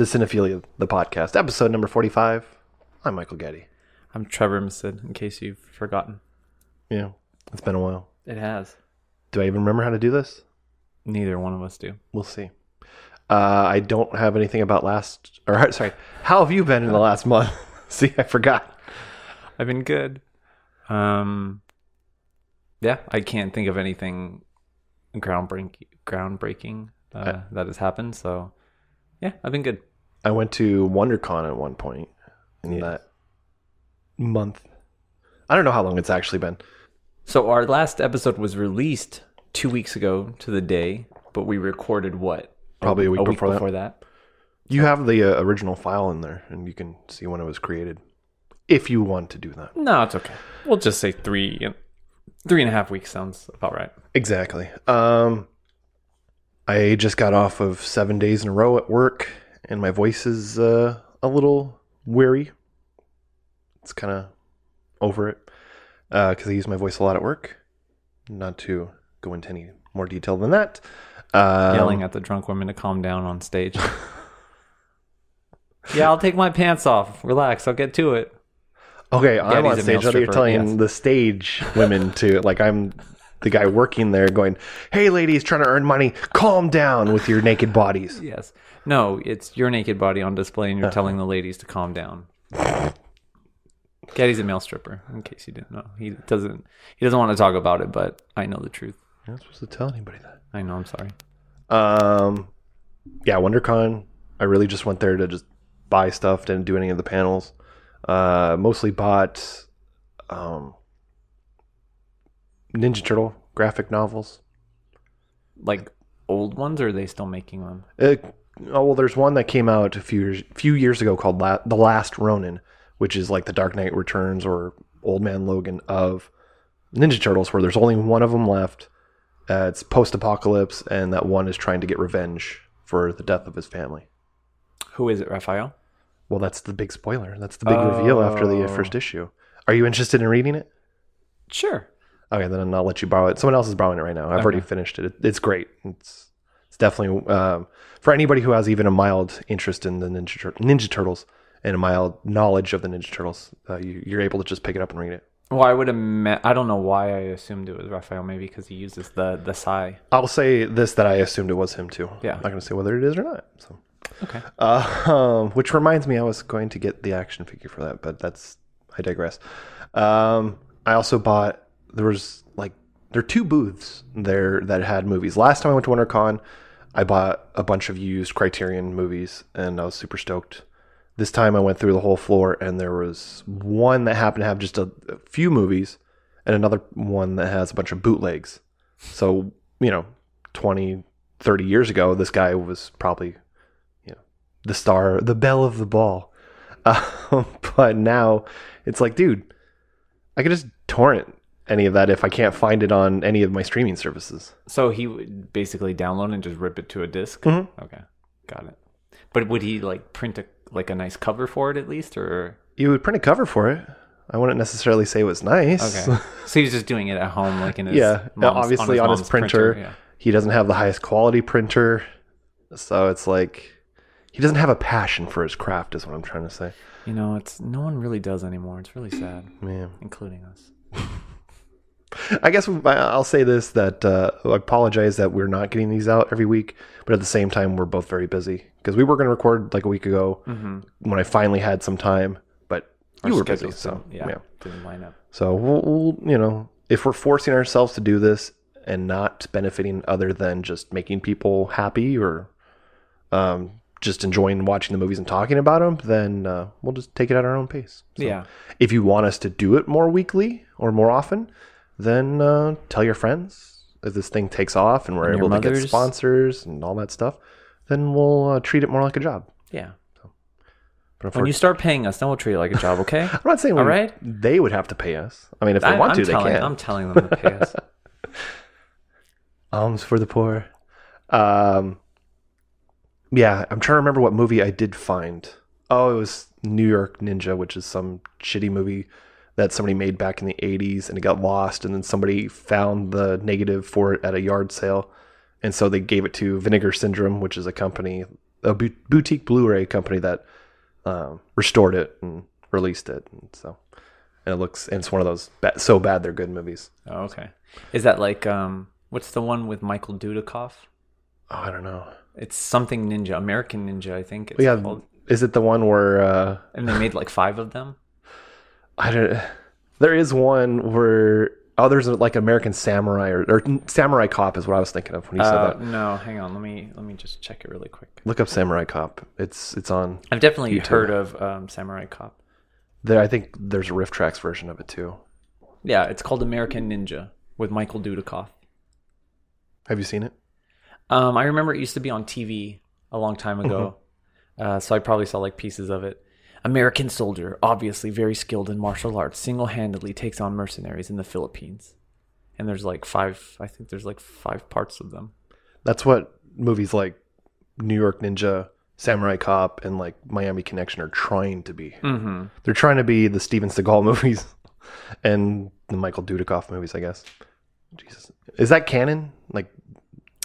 To Cinephilia, the podcast, episode number 45. I'm Michael Getty. I'm Trevor Misid, in case you've forgotten. Yeah, it's been a while. It has. Do I even remember how to do this? Neither one of us do. We'll see. Uh, I don't have anything about last, or sorry, how have you been in the last month? see, I forgot. I've been good. Um, yeah, I can't think of anything groundbreaking, groundbreaking uh, that has happened. So, yeah, I've been good. I went to WonderCon at one point in Yes. that month. I don't know how long it's actually been. So our last episode was released two weeks ago to the day, but we recorded what? Probably a week a week before that. that. You have the uh, original file in there, and you can see when it was created, if you want to do that. No, it's okay. We'll just say three, three and a half weeks sounds about right. Exactly. Um, I just got off of seven days in a row at work, and my voice is uh, a little weary. It's kind of over it because I use my voice a lot at work. Not to go into any more detail than that. Um, yelling at the drunk women to calm down on stage. yeah, I'll take my pants off. Relax, I'll get to it. Okay, I'm on Gaddy's a male stage. You're telling yes. the stage women to like I'm the guy working there, going, "Hey, ladies, trying to earn money, calm down with your naked bodies." Yes. No, it's your naked body on display, and you're telling the ladies to calm down. Gaddy's a male stripper, in case you didn't know. He doesn't. He doesn't want to talk about it, but I know the truth. You're not supposed to tell anybody that. I know. I'm sorry. Um, yeah, WonderCon. I really just went there to just buy stuff. Didn't do any of the panels. Uh, mostly bought um, Ninja Turtle graphic novels. Like old ones, or are they still making them? Uh, oh well, there's one that came out a few years few years ago called La- The Last Ronin, which is like the Dark Knight Returns or Old Man Logan of Ninja Turtles, where there's only one of them left. Uh, it's post-apocalypse, and that one is trying to get revenge for the death of his family. Who is it, Raphael? Well, that's the big spoiler. That's the big reveal after the Oh. first issue. Are you interested in reading it? Sure. Okay, then I'll let you borrow it. Someone else is borrowing it right now. I've already finished it. it. It's great. It's it's definitely um, for anybody who has even a mild interest in the Ninja Tur- Ninja Turtles and a mild knowledge of the Ninja Turtles. Uh, you, you're able to just pick it up and read it. Well, I would have met. I don't know why I assumed it was Raphael. Maybe because he uses the the sigh. I'll say this that I assumed it was him too. Yeah. I'm not going to say whether it is or not. So, Okay. uh, um, which reminds me, I was going to get the action figure for that, but that's I digress. Um, I also bought there was like there are two booths there that had movies. Last time I went to WonderCon, I bought a bunch of used Criterion movies, and I was super stoked. This time I went through the whole floor, and there was one that happened to have just a, a few movies, and another one that has a bunch of bootlegs. So you know, 20, 30 years ago, this guy was probably you know the star, the belle of the ball. Um, but now it's like, dude, I could just torrent any of that if I can't find it on any of my streaming services. So he would basically download and just rip it to a disk. Mhm. Okay, got it. But would he like print a like a nice cover for it at least, or You would print a cover for it. I wouldn't necessarily say it was nice. okay? so he's just doing it at home, like in his yeah, mom's- obviously on his, mom's printer. Yeah. He doesn't have the highest quality printer, so it's like he doesn't have a passion for his craft. Is what I'm trying to say. You know, it's no one really does anymore. It's really sad, Man. including us. I guess I'll say this that uh, I apologize that we're not getting these out every week, but at the same time, we're both very busy because we were going to record like a week ago when I finally had some time, but you were busy. So, yeah. yeah, didn't line up. So, we'll, we'll, you know, if we're forcing ourselves to do this and not benefiting other than just making people happy or um, just enjoying watching the movies and talking about them, then uh, we'll just take it at our own pace. So, yeah, if you want us to do it more weekly or more often, then uh, tell your friends. If this thing takes off and we're And able to get sponsors and all that stuff, then we'll uh, treat it more like a job. yeah. But When you start paying us, then we'll treat it like a job. Okay. I'm not saying all we- right. they would have to pay us. I mean, if they I, want I'm to, they can. I'm telling them to pay us. Alms for the poor. Um, yeah, I'm trying to remember what movie I did find. Oh, it was New York Ninja, which is some shitty movie that somebody made back in the 80s and it got lost. And then somebody found the negative for it at a yard sale. And so they gave it to Vinegar Syndrome, which is a company a boutique Blu-ray company that um, restored it and released it. And so and it looks and it's one of those ba- so bad they're good movies. Oh, okay. Is that like um what's the one with Michael Dudikoff? Oh, I don't know. It's something Ninja, American Ninja, I think. It's yeah, called. is it the one where uh, And they made like five of them. I don't? There is one where oh, there's like American Samurai or, or Samurai Cop is what I was thinking of when you said Uh, that. no, hang on. Let me let me just check it really quick. Look up Samurai Cop. It's it's on I've definitely YouTube. heard of um, Samurai Cop. there. I think there's a RiffTrax version of it too. Yeah, it's called American Ninja with Michael Dudikoff. Have you seen it? Um, I remember it used to be on TV a long time ago, uh, so I probably saw like pieces of it. American soldier, obviously very skilled in martial arts, single-handedly takes on mercenaries in the Philippines. And there's like five. I think there's like five parts of them. That's what movies like New York Ninja, Samurai Cop, and like Miami Connection are trying to be. Mm-hmm. They're trying to be the Steven Seagal movies and the Michael Dudikoff movies, I guess. Jesus, is that Cannon? Like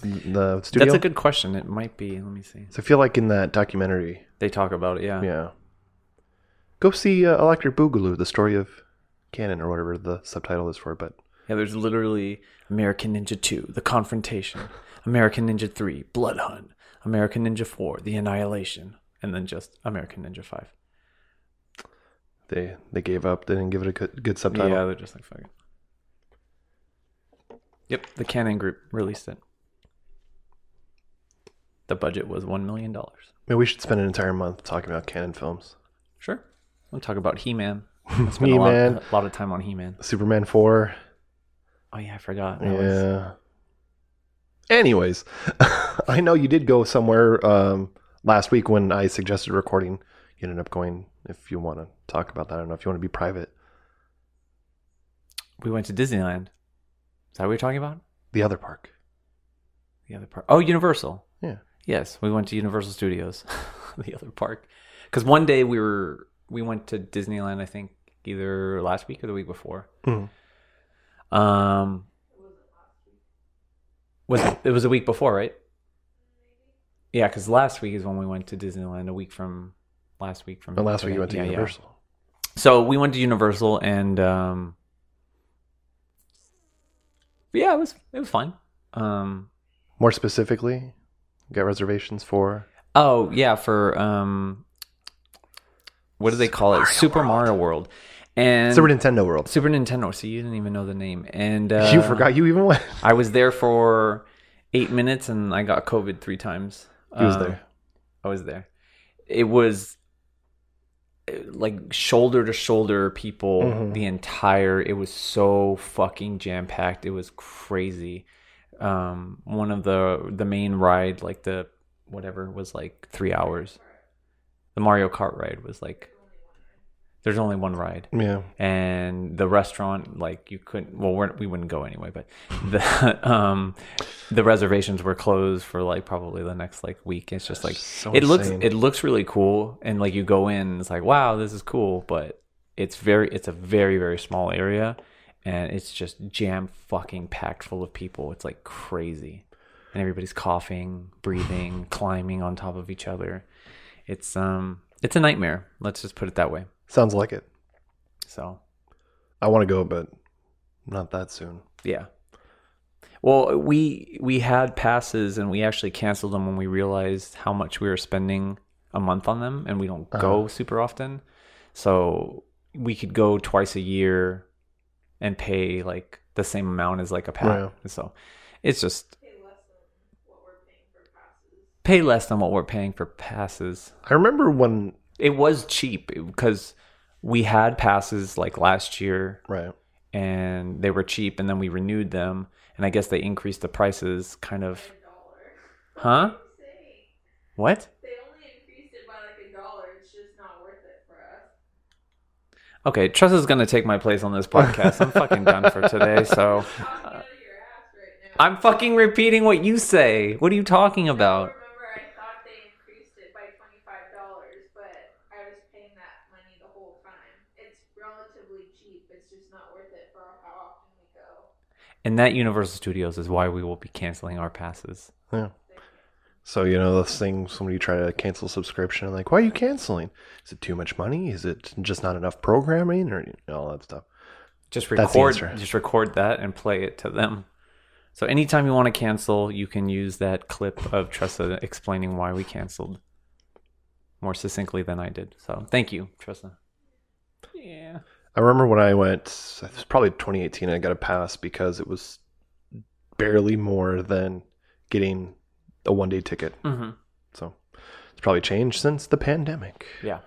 the studio? That's a good question. It might be. Let me see. So I feel like in that documentary, They talk about it. Yeah. yeah. Go see uh, Electric Boogaloo, the story of Cannon or whatever the subtitle is for. it, But Yeah, there's literally American Ninja 2, The Confrontation, American Ninja 3, Blood Hunt, American Ninja 4, The Annihilation, and then just American Ninja 5. they they gave up. They didn't give it a good, good subtitle. Yeah, they're just like, fuck it. Yep, the Cannon Group released it. The budget was $1 million. Maybe we should spend an entire month talking about Cannon films. Sure. Talk about He Man. A lot, He-Man, a lot of time on He Man. Superman four. Oh, yeah, I forgot. That was- Yeah. Anyways, I know you did go somewhere um, last week when I suggested recording. You ended up going. If you want to talk about that, I don't know if you want to be private. we went to Disneyland. Is that what you're talking about? The other park. The other park. Oh, Universal. Yeah. Yes, we went to Universal Studios, the other park. Because one day we were we went to Disneyland. I think either last week or the week before. Mhm. Um, was it, it was a week before, right? Yeah, because last week is when we went to Disneyland. A week from last week from And last week you went to yeah, yeah. Universal. So we went to Universal and um, yeah, it was it was fun. Um, More specifically, got reservations for. Oh yeah, for um, what do they call it? Super Mario World, and Super Nintendo World. Super Nintendo. So you didn't even know the name, and uh, you forgot you even went. I was there for eight minutes, and I got COVID three times. He was Um, there. I was there. It was uh, like shoulder to shoulder people Mhm. the entire it was so fucking jam packed it was crazy um one of the the main ride like the whatever was like 3 hours the Mario Kart ride was like there's only one ride. Yeah. and the restaurant like you couldn't well we're, we wouldn't go anyway but the um the reservations were closed for like probably the next like week. It's just like So it looks it looks really cool. And like you go in it's like wow this is cool. But it's very it's a very very small area and it's just jam fucking packed full of people. It's like crazy. And everybody's coughing breathing climbing on top of each other it's um it's a nightmare let's just put it that way Sounds like it. so I want to go, but not that soon. Yeah. Well, we we had passes and we actually canceled them when we realized how much we were spending a month on them and we don't go super often. So we could go twice a year and pay like the same amount as like a pass. Right. So it's just pay less than what we're paying for passes. I remember when. It was cheap because we had passes like last year Right. and they were cheap and then we renewed them and i guess they increased the prices kind of huh what They only increased it by like a dollar. It's just not worth it for us. okay trust is going to take my place on this podcast i'm fucking done for today so Talking out of your ass right now. i'm fucking repeating what you say what are you talking about remember I thought they increased it by twenty five dollars, but I was paying that money the whole time. It's relatively cheap. It's just not worth it for how often we go. And that universal studios is why we will be canceling our passes Yeah. So you know those things when you try to cancel a subscription, like why are you canceling? Is it too much money? Is it just not enough programming, or you know, all that stuff? Just record just record that and play it to them. So anytime you want to cancel, you can use that clip of Tressa explaining why we canceled more succinctly than I did. So thank you, Tressa. Yeah. I remember when I went, it was probably 2018, I got a pass because it was barely more than getting a one day ticket. Mm-hmm. So it's probably changed since the pandemic. Yeah.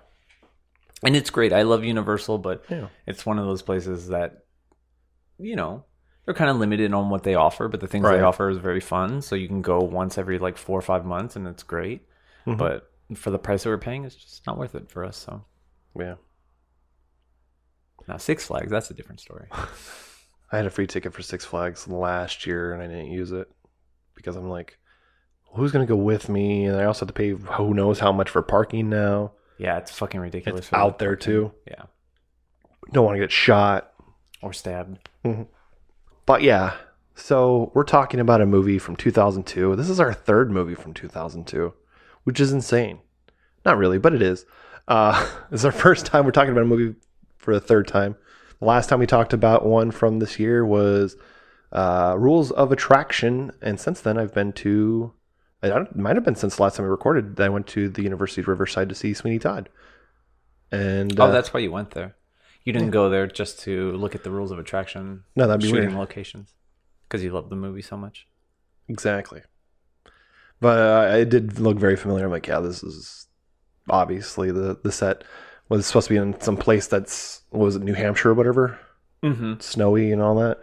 And it's great. I love Universal, but Yeah. it's one of those places that, you know, they're kind of limited on what they offer, but the things Right. they offer is very fun. So you can go once every like four or five months and it's great. Mhm. But for the price that we're paying, it's just not worth it for us. So Yeah. Now Six Flags, that's a different story. I had a free ticket for Six Flags last year and I didn't use it because I'm like, who's going to go with me? And I also have to pay who knows how much for parking now. Yeah, it's fucking ridiculous. It's out the- there too. Yeah. Don't want to get shot. Or stabbed. But yeah, so we're talking about a movie from 2002. This is our third movie from 2002, which is insane. Not really, but it is. Uh, this is our first time we're talking about a movie for the third time. The last time we talked about one from this year was uh, Rules of Attraction, and since then I've been to. I don't, it might have been since the last time we recorded that I went to the University of Riverside to see Sweeney Todd. And Oh, uh, that's why you went there. You didn't go there just to look at the rules of attraction no, that'd be shooting weird. locations because you love the movie so much. Exactly. But uh, it did look very familiar. I'm like, yeah, this is obviously the the set was it supposed to be in some place that's was it New Hampshire or whatever, Mm-hmm. snowy and all that.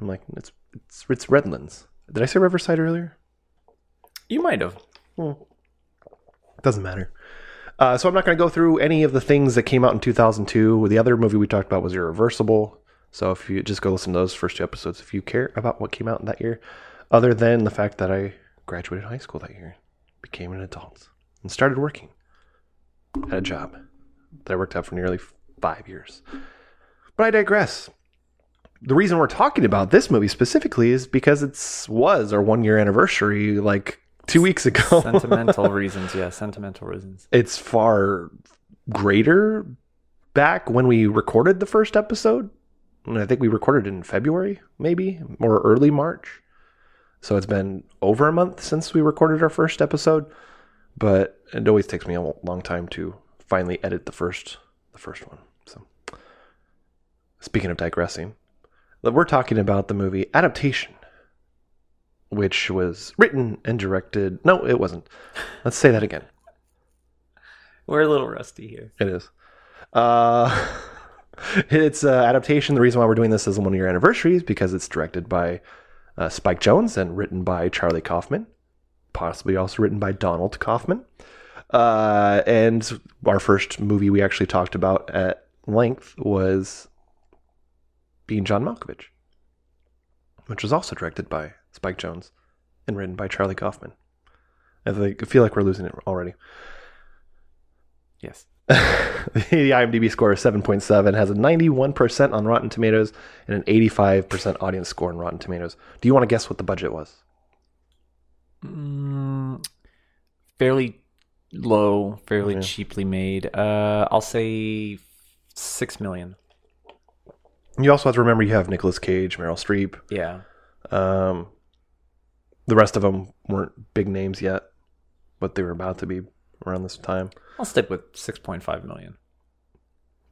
I'm like, it's it's it's Redlands. Did I say Riverside earlier? You might have. Well, Doesn't matter. Uh, so I'm not going to go through any of the things that came out in 2002. The other movie we talked about was Irreversible. So if you just go listen to those first two episodes, if you care about what came out in that year, other than the fact that I graduated high school that year, became an adult, and started working, had a job that I worked at for nearly five years. But I digress. The reason we're talking about this movie specifically is because it's was our one year anniversary like two weeks ago. Sentimental reasons, yeah, sentimental reasons. it's far greater back when we recorded the first episode. And I think we recorded it in February, maybe, or early March. So it's been over a month since we recorded our first episode. But it always takes me a long time to finally edit the first the first one. So speaking of digressing, we're talking about the movie Adaptation, which was written and directed. No, it wasn't. Let's say that again. We're a little rusty here. It is. Uh, it's uh, adaptation. The reason why we're doing this as one year anniversary is because it's directed by uh, Spike Jonze and written by Charlie Kaufman, possibly also written by Donald Kaufman. Uh, and our first movie we actually talked about at length was Being John Malkovich, which was also directed by Spike Jonze and written by Charlie Kaufman. I feel like we're losing it already. Yes. the IMDb score is 7.7, has a 91% on Rotten Tomatoes and an 85% audience score on Rotten Tomatoes. Do you want to guess what the budget was? Mm, fairly low, fairly Yeah. cheaply made. Uh, I'll say six million. You also have to remember you have Nicolas Cage, Meryl Streep. Yeah. Um, the rest of them weren't big names yet, but they were about to be around this time. I'll stick with six point five million.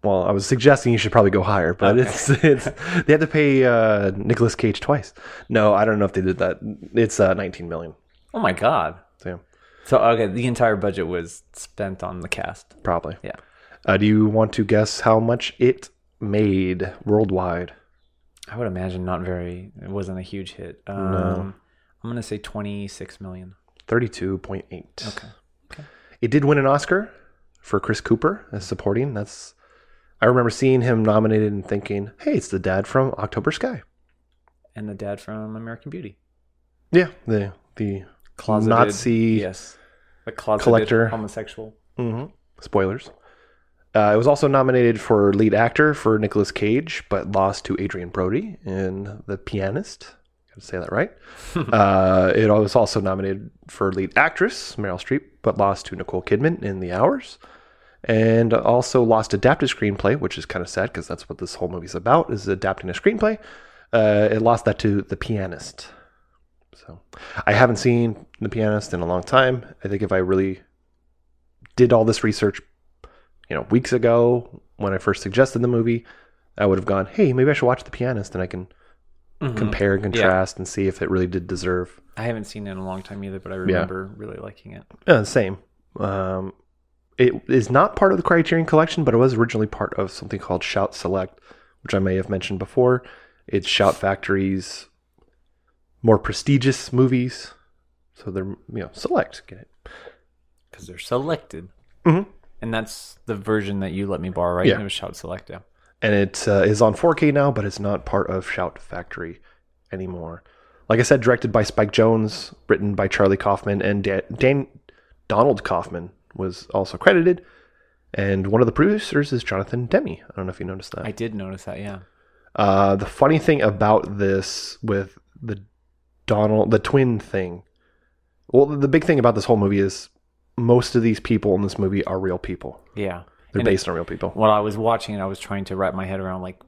Well, I was suggesting you should probably go higher, but Okay. it's it's they had to pay uh, Nicolas Cage twice. No, I don't know if they did that. It's uh, 19 million. Oh my god. So okay, the entire budget was spent on the cast. probably. Yeah. Uh, do you want to guess how much it made worldwide? I would imagine not very. It wasn't a huge hit. Um, No. I'm gonna say twenty six million. 32.8. Okay. Okay. It did win an Oscar for Chris Cooper as supporting. That's I remember seeing him nominated and thinking, "Hey, it's the dad from October Sky." And the dad from American Beauty. Yeah, the the Closeted, Nazi Yes. The closeted collector. homosexual. hmm Spoilers. Uh, it was also nominated for lead actor for Nicolas Cage, but lost to Adrien Brody in The Pianist. Got to say that right. uh, it was also nominated for lead actress Meryl Streep, but lost to Nicole Kidman in The Hours, and also lost adapted screenplay, which is kind of sad because that's what this whole movie's about: is adapting a screenplay. Uh, it lost that to The Pianist. So I haven't seen The Pianist in a long time. I think if I really did all this research, you know, weeks ago when I first suggested the movie, I would have gone, "Hey, maybe I should watch The Pianist," and I can compare and contrast and see if it really did deserve. I haven't seen it in a long time either, but I remember really liking it. Uh, same. Um, it is not part of the Criterion Collection, but it was originally part of something called Shout Select, which I may have mentioned before. It's Shout Factory's more prestigious movies, so they're you know select. Get it? Because they're selected. Mhm. And that's the version that you let me borrow, right? Yeah. It was Shout Select, yeah. and it uh, is on 4K now, but it's not part of Shout Factory anymore. Like I said, directed by Spike Jonze, written by Charlie Kaufman, and Dan, Dan Donald Kaufman was also credited. And one of the producers is Jonathan Demme. I don't know if you noticed that. I did notice that, yeah. Uh, the funny thing about this with the Donald, the twin thing, well, the big thing about this whole movie is most of these people in this movie are real people. Yeah. They're And it- based on real people. while I was watching it, I was trying to wrap my head around like,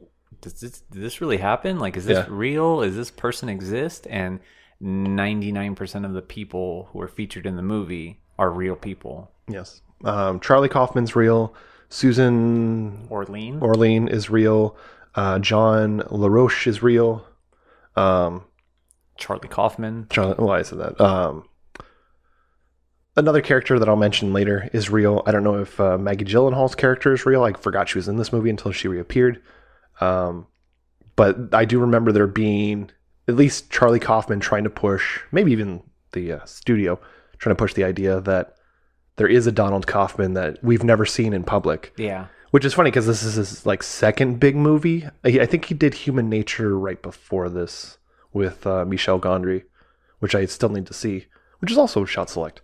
does this did this really happen? Like, is this Yeah. real? Is this person exist? And ninety nine percent of the people who are featured in the movie are real people. Yes. Um, Charlie Kaufman's real. Susan Orlean, Orlean is real. Uh, John LaRoche is real. Um, Charlie Kaufman. John, well, I said that. Um, another character that I'll mention later is real. I don't know if uh, Maggie Gyllenhaal's character is real. I forgot she was in this movie until she reappeared. Um, but I do remember there being at least Charlie Kaufman trying to push, maybe even the uh, studio trying to push the idea that there is a Donald Kaufman that we've never seen in public. Yeah. Which is funny because this is his like second big movie. I, I think he did Human Nature right before this with uh, Michel Gondry, which I still need to see, which is also Shout Select.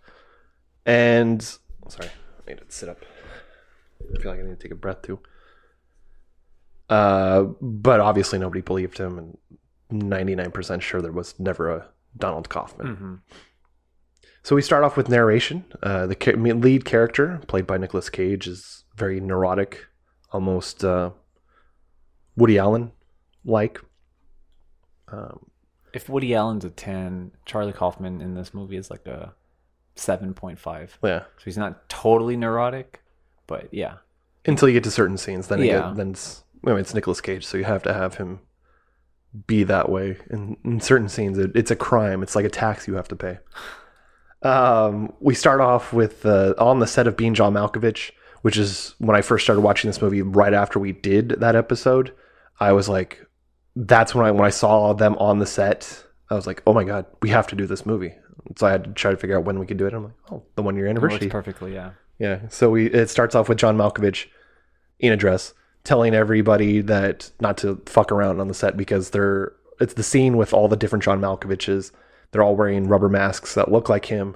And sorry, I need to sit up. I feel like I need to take a breath too. Uh, but obviously nobody believed him, and ninety nine percent sure there was never a Donald Kaufman. hmm So we start off with narration. Uh, the ca- lead character, played by Nicolas Cage, is very neurotic, almost uh, Woody Allen like. Um, If Woody Allen's a ten, Charlie Kaufman in this movie is like a seven point five. yeah, So he's not totally neurotic, but yeah. until you get to certain scenes, then Yeah. again, then it's, I mean, it's Nicolas Cage, so you have to have him be that way. In, in certain scenes, it, it's a crime. It's like a tax you have to pay. Um, we start off with uh, on the set of Being John Malkovich, which is when I first started watching this movie. Right after we did that episode, I was like, "That's when I when I saw them on the set." I was like, "Oh my god, we have to do this movie." So I had to try to figure out when we could do it. I'm like, "Oh, the one year oh, It works anniversary." perfectly, yeah. Yeah. So we it starts off with John Malkovich in a dress telling everybody that not to fuck around on the set because they're it's the scene with all the different John Malkoviches. They're all wearing rubber masks that look like him,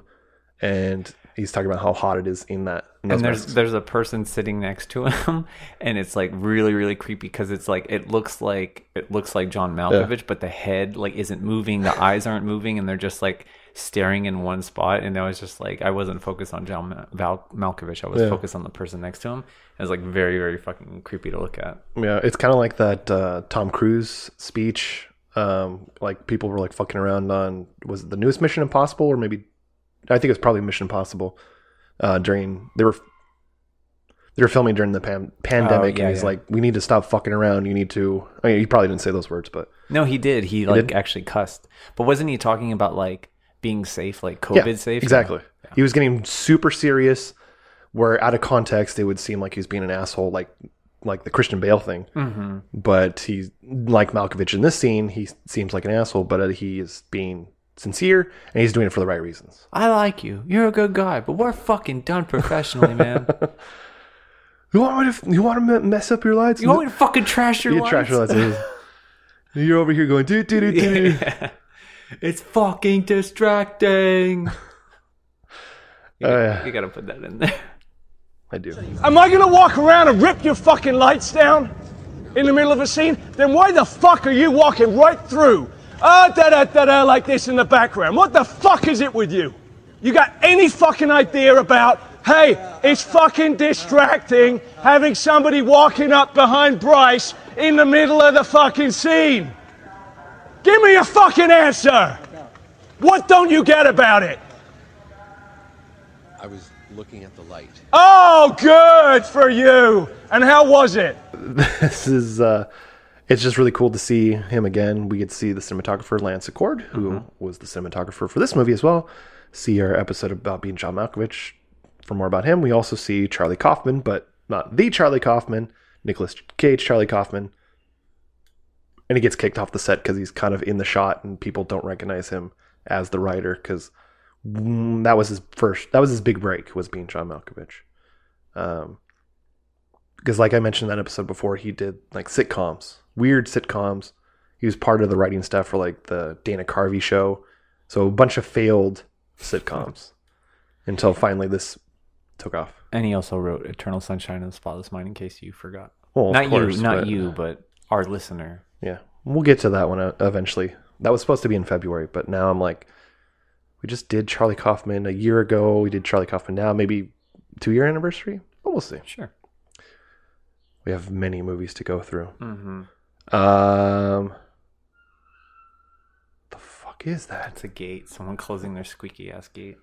and he's talking about how hot it is in that. Those and there's masks. there's a person sitting next to him and it's like really really creepy because it's like it looks like it looks like John Malkovich but the head like isn't moving the eyes aren't moving and they're just like staring in one spot and I was just like I wasn't focused on John Val- Malkovich I was Yeah. focused on the person next to him it was like very very fucking creepy to look at Yeah, it's kind of like that uh, Tom Cruise speech. Um, like people were like fucking around on was it the newest Mission Impossible or maybe I think it was probably Mission Impossible. Uh, during they were they were filming during the pan- pandemic, Oh, yeah, and he's yeah. like, "We need to stop fucking around. You need to." I mean, he probably didn't say those words, but no he did he like did? actually cussed but wasn't he talking about like being safe like COVID safe exactly. He was getting super serious. Where out of context, it would seem like he was being an asshole, like like the Christian Bale thing. hmm but he's like Malkovich in this scene. He seems like an asshole, but uh, he is being sincere and he's doing it for the right reasons. I like you you're a good guy but we're fucking done professionally man You want me to? You want to mess up your lights? You want me to fucking trash your lights? You lights? trash your lights. You're over here going do do do do. Yeah. It's fucking distracting. You, Oh, gotta, yeah. you gotta put that in there. I do. Am I gonna walk around and rip your fucking lights down in the middle of a scene? Then why the fuck are you walking right through Ah, da da da da, like this in the background. What the fuck is it with you? You got any fucking idea about, hey, it's fucking distracting having somebody walking up behind Bryce in the middle of the fucking scene? Give me a fucking answer! What don't you get about it? I was looking at the light. Oh, good for you! And how was it? this is uh it's just really cool to see him again. We get to see the cinematographer Lance Acord, who was the cinematographer for this movie as well. See our episode about being John Malkovich for more about him. We also see Charlie Kaufman, but not the Charlie Kaufman, Nicolas Cage Charlie Kaufman. And he gets kicked off the set because he's kind of in the shot and people don't recognize him as the writer because that was his first, that was his big break, was being John Malkovich. Um, because like I mentioned in that episode before, he did like sitcoms, weird sitcoms. He was part of the writing staff for like the Dana Carvey show. So a bunch of failed sitcoms until finally this took off. And he also wrote Eternal Sunshine of the Spotless Mind, in case you forgot. Well, not course, you, not but- you, but our listener. Yeah. We'll get to that one uh, eventually. That was supposed to be in February, but now I'm like, we just did Charlie Kaufman a year ago. We did Charlie Kaufman now, maybe two year anniversary. But we'll see. Sure. We have many movies to go through. Mm-hmm. Um, the fuck is that? That's a gate. Someone closing their squeaky ass gate.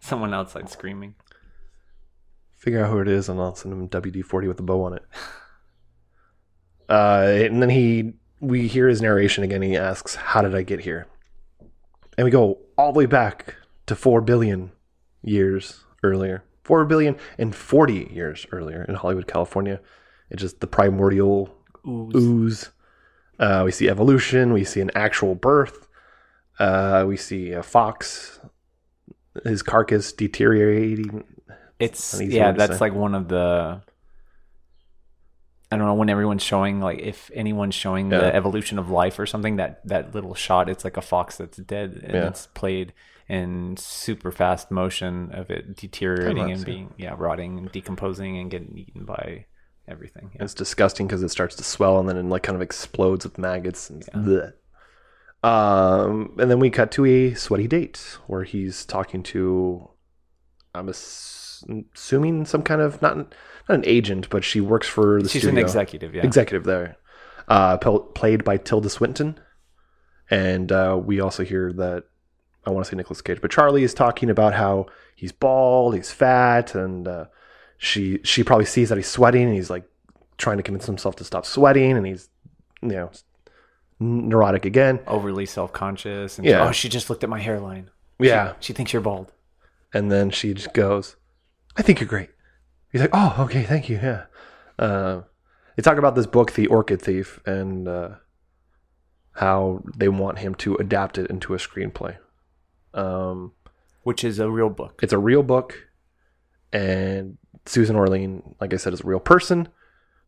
Someone outside screaming. Figure out who it is, and I'll send him WD forty with a bow on it. Uh, and then he, we hear his narration again. He asks, "How did I get here?" And we go all the way back to four billion years earlier, four billion and forty years earlier in Hollywood, California. It's just the primordial ooze. Uh, we see evolution. We see an actual birth. Uh, we see a fox, his carcass deteriorating. It's yeah, that's like one of the. I don't know when everyone's showing like if anyone's showing Yeah. the evolution of life or something that that little shot it's like a fox that's dead and Yeah. it's played in super fast motion of it deteriorating and being yeah rotting and decomposing and getting eaten by everything. Yeah. It's disgusting because it starts to swell and then it like kind of explodes with maggots and bleh. Um, and then we cut to a sweaty date where he's talking to, I'm ass- assuming some kind of not not an agent, but she works for the She's studio. an executive, yeah. executive there, uh, played by Tilda Swinton, and uh, we also hear that I want to say Nicolas Cage, but Charlie is talking about how he's bald, he's fat, and uh, she she probably sees that he's sweating, and he's like trying to convince himself to stop sweating, and he's you know neurotic again. Overly self conscious and Yeah. oh she just looked at my hairline. Yeah, She thinks you're bald. and then she just goes, "I think you're great." He's like, "Oh, okay, thank you." Yeah. Uh, they talk about this book, The Orchid Thief, and uh, how they want him to adapt it into a screenplay. Um, Which is a real book. it's a real book, and Susan Orlean, like I said, is a real person.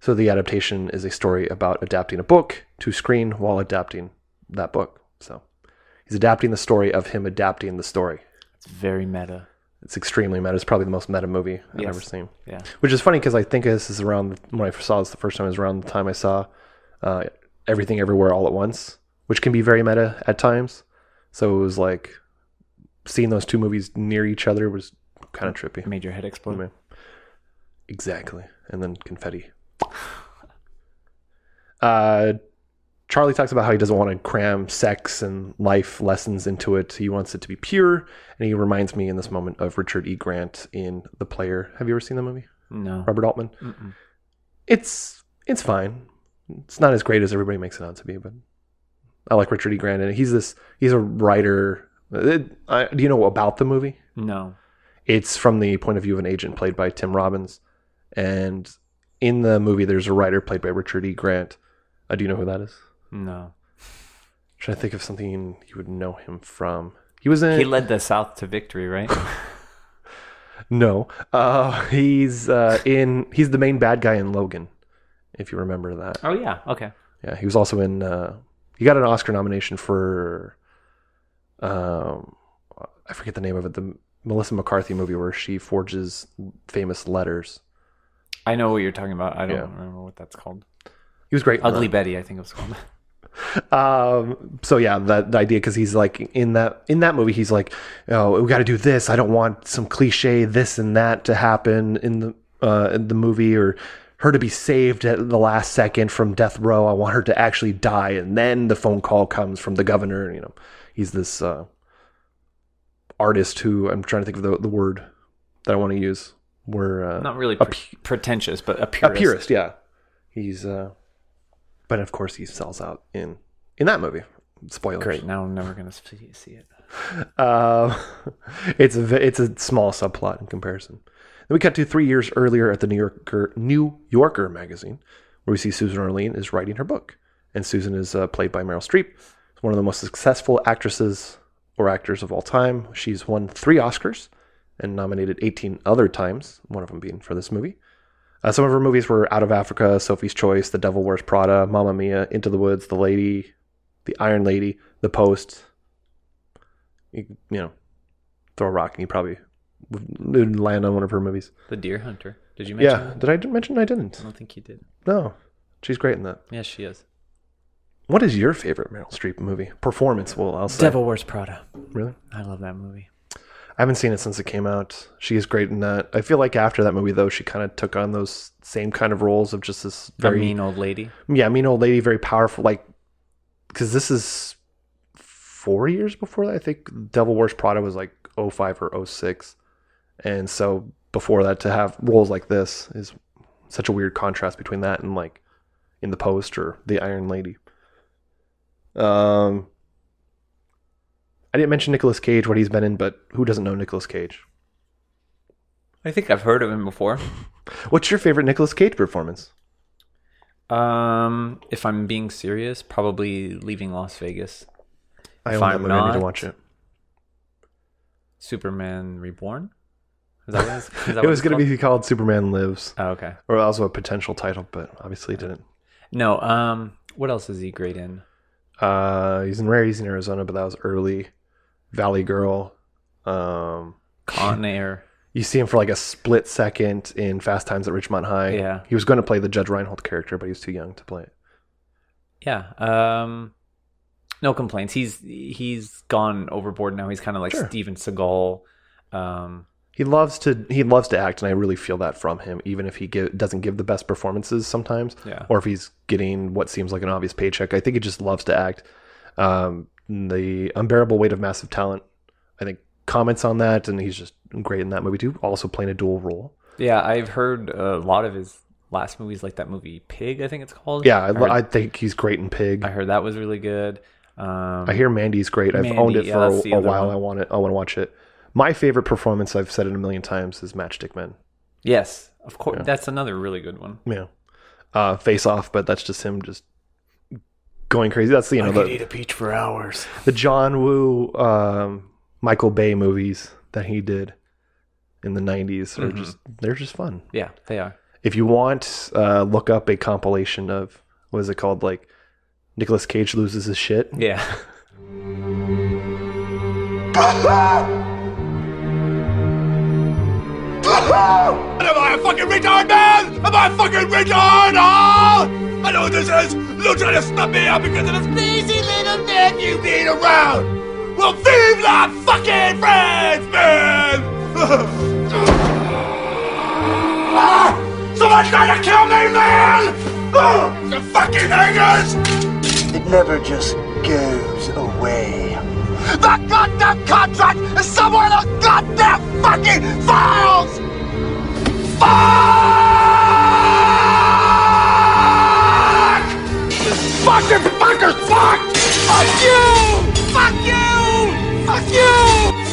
So the adaptation is a story about adapting a book to screen while adapting that book. So he's adapting the story of him adapting the story. It's very meta. It's extremely meta. It's probably the most meta movie I've Yes. ever seen. Yeah. Which is funny because I think this is around when I saw this the first time. It was around the time I saw uh, Everything Everywhere All at Once, which can be very meta at times. So it was like seeing those two movies near each other was kind of trippy. Made your head explode. Yeah. Exactly. And then confetti. Uh, Charlie talks about how he doesn't want to cram sex and life lessons into it. He wants it to be pure. And he reminds me in this moment of Richard E. Grant in The Player. Have you ever seen the movie? No. Robert Altman? Mm-mm. It's it's fine. It's not as great as everybody makes it out to be, but I like Richard E. Grant. And he's this, he's a writer. It- I, do you know about the movie? No. it's from the point of view of an agent played by Tim Robbins. And in the movie, there's a writer played by Richard E. Grant. Uh, do you know who that is? No. trying to think of something you would know him from. He was in. He led the South to victory, right? no, uh, he's uh, in. He's the main bad guy in Logan, if you remember that. oh yeah. Okay. Yeah, he was also in. Uh, he got an Oscar nomination for. Um, I forget the name of it. The Melissa McCarthy movie where she forges famous letters. I know what you're talking about. I don't Yeah. remember what that's called. He was great. Ugly. Betty, I think it was called. um, so yeah, that the idea because he's like in that in that movie, he's like, oh, we got to do this. I don't want some cliche this and that to happen in the uh, in the movie or her to be saved at the last second from death row. I want her to actually die, and then the phone call comes from the governor. You know, he's this uh, artist who I'm trying to think of the the word that I want to use. Where uh, Not really pre- pretentious, but a a purist. purist, yeah. He's uh but of course he sells out in in that movie. Spoilers. Great. Now I'm never gonna see see it. Um it's a it's a small subplot in comparison. Then we cut to 3 years earlier at the New Yorker New Yorker magazine where we see Susan Orlean is writing her book and Susan is uh, played by Meryl Streep. One of the most successful actresses or actors of all time. She's won 3 Oscars and nominated 18 other times, one of them being for this movie. Uh, some of her movies were Out of Africa, Sophie's Choice, The Devil Wears Prada, Mamma Mia, Into the Woods, The Lady, The Iron Lady, The Post. You, you know, throw a rock and you probably would would land on one of her movies. The Deer Hunter. Did you mention? Yeah, that? did I mention I didn't? I don't think you did. No, she's great in that. Yes, she is. What is your favorite Meryl Streep movie? Performance, well, I'll say. Devil Wears Prada. Really? I love that movie. I haven't seen it since it came out. She is great in that. I feel like after that movie, though, she kind of took on those same kind of roles of just this Very mean old lady. yeah, mean old lady, very powerful. Like, because this is four years before that. I think Devil Wears Prada was like 05 or 06. And so before that, to have roles like this is such a weird contrast between that and like in the Post or the Iron Lady. Um, I didn't mention Nicolas Cage, what he's been in, but who doesn't know Nicolas Cage? I think I've heard of him before. What's your favorite Nicolas Cage performance? Um, if I'm being serious, probably leaving Las Vegas. I If own that movie. I need to watch it. Superman Reborn. Is that what it's, is that It was going to be called Superman Lives. Oh, okay. or also a potential title, but obviously didn't. No. Um. What else is he great in? Uh, he's in Raising Arizona, but that was early. Valley Girl. Um, Con Air. you see him for like a split second in Fast Times at Ridgemont High. Yeah. he was going to play the Judge Reinhold character, but he was too young to play it. Yeah. Um. No complaints. He's he's gone overboard now. He's kind of like Sure. Steven Seagal. Um. He loves to he loves to act, and I really feel that from him. Even if he give, doesn't give the best performances sometimes, Yeah. or if he's getting what seems like an obvious paycheck, I think he just loves to act. Um, the unbearable weight of massive talent, I think, comments on that, and he's just great in that movie too. Also playing a dual role. Yeah, I've heard a lot of his last movies, like that movie Pig. I think it's called. Yeah, I, heard, I think he's great in Pig. I I, heard that was really good. Um, I hear Mandy's great. I've owned it for the a, a while. one. I want it. I want to watch it. My favorite performance, I've said it a million times, is Matchstick Men. yes, of course. That's another really good one. Yeah, uh, Face Off, but that's just him just going crazy. That's the idea. you know the, a peach for hours. the John Woo, um, Michael Bay movies that he did in the '90s are Mm-hmm. just they're just fun. Yeah, they are. If you want, uh, look up a compilation of what is it called, like Nicolas Cage loses his shit. Yeah. Am I a fucking retard, man? Am I a fucking retard? Oh! I know what this is. You're trying to snub me out because of this lazy little man you being around. Well, vive la fucking France, man! Ah! Someone's trying to kill me, man! Oh, the fucking hangers! It never just goes away. The goddamn contract is somewhere in the goddamn fucking files! Fuck! This fucking fucker's fucked! Fuck you! Fuck you! Fuck you!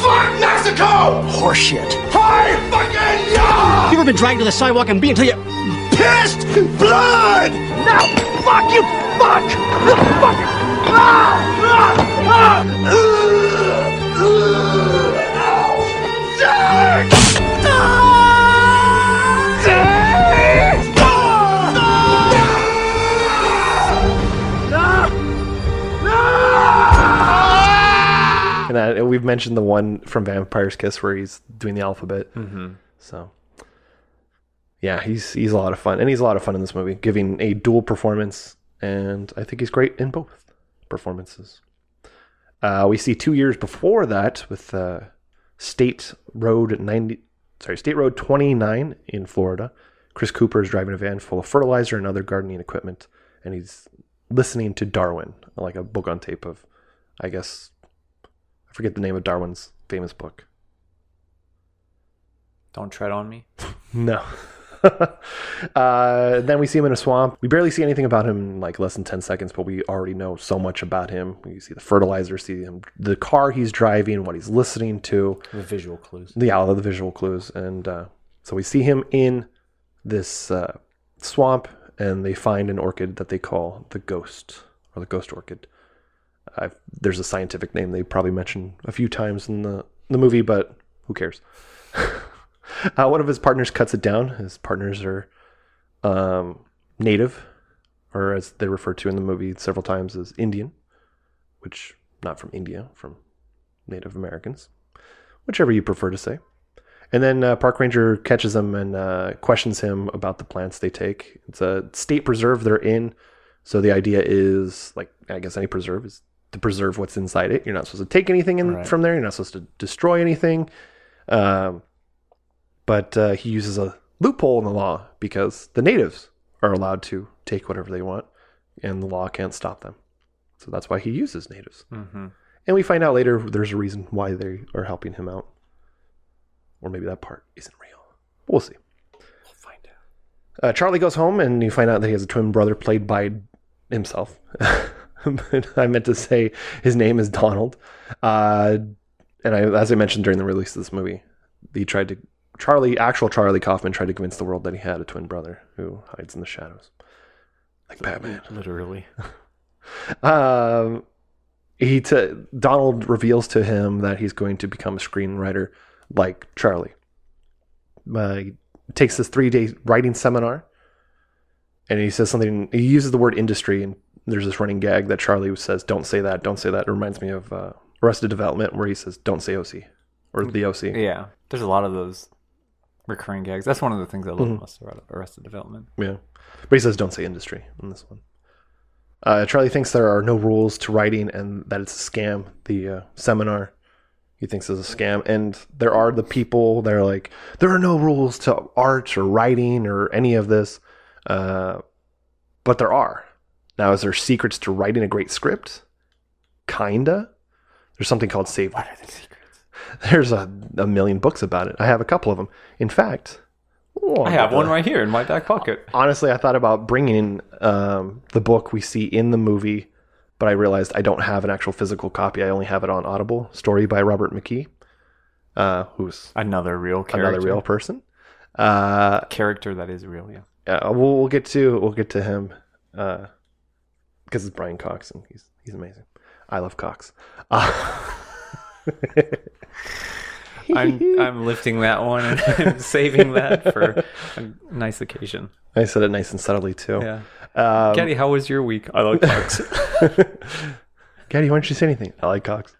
Fuck Mexico! Horseshit. Hi, fucking yeah! You ever been dragged to the sidewalk and beat until you Pissed blood! Now, fuck you! Fuck! Fuck! Ah! Ah! Ah! That, we've mentioned the one from Vampire's Kiss where he's doing the alphabet. Mm-hmm. So, yeah, he's he's a lot of fun, and he's a lot of fun in this movie, giving a dual performance, and I think he's great in both. performances. Uh, we see two years before that with uh, State Road 90, sorry, State Road 29 in Florida. Chris Cooper is driving a van full of fertilizer and other gardening equipment, and he's listening to Darwin, like a book on tape of, I guess, forget the name of Darwin's famous book. Don't tread on me. No. uh, then we see him in a swamp. We barely see anything about him in like less than 10 seconds, but we already know so much about him. We see the fertilizer, see him, the car he's driving, what he's listening to, The visual clues. the all of the visual clues. And uh, so we see him in this uh, swamp, and they find an orchid that they call the ghost or the ghost orchid. I there's a scientific name they probably mention a few times in the, the movie, but who cares? uh, one of his partners cuts it down. His partners are um, native, or as they refer to in the movie several times as Indian, which not from India, from Native Americans, whichever you prefer to say. And then uh, park ranger catches him and uh, questions him about the plants they take. It's a state preserve they're in, so the idea is like I guess any preserve is to preserve what's inside it. You're not supposed to take anything in Right. from there. You're not supposed to destroy anything. Um, but uh, he uses a loophole in the law because the natives are allowed to take whatever they want, and the law can't stop them. So that's why he uses natives. Mm-hmm. And we find out later there's a reason why they are helping him out. Or maybe that part isn't real. We'll see. We'll find out. Uh, Charlie goes home and you find out that he has a twin brother played by himself. but I meant to say his name is Donald. Uh, and I, as I mentioned during the release of this movie, he tried to Charlie, actual Charlie Kaufman, tried to convince the world that he had a twin brother who hides in the shadows, like Batman. Literally. Um, he t- Donald reveals to him that he's going to become a screenwriter like Charlie. Uh, he takes this three day writing seminar, and he says something. He uses the word industry, and there's this running gag that Charlie says, "Don't say that, don't say that." It reminds me of uh, Arrested Development, where he says, "Don't say OC" or the OC. Yeah. There's a lot of those recurring gags. That's one of the things I love most about Arrested Development. Yeah. But he says don't say industry in this one. Uh, Charlie thinks there are no rules to writing and that it's a scam. The uh, seminar he thinks is a scam. And there are the people that are like, there are no rules to art or writing or any of this. Uh, but there are. Now, is there secrets to writing a great script? Kinda. There's something called Save. What are the secrets? There's a, a million books about it. I have a couple of them. In fact, oh, I have one right here in my back pocket. honestly, I thought about bringing um, the book we see in the movie, but I realized I don't have an actual physical copy. I only have it on Audible. Story by Robert McKee, uh, who's Another real character. another real person. Uh, character that is real, yeah. yeah, we'll, we'll get to we'll get to him because it's Brian Cox and he's he's amazing. I love Cox. Uh, I'm I'm lifting that one and I'm saving that for a nice occasion. I said it nice and subtly too. Yeah. Um, Gaddy, how was your week? I like Cox. Gaddy, why don't you say anything? I like Cox.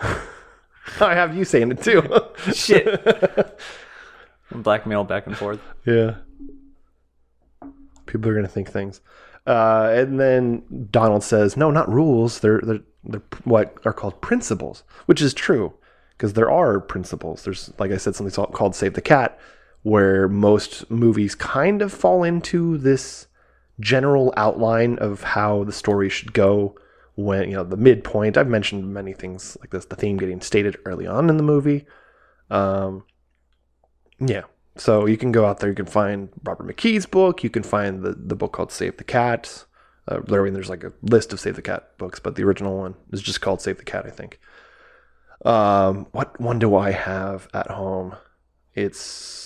I have you saying it too. Shit. Blackmail back and forth. Yeah. People are going to think things. Uh, and then Donald says, no, not rules. They're, they're, they're what are called principles, which is true because there are principles. There's, like I said, something so- called Save the Cat, where most movies kind of fall into this general outline of how the story should go when, you know, the midpoint. I've mentioned many things like this, the theme getting stated early on in the movie. Um, yeah. So you can go out there, you can find Robert McKee's book, you can find the, the book called Save the Cat. Uh, mean, there's like a list of Save the Cat books, but the original one is just called Save the Cat, I think. Um, what one do I have at home? It's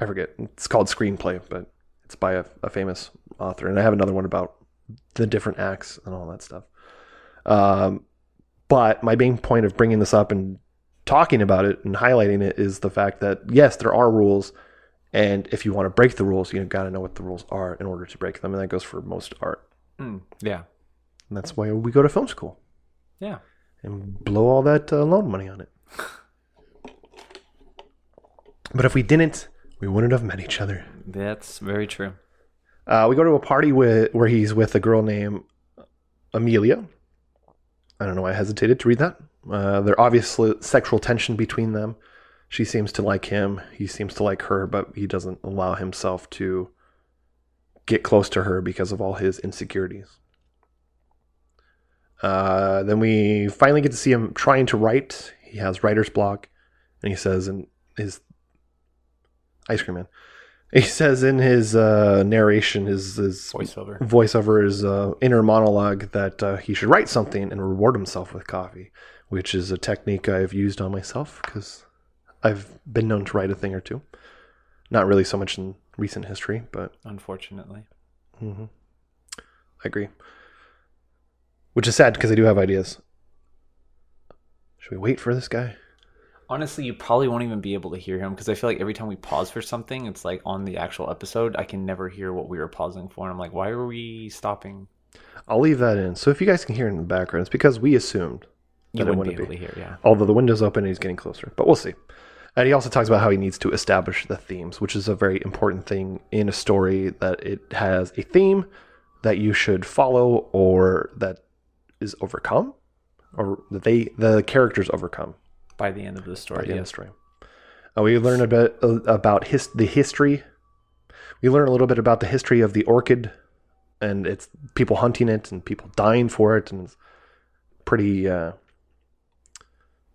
I forget. It's called Screenplay, but it's by a, a famous author, and I have another one about the different acts and all that stuff. Um, but my main point of bringing this up and talking about it and highlighting it is the fact that yes, there are rules, and if you want to break the rules, you've got to know what the rules are in order to break them, and that goes for most art. Mm, yeah. And that's why we go to film school Yeah. and blow all that uh, loan money on it. But if we didn't, we wouldn't have met each other. That's very true. Uh, we go to a party with where he's with a girl named Amelia. I don't know why I hesitated to read that. Uh, there obviously sexual tension between them. She seems to like him. He seems to like her, but he doesn't allow himself to get close to her because of all his insecurities. Uh, then we finally get to see him trying to write. He has writer's block, and he says in his ice cream man. He says in his uh, narration, his, his Voiceover. voiceover, his uh, inner monologue, that uh, he should write something and reward himself with coffee, which is a technique I've used on myself because I've been known to write a thing or two. Not really so much in recent history, but Unfortunately. Mm-hmm. I agree. Which is sad because I do have ideas. Should we wait for this guy? Honestly, you probably won't even be able to hear him because I feel like every time we pause for something, it's like on the actual episode, I can never hear what we were pausing for. And I'm like, why are we stopping? I'll leave that in. So if you guys can hear it in the background, it's because we assumed You wouldn't be able be. to hear, yeah. Although the window's open and he's getting closer, but we'll see. And he also talks about how he needs to establish the themes, which is a very important thing in a story that it has a theme that you should follow or that is overcome or that they the characters overcome By the end of the story. by the end of the story. Uh, we learn a bit uh, about his, the history. We learn a little bit about the history of the orchid, and it's people hunting it and people dying for it, and it's pretty, uh,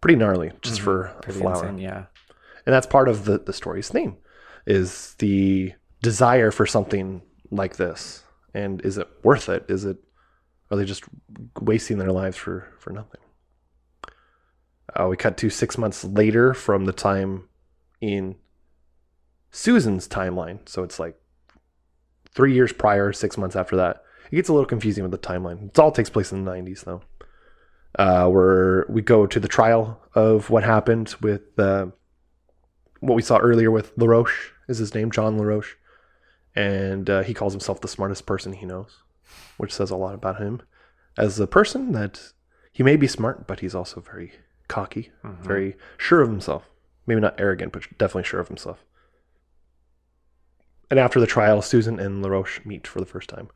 pretty gnarly just for a Mm-hmm. Pretty flower. insane, yeah. And that's part of the the story's theme, is the desire for something like this, and is it worth it? Is it are they just wasting their lives for for nothing? Uh, we cut to six months later from the time in Susan's timeline. So it's like three years prior, six months after that. It gets a little confusing with the timeline. It all takes place in the 90s, though. Uh, where we go to the trial of what happened with uh, what we saw earlier with LaRoche, is his name, John LaRoche. And uh, he calls himself the smartest person he knows, which says a lot about him as a person that he may be smart, but he's also very cocky, very sure of himself. Maybe not arrogant, but definitely sure of himself. And after the trial, Susan and LaRoche meet for the first time.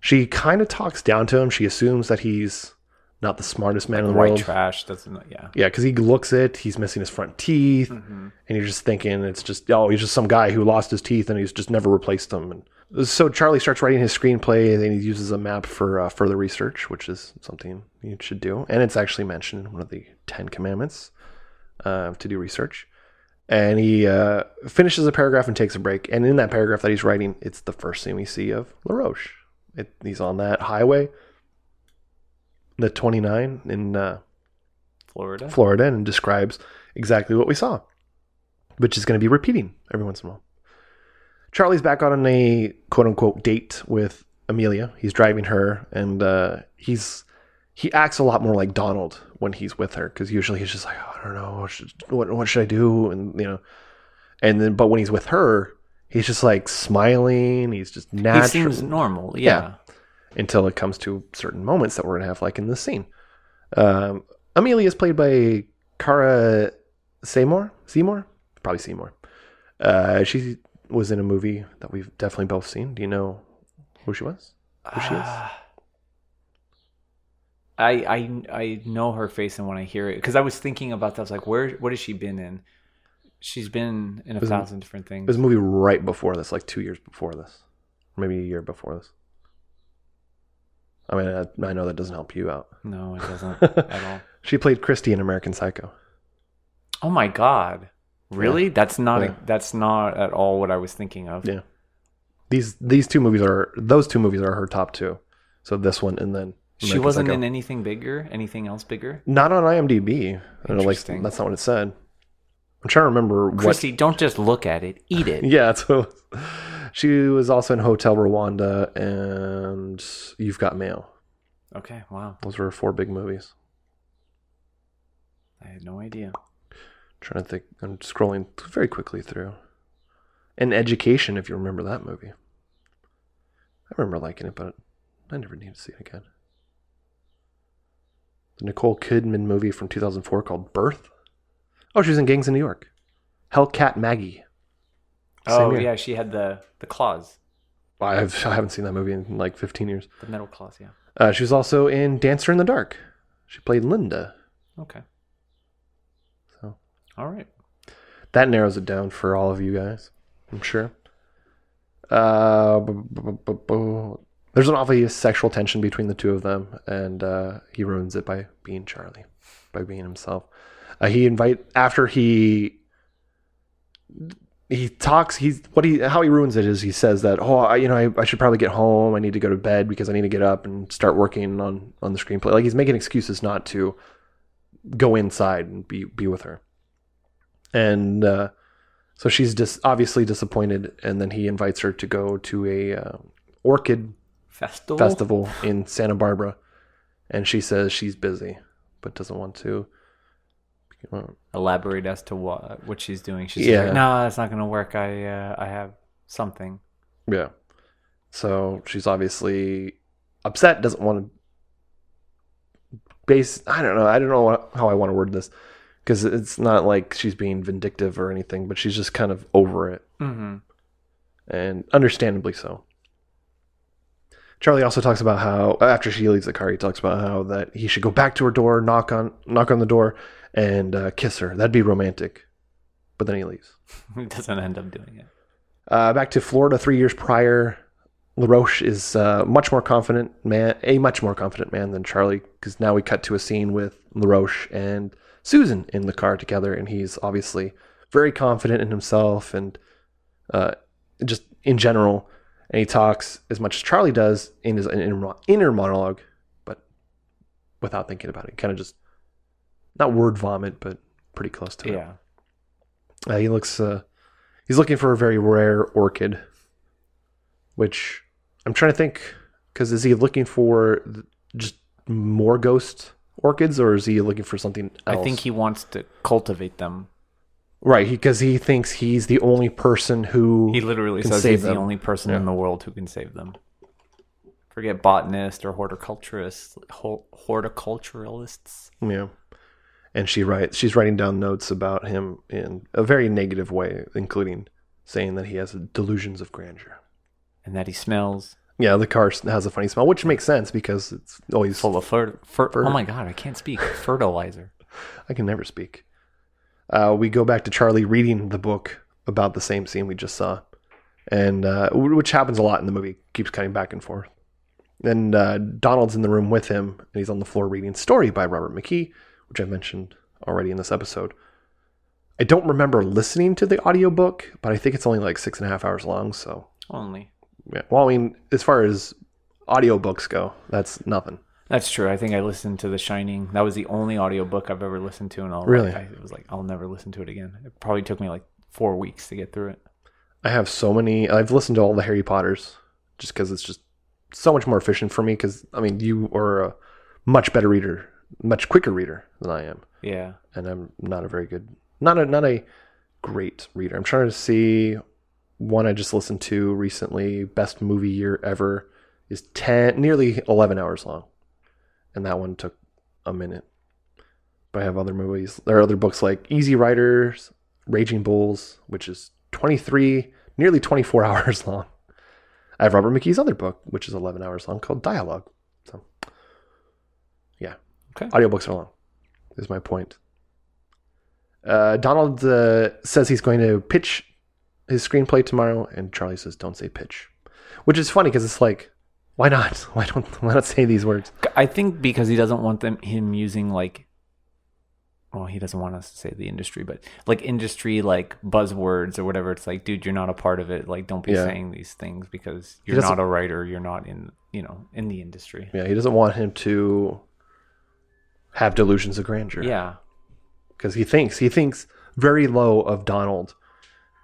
She kind of talks down to him. She assumes that he's not the smartest man in the White world. trash doesn't, yeah. Yeah, because he looks it, he's missing his front teeth, Mm-hmm. and you're just thinking it's just oh, he's just some guy who lost his teeth and he's just never replaced them. And so Charlie starts writing his screenplay, and then he uses a map for uh, further research, which is something you should do, and it's actually mentioned in one of the Ten Commandments uh, to do research. And he uh, finishes a paragraph and takes a break, and in that paragraph that he's writing, it's the first thing we see of LaRoche. It, he's on that highway, the 29 in. Uh, Florida. Florida and describes exactly what we saw, which is going to be repeating every once in a while. Charlie's back on a quote unquote date with Amelia. He's driving her, and uh, he's he acts a lot more like Donald when he's with her because usually he's just like, oh, I don't know, what should, what what should I do, and you know, and then but when he's with her, he's just like smiling. He's just natural. he seems normal, yeah. Until it comes to certain moments that we're gonna have, like in this scene. Um, Amelia is played by Cara Seymour. Seymour, probably Seymour. Uh, she was in a movie that we've definitely both seen. Do you know who she was? Who she is? I I I know her face, and when I hear it, because I was thinking about that, I was like, where what has she been in? She's been in a thousand different It things. was a movie right before this, like two years before this, maybe a year before this. I mean, I, I know that doesn't help you out. no, it doesn't at all. She played Christy in American Psycho. Oh my god, really? That's not Yeah. a, that's not at all what I was thinking of. Yeah. These these two movies are those two movies are her top two. So this one and then She wasn't Psycho. in anything bigger, anything else bigger. Not on IMDb. I don't know, like Interesting. that's not what it said. I'm trying to remember what. Don't just look at it, eat it. Yeah, that's what. She was also in Hotel Rwanda and You've Got Mail. Okay, wow, Those were her four big movies. I had no idea. trying to think. I'm scrolling very quickly through. An Education, if you remember that movie. I remember liking it, but I never need to see it again. The Nicole Kidman movie from 2004 called Birth. Oh, she was in Gangs in New York. Hellcat Maggie. Oh yeah, she had the the claws. I, have, I haven't seen that movie in like 15 years. The metal claws, yeah. Uh, she was also in Dancer in the Dark. She played Linda. Okay. So All right. that narrows it down for all of you guys, I'm sure. Uh, bu- bu- bu- there's an obvious sexual tension between the two of them, and uh, he ruins it by being Charlie, by being himself. Uh, he invite after he he talks. He's what he how he ruins it is he says that oh I, you know I, I should probably get home. I need to go to bed because I need to get up and start working on on the screenplay. Like he's making excuses not to go inside and be be with her and uh, so she's just obviously disappointed and then he invites her to go to a uh, orchid Festival. festival in santa barbara and she says she's busy but doesn't want to Elaborate as to what what she's doing. She's Yeah. like, no, that's not going to work. I uh, I have something. yeah so she's obviously upset doesn't want to base i don't know i don't know how i want to word this because it's not like she's being vindictive or anything but she's just kind of over it Mm-hmm. and understandably so. Charlie also talks about how after she leaves the car, he talks about how that he should go back to her door, knock on knock on the door, and uh, kiss her. That'd be romantic. But then he leaves. He doesn't end up doing it. Uh, back to Florida, three years prior, LaRoche is uh, much more confident man, a much more confident man than Charlie, because now we cut to a scene with LaRoche and Susan in the car together, and he's obviously very confident in himself and uh, just in general. And he talks as much as Charlie does in his inner, inner monologue, but without thinking about it. Kind of just not word vomit, but pretty close to it. Yeah. Uh, he looks. Uh, he's looking for a very rare orchid, which I'm trying to think. Because is he looking for just more ghost orchids, or is he looking for something else? I think he wants to cultivate them. Right because he, thinks he's the only person who He literally can says save he's them. the only person Yeah. in the world who can save them. Forget botanist or horticulturist, hor- horticulturalists. Yeah. And she writes she's writing down notes about him in a very negative way, including saying that he has delusions of grandeur. and that he smells Yeah, the car has a funny smell, which makes sense because it's always full of fer- Fer- Oh my god, I can't speak. Fertilizer. I can never speak. Uh, we go back to Charlie reading the book about the same scene we just saw, and uh, which happens a lot in the movie. Keeps cutting back and forth. And uh, Donald's in the room with him, and he's on the floor reading "Story" by Robert McKee, which I mentioned already in this episode. I don't remember listening to the audiobook, but I think it's only like six and a half hours long. So, Only. yeah. Well, I mean, as far as audiobooks go, that's nothing. That's true. I think I listened to The Shining. That was the only audiobook I've ever listened to, and I'll Really? I, it was like I'll never listen to it again. It probably took me like four weeks to get through it. I have so many. I've listened to all the Harry Potters just because it's just so much more efficient for me. Because I mean, you are a much better reader, much quicker reader than I am, Yeah. and I'm not a very good, not a not a great reader. I'm trying to see one I just listened to recently. Best movie year ever is ten, nearly eleven hours long, and that one took a minute. But I have other movies. There are other books like Easy Riders, Raging Bulls, which is 23, nearly 24 hours long. I have Robert McKee's other book, which is 11 hours long, called Dialogue. So, yeah. Okay. Audiobooks are long, is my point. Uh, Donald uh, says he's going to pitch his screenplay tomorrow, and Charlie says, don't say pitch. Which is funny because it's like, why not? Why don't why not say these words? I think because he doesn't want them him using like well, he doesn't want us to say the industry, but like industry like buzzwords or whatever. It's like, dude, you're not a part of it. Like don't be Yeah. saying these things because you're doesn't- a writer, you're not in you know, in the industry. Yeah, he doesn't want him to have delusions of grandeur. Yeah. because he thinks he thinks very low of Donald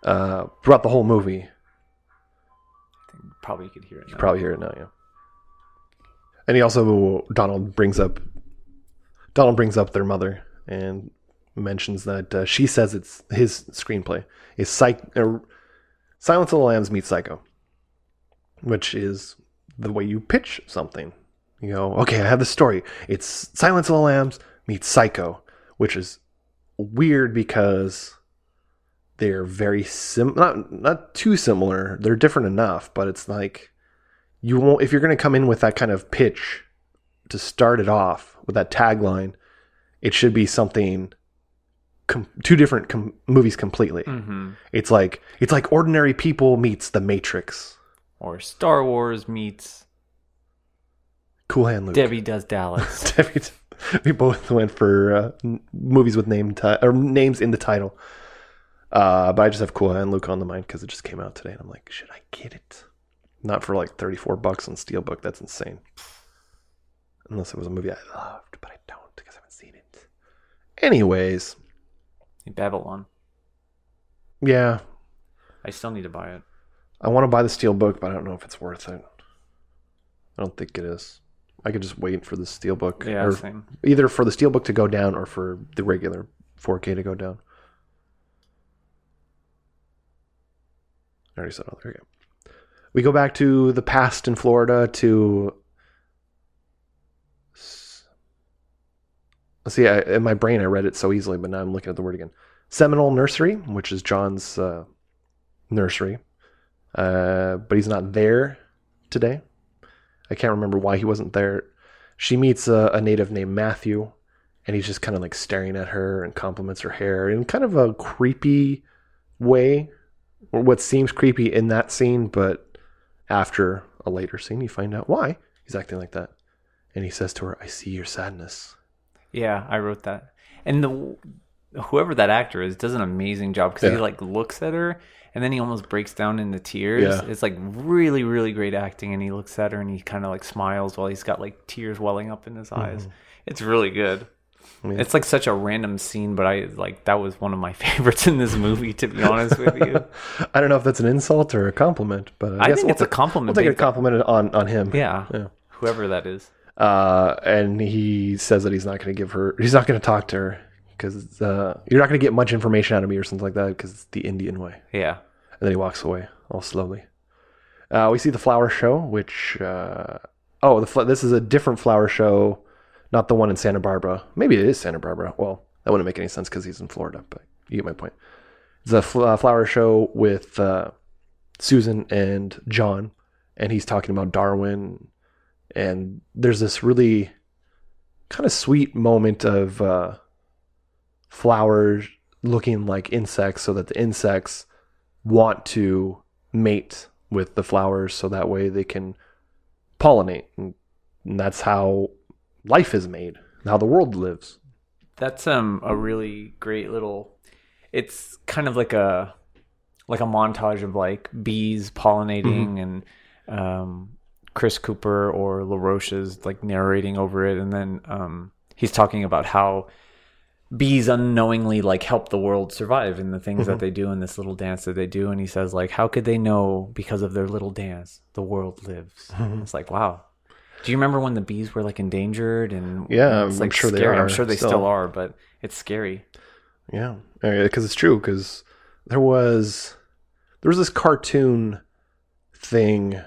uh, throughout the whole movie. I think probably you could hear it. You Now. Probably hear it now, yeah. And he also Donald brings up Donald brings up their mother and mentions that uh, she says it's his screenplay is psych uh, Silence of the Lambs meets Psycho, which is the way you pitch something. You go, okay, I have the story. It's Silence of the Lambs meets Psycho, which is weird because they're very sim not not too similar. They're different enough, but it's like you won't if you're going to come in with that kind of pitch to start it off with that tagline, it should be something com- two different com- movies completely. Mm-hmm. It's like it's like ordinary people meets the Matrix. Or Star Wars meets Cool Hand Luke. Debbie Does Dallas. Debbie, we both went for uh, movies with name ti- or names in the title. Uh, but I just have Cool Hand Luke on the mind because it just came out today, and I'm like, should I get it? Not for like 34 bucks on Steelbook. That's insane. Unless it was a movie I loved, but I don't because I haven't seen it. Anyways, Babylon. yeah, I still need to buy it. I want to buy the Steelbook, but I don't know if it's worth it. I don't think it is. I could just wait for the Steelbook. Yeah, or same. either for the steelbook to go down or for the regular 4K to go down. I already said, oh, there go. We go back to the past in Florida to. See, I, in my brain I read it so easily, but now I'm looking at the word again. Seminole Nursery, which is John's uh, nursery, uh, but he's not there today. I can't remember why he wasn't there. She meets a, a native named Matthew, and he's just kind of like staring at her and compliments her hair in kind of a creepy way, or what seems creepy in that scene, but after a later scene, you find out why he's acting like that. And he says to her, I see your sadness. Yeah, I wrote that. And the whoever that actor is does an amazing job because he like looks at her and then he almost breaks down into tears. Yeah. It's like really, really great acting. And he looks at her and he kind of like smiles while he's got like tears welling up in his eyes. Mm-hmm. It's really good. Yeah. It's like such a random scene, but I like that was one of my favorites in this movie. To be honest with you, I don't know if that's an insult or a compliment, but I, I guess think we'll it's a ta- compliment We'll take a compliment on, on him. yeah, Yeah. whoever that is. uh, and he says that he's not going to give her, he's not going to talk to her because uh, you're not going to get much information out of me or something like that because it's the Indian way. Yeah, And then he walks away all slowly. Uh, we see the flower show, which uh, oh, the fl- this is a different flower show, not the one in Santa Barbara. Maybe it is Santa Barbara. Well, that wouldn't make any sense because he's in Florida, but you get my point. It's a fl- uh, flower show with uh, Susan and John, and he's talking about Darwin. And there's this really kind of sweet moment of uh, flowers looking like insects, so that the insects want to mate with the flowers, so that way they can pollinate, and, and that's how life is made, how the world lives. that's um a really great little. It's kind of like a like a montage of like bees pollinating and um, Chris Cooper or LaRoche is like narrating over it, and then um, he's talking about how bees unknowingly like help the world survive in the things that they do in this little dance that they do, and he says like, how could they know because of their little dance the world lives? It's like wow. Do you remember when the bees were like endangered and Yeah, it's I'm like sure they are I'm sure they still. still are, but it's scary. Yeah, because it's true. Because there was there was this cartoon thing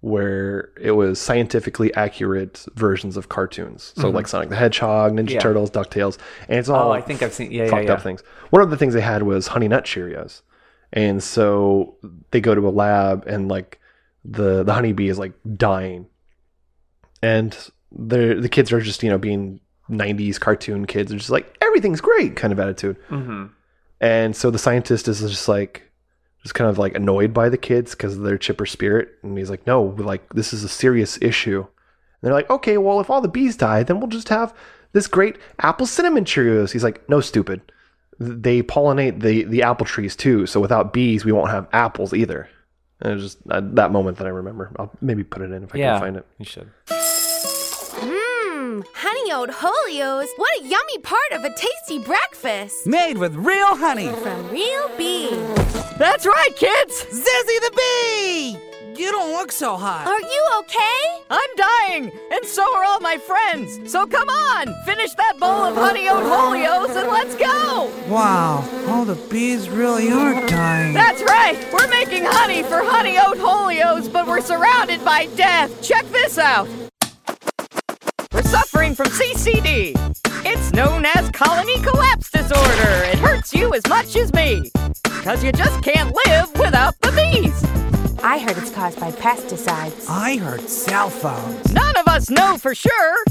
where it was scientifically accurate versions of cartoons. So like Sonic the Hedgehog, Ninja Mm-hmm. Yeah. Turtles, Ducktales, and it's all Oh, I think I've seen. Yeah, yeah, fucked yeah. up things. One of the things they had was Honey Nut Cheerios, and so they go to a lab and like the the honeybee is like dying, and the the kids are just you know being 90s cartoon kids. Are just like everything's great kind of attitude. Hmm and so the scientist is just like just kind of like annoyed by the kids because of their chipper spirit. And he's like no like this is a serious issue. And they're like okay well if all the bees die then we'll just have this great apple cinnamon cheerios. He's like no stupid. They pollinate the the apple trees too. So without bees we won't have apples either. And it's just uh, that moment that i remember. I'll maybe put it in if i Yeah, can find it. you should. Mmm, honey oat Holios. What a yummy part of a tasty breakfast. Made with real honey. From real bees. That's right, kids! Zizzy the Bee! You don't look so hot. Are you okay? I'm dying, and so are all my friends. So come on, finish that bowl of honey oat Holios and let's go! Wow, all the bees really are dying. That's right, we're making honey for honey oat Holios, but we're surrounded by death. Check this out. We're suffering from CCD. It's known as colony collapse disorder. It hurts you as much as me. Because you just can't live without the bees. I heard it's caused by pesticides. I heard cell phones. None of us know for sure.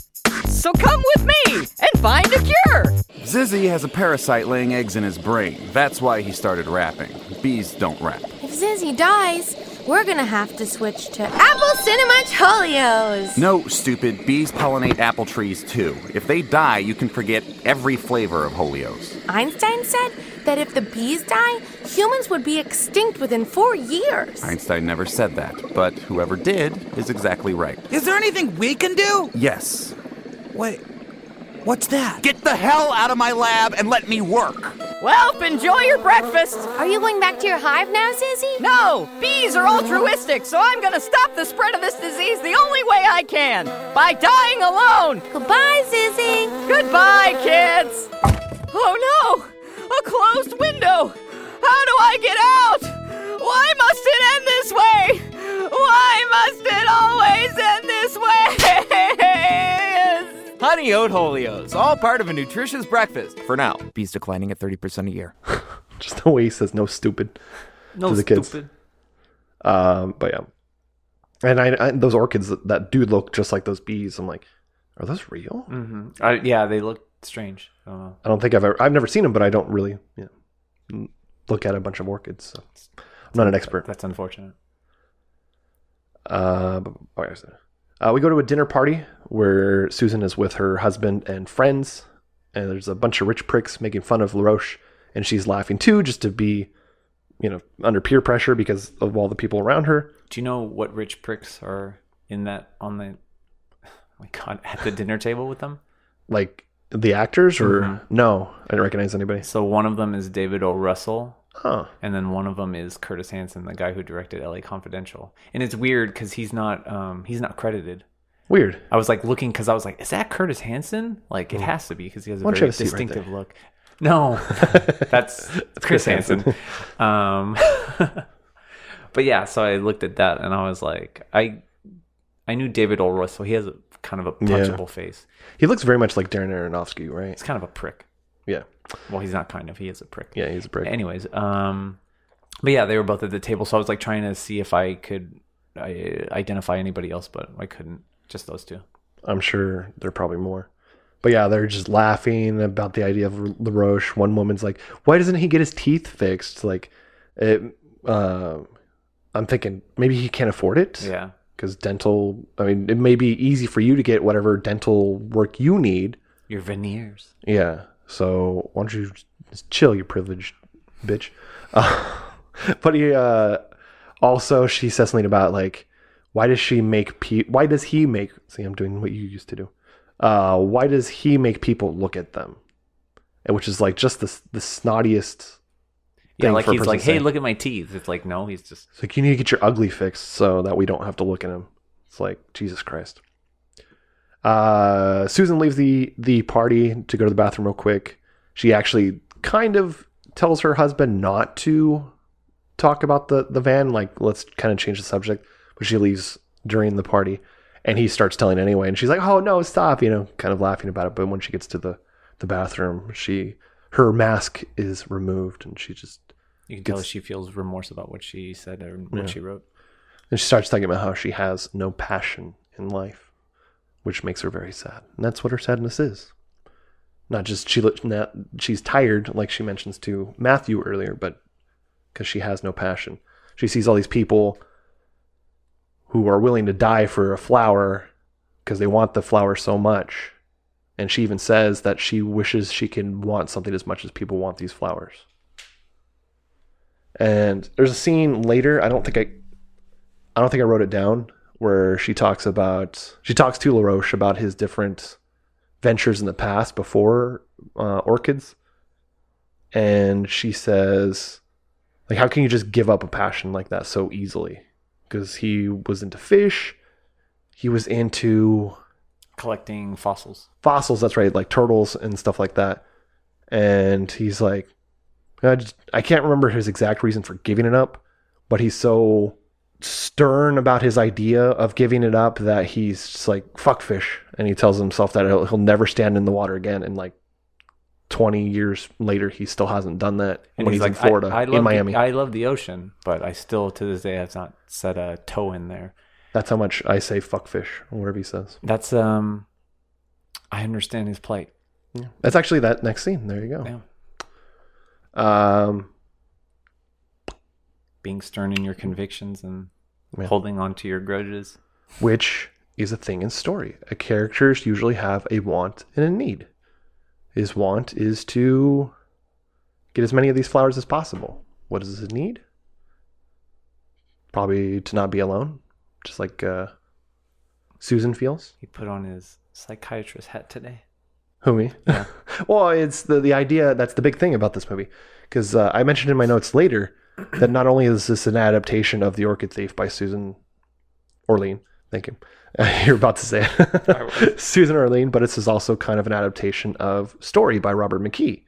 So come with me and find a cure. Zizzy has a parasite laying eggs in his brain. That's why he started rapping. Bees don't rap. If Zizzy dies, we're gonna have to switch to apple cinema Cholios. No, stupid. Bees pollinate apple trees too. If they die, you can forget every flavor of Holios. Einstein said that if the bees die, humans would be extinct within four years. Einstein never said that, but whoever did is exactly right. Is there anything we can do? Yes. Wait, what's that? Get the hell out of my lab and let me work! Well, enjoy your breakfast. Are you going back to your hive now, Zizzy? No, bees are altruistic, so I'm gonna stop the spread of this disease the only way I can by dying alone. Goodbye, Zizzy. Goodbye, kids. Oh no, a closed window. How do I get out? Why must it end this way? Why must it always end this way? Honey Oat Holios, all part of a nutritious breakfast. For now, bees declining at 30% a year. Just the way he says no stupid No to the kids. stupid. Um, but yeah, and I, I those orchids that, that do look just like those bees. I'm like, are those real? Mm-hmm. I, yeah, they look strange. I don't know. I don't think I've ever I've never seen them, but I don't really you know, look at a bunch of orchids. So I'm not an expert. That's unfortunate. Uh, but- oh, yes. uh, we go to a dinner party where Susan is with her husband and friends, and there's a bunch of rich pricks making fun of LaRoche, and she's laughing too, just to be, you know, under peer pressure because of all the people around her. Do you know what rich pricks are in that on the? Oh my God, at the dinner table with them. Like the actors, or Mhm. no, I didn't recognize anybody. So one of them is David O. Russell, Huh. and then one of them is Curtis Hanson, the guy who directed L.A. Confidential. And it's weird because he's not um he's not credited. Weird. I was like looking because I was like, is that Curtis Hanson? Like it has to be because he has a Why don't you very have a seat right distinctive there? look. No, that's Chris Chris Hansen. Hansen. Um, but yeah, so I looked at that and I was like, I I knew David O. Russell. He has a kind of a Yeah. touchable face. He looks very much like Darren Aronofsky, right? He's kind of a prick. Yeah. Well, he's not kind of. He is a prick. Yeah, he's a prick. Anyways, um, but yeah, they were both at the table, so I was like trying to see if I could uh, identify anybody else, but I couldn't. Just those two. I'm sure there are probably more. But yeah, they're just laughing about the idea of LaRoche. One woman's like, why doesn't he get his teeth fixed? Like, it, uh, I'm thinking maybe he can't afford it. Yeah. Because dental, I mean, it may be easy for you to get whatever dental work you need. Your veneers. Yeah. So why don't you just chill, you privileged bitch? Uh, but he uh, also she says something about like why does she make pe- why does he make see I'm doing what you used to do. Uh, why does he make people look at them? And which is like just the the snottiest. Yeah, like for he's like, hey, look at my teeth. It's like, no, he's just It's like you need to get your ugly fixed so that we don't have to look at him. It's like Jesus Christ. Uh, Susan leaves the the party to go to the bathroom real quick. She actually kind of tells her husband not to talk about the the van. Like, let's kind of change the subject. She leaves during the party, and he starts telling anyway. And she's like, "Oh no, stop!" You know, kind of laughing about it. But when she gets to the the bathroom, she her mask is removed, and she just you can tell she feels remorse about what she said or what Yeah. she wrote. And she starts talking about how she has no passion in life, which makes her very sad. And that's what her sadness is. Not just she not, she's tired, like she mentions to Matthew earlier, but because she has no passion. She sees all these people who are willing to die for a flower because they want the flower so much. And she even says that she wishes she can want something as much as people want these flowers. And there's a scene later, I don't think I I don't think I wrote it down where she talks about she talks to LaRoche about his different ventures in the past before uh, orchids, and she says, like, how can you just give up a passion like that so easily? Because he was into fish, he was into Collecting fossils. fossils. That's right, like turtles and stuff like that. And he's like, I, just, I can't remember his exact reason for giving it up, but he's so stern about his idea of giving it up that he's just like fuck fish and he tells himself that he'll, he'll never stand in the water again and like 20 years later he still hasn't done that And when he's, in like, I- Florida I, in love Miami The, I love the ocean, but I still to this day have not set a toe in there. that's how much I say fuck fish or whatever he says That's um, I understand his plight. that's actually that next scene there you go Yeah. um Being stern in your convictions and Yeah. holding on to your grudges. which is a thing in story. A characters usually have a want and a need. His want is to get as many of these flowers as possible. What does his need? Probably to not be alone, just like uh, Susan feels. He put on his psychiatrist hat today. Who me? Yeah. well, it's the the idea that's the big thing about this movie because uh, I mentioned in my notes later that not only is this an adaptation of The Orchid Thief by Susan Orlean, thank you. You're about to say it. Susan Orlean, but this is also kind of an adaptation of Story by Robert McKee.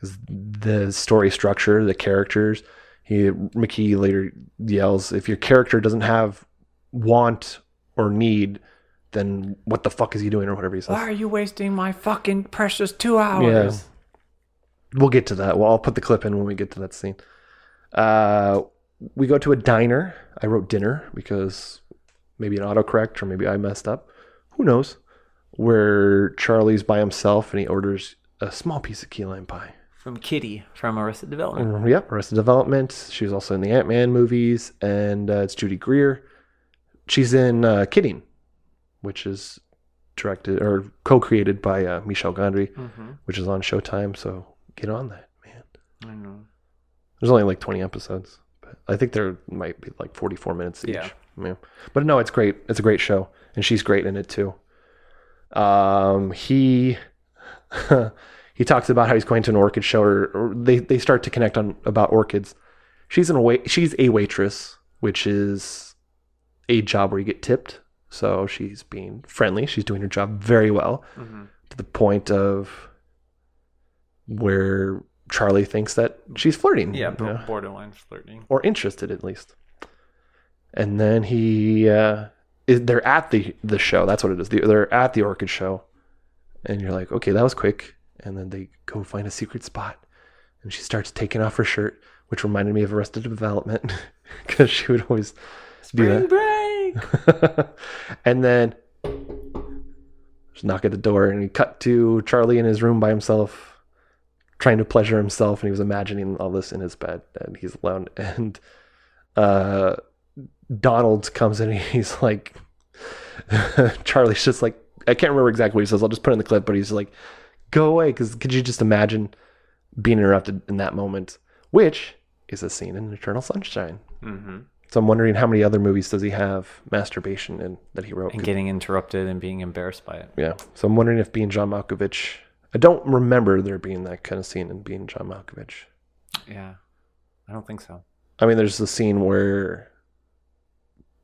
'Cause The story structure, the characters. He McKee later yells, "If your character doesn't have want or need, then what the fuck is he doing?" or whatever he says. Why are you wasting my fucking precious two hours? Yeah. We'll get to that. Well, I'll put the clip in when we get to that scene. Uh, we go to a diner. I wrote dinner because maybe an autocorrect or maybe I messed up. Who knows? Where Charlie's by himself and he orders a small piece of key lime pie. From Kitty from Arrested Development. Mm, Yep, Arrested Development. She was also in the Ant Man movies, and uh, it's Judy Greer. She's in uh, Kidding, which is directed or co-created by uh, Michel Gondry, Mhm. which is on Showtime. So get on that. Man. I know. There's only like 20 episodes, but I think there might be like 44 minutes each. Yeah. Yeah. But no, it's great. It's a great show, and she's great in it too. Um, he he talks about how he's going to an orchid show, or, or they they start to connect on about orchids. She's an wait. She's a waitress, which is a job where you get tipped. So she's being friendly. She's doing her job very well Mhm. to the point of where Charlie thinks that she's flirting. Yeah, you know, borderline flirting. or interested at least. And then he, uh, is, they're at the the show. That's what it is. They're at the orchid show, and you're like, okay, that was quick. And then they go find a secret spot, and she starts taking off her shirt, which reminded me of Arrested Development because she would always do that. break. and then just knock at the door, and he cut to Charlie in his room by himself, trying to pleasure himself, and he was imagining all this in his bed, and he's alone. And uh, Donald comes in, and he's like, Charlie's just like, I can't remember exactly what he says. I'll just put it in the clip, but he's like, "Go away," because could you just imagine being interrupted in that moment, which is a scene in Eternal Sunshine. hmm So I'm wondering how many other movies does he have masturbation in that he wrote? And getting interrupted and being embarrassed by it. yeah. So I'm wondering if being John Malkovich, I don't remember there being that kind of scene in being John Malkovich. Yeah. I don't think so. I mean, there's the scene where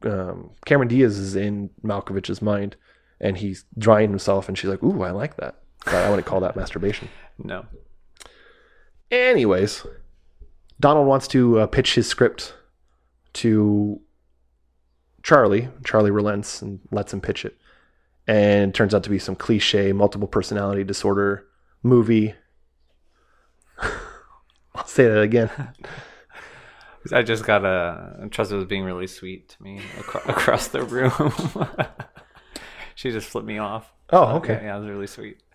um, Cameron Diaz is in Malkovich's mind, and he's drying himself, and she's like, "Ooh, I like that." But I wouldn't call that masturbation. No. Anyways, Donald wants to uh, pitch his script to Charlie. Charlie relents and lets him pitch it. And it turns out to be some cliche multiple personality disorder movie. I'll say that again. I just got a Tressa was being really sweet to me acro- across the room. she just flipped me off. Oh, So, okay. Yeah, yeah, it was really sweet.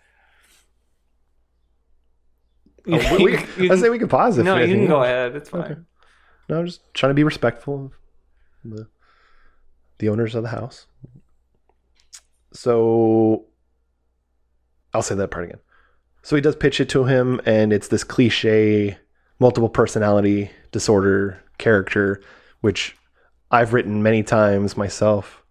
Oh, we, we, let's say we can pause it. No, you can go ahead. It's fine. Okay. No, I'm just trying to be respectful of the the owners of the house. So I'll say that part again. So he does pitch it to him, and it's this cliche multiple personality disorder character, which I've written many times myself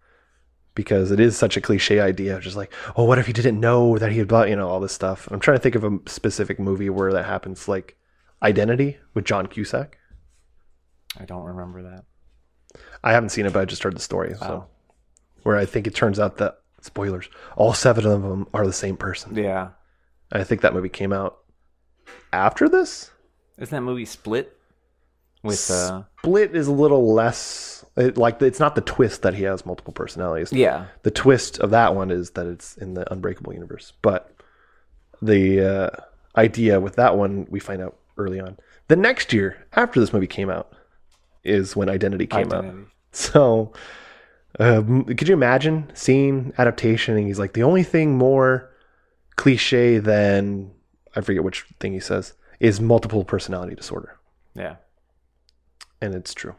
because it is such a cliche idea. Just like, oh, what if he didn't know that he had bought, you know, all this stuff. I'm trying to think of a specific movie where that happens, like Identity with John Cusack. I don't remember that. I haven't seen it, but I just heard the story. So, Oh. where I think it turns out that spoilers, all seven of them are the same person. Yeah. I think that movie came out after this. Isn't that movie Split? With uh Split is a little less It, like it's not the twist that he has multiple personalities. Yeah. The twist of that one is that it's in the Unbreakable universe. But the uh, idea with that one we find out early on. The next year after this movie came out is when Identity came out. So, um, could you imagine seeing adaptation? And he's like, the only thing more cliche than I forget which thing he says is multiple personality disorder, Yeah. and it's true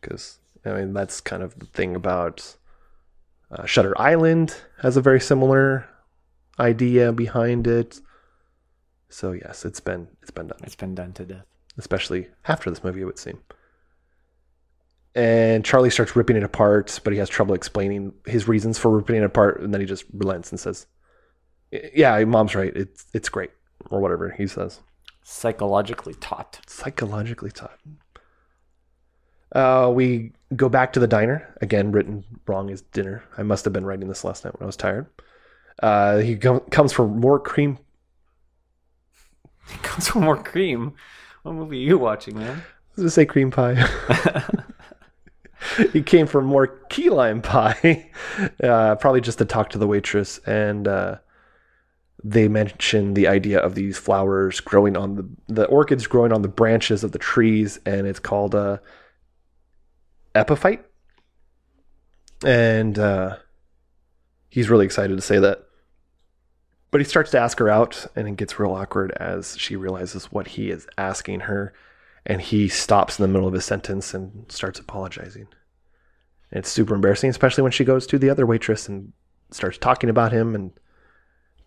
because I mean that's kind of the thing about uh, Shutter Island has a very similar idea behind it. So yes, it's been it's been done. It's been done to death. especially after this movie, it would seem. And Charlie starts ripping it apart, but he has trouble explaining his reasons for ripping it apart, and then he just relents and says, "Yeah, mom's right. It's it's great," or whatever he says. Psychologically taut. Psychologically taut. Uh, we go back to the diner again. Written wrong is dinner. I must have been writing this last night when I was tired. Uh, he com- comes for more cream. He comes for more cream. What movie are you watching, man? Does it say cream pie? he came for more key lime pie, uh, probably just to talk to the waitress. And uh, they mention the idea of these flowers growing on the the orchids growing on the branches of the trees, and it's called a epiphyte. And uh, he's really excited to say that. But he starts to ask her out, and it gets real awkward as she realizes what he is asking her and he stops in the middle of his sentence and starts apologizing. And it's super embarrassing, especially when she goes to the other waitress and starts talking about him and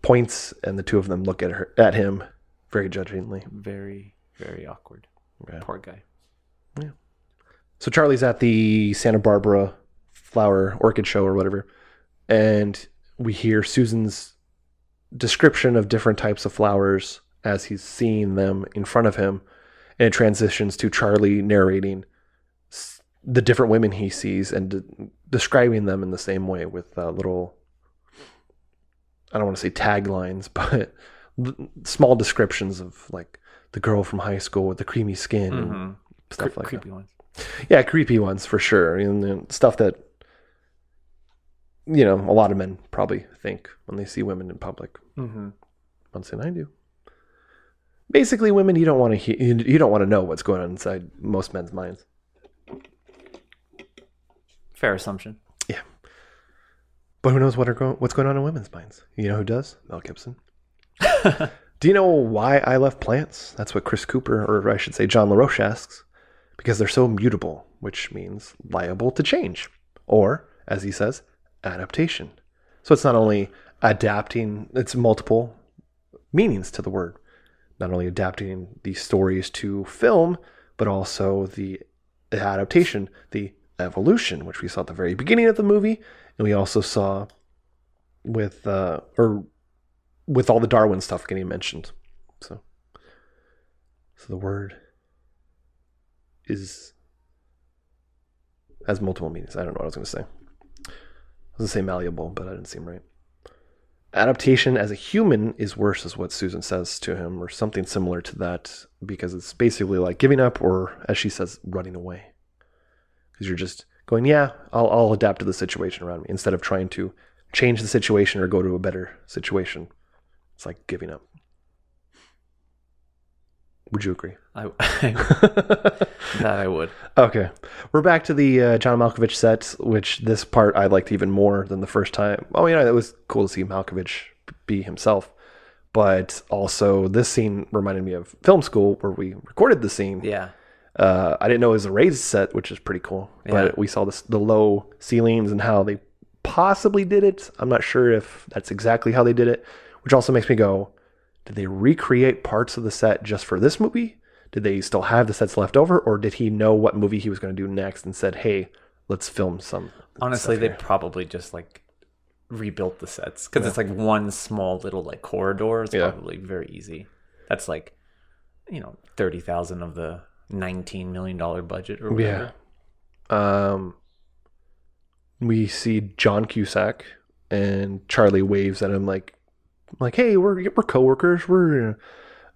points, and the two of them look at her at him very judgingly. Very, very awkward. Yeah. Poor guy. Yeah. So Charlie's at the Santa Barbara flower orchid show or whatever, and we hear Susan's description of different types of flowers as he's seeing them in front of him, and it transitions to Charlie narrating the different women he sees and de- describing them in the same way with uh, little I don't want to say taglines, but small descriptions of like the girl from high school with the creamy skin and Mhm. stuff Cre- like creepy that. ones. Yeah, creepy ones for sure, and then stuff that you know a lot of men probably think when they see women in public. Mm-hmm. I'm saying I do. Basically, women you don't want to hear, you don't want to know what's going on inside most men's minds. Fair assumption. But who knows what are go- what's going on in women's minds? You know who does? Mel Gibson. Do you know why I love plants? That's what Chris Cooper, or I should say John LaRoche asks. Because they're so mutable, which means liable to change. Or, as he says, adaptation. So it's not only adapting, it's multiple meanings to the word. Not only adapting these stories to film, but also the adaptation, the evolution, which we saw at the very beginning of the movie, and we also saw with uh, or with all the Darwin stuff getting mentioned. So, so the word is has multiple meanings. I don't know what I was going to say. I was going to say malleable, but I didn't seem right. Adaptation as a human is worse, is what Susan says to him, or something similar to that, because it's basically like giving up, or as she says, running away. Because you're just going, yeah, I'll, I'll adapt to the situation around me instead of trying to change the situation or go to a better situation. It's like giving up. Would you agree? I, that I would. Okay, we're back to the uh, John Malkovich set, which this part I liked even more than the first time. Oh, yeah, it was cool to see Malkovich be himself, but also this scene reminded me of film school where we recorded the scene. Yeah. Uh, I didn't know it was a raised set, which is pretty cool. Yeah. But we saw this, the low ceilings and how they possibly did it. I'm not sure if that's exactly how they did it, which also makes me go, did they recreate parts of the set just for this movie? Did they still have the sets left over, or did he know what movie he was going to do next and said, "Hey, let's film some"? Honestly, they probably just like rebuilt the sets because it's like one small little like corridor. It's Yeah. probably very easy. That's like you know thirty thousand of the nineteen million dollar budget or whatever. Yeah. Um, we see John Cusack and Charlie waves at him like, like, hey, we're we're coworkers, we're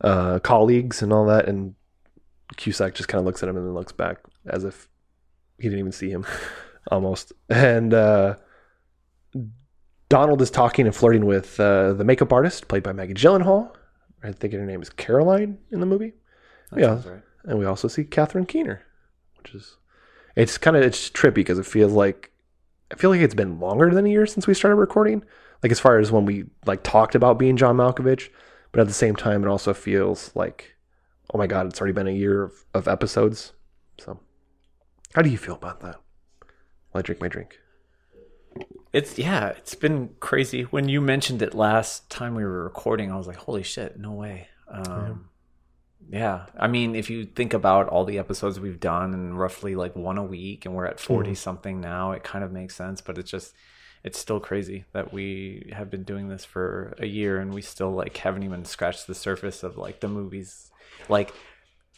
uh, colleagues, and all that. And Cusack just kind of looks at him and then looks back as if he didn't even see him almost. And uh, Donald is talking and flirting with uh, the makeup artist played by Maggie Gyllenhaal. I think her name is Caroline in the movie. That yeah, right. And we also see Catherine Keener, which is it's kind of it's trippy because it feels like I feel like it's been longer than a year since we started recording. Like as far as when we like talked about being John Malkovich, but at the same time, it also feels like oh my god, it's already been a year of, of episodes. So, how do you feel about that? While I drink my drink. It's yeah, it's been crazy. When you mentioned it last time we were recording, I was like, "Holy shit, no way!" Um, yeah. I mean, if you think about all the episodes we've done and roughly like one a week, and we're at 40 Mhm. something now, it kind of makes sense. But it's just, it's still crazy that we have been doing this for a year and we still like haven't even scratched the surface of like the movies. Like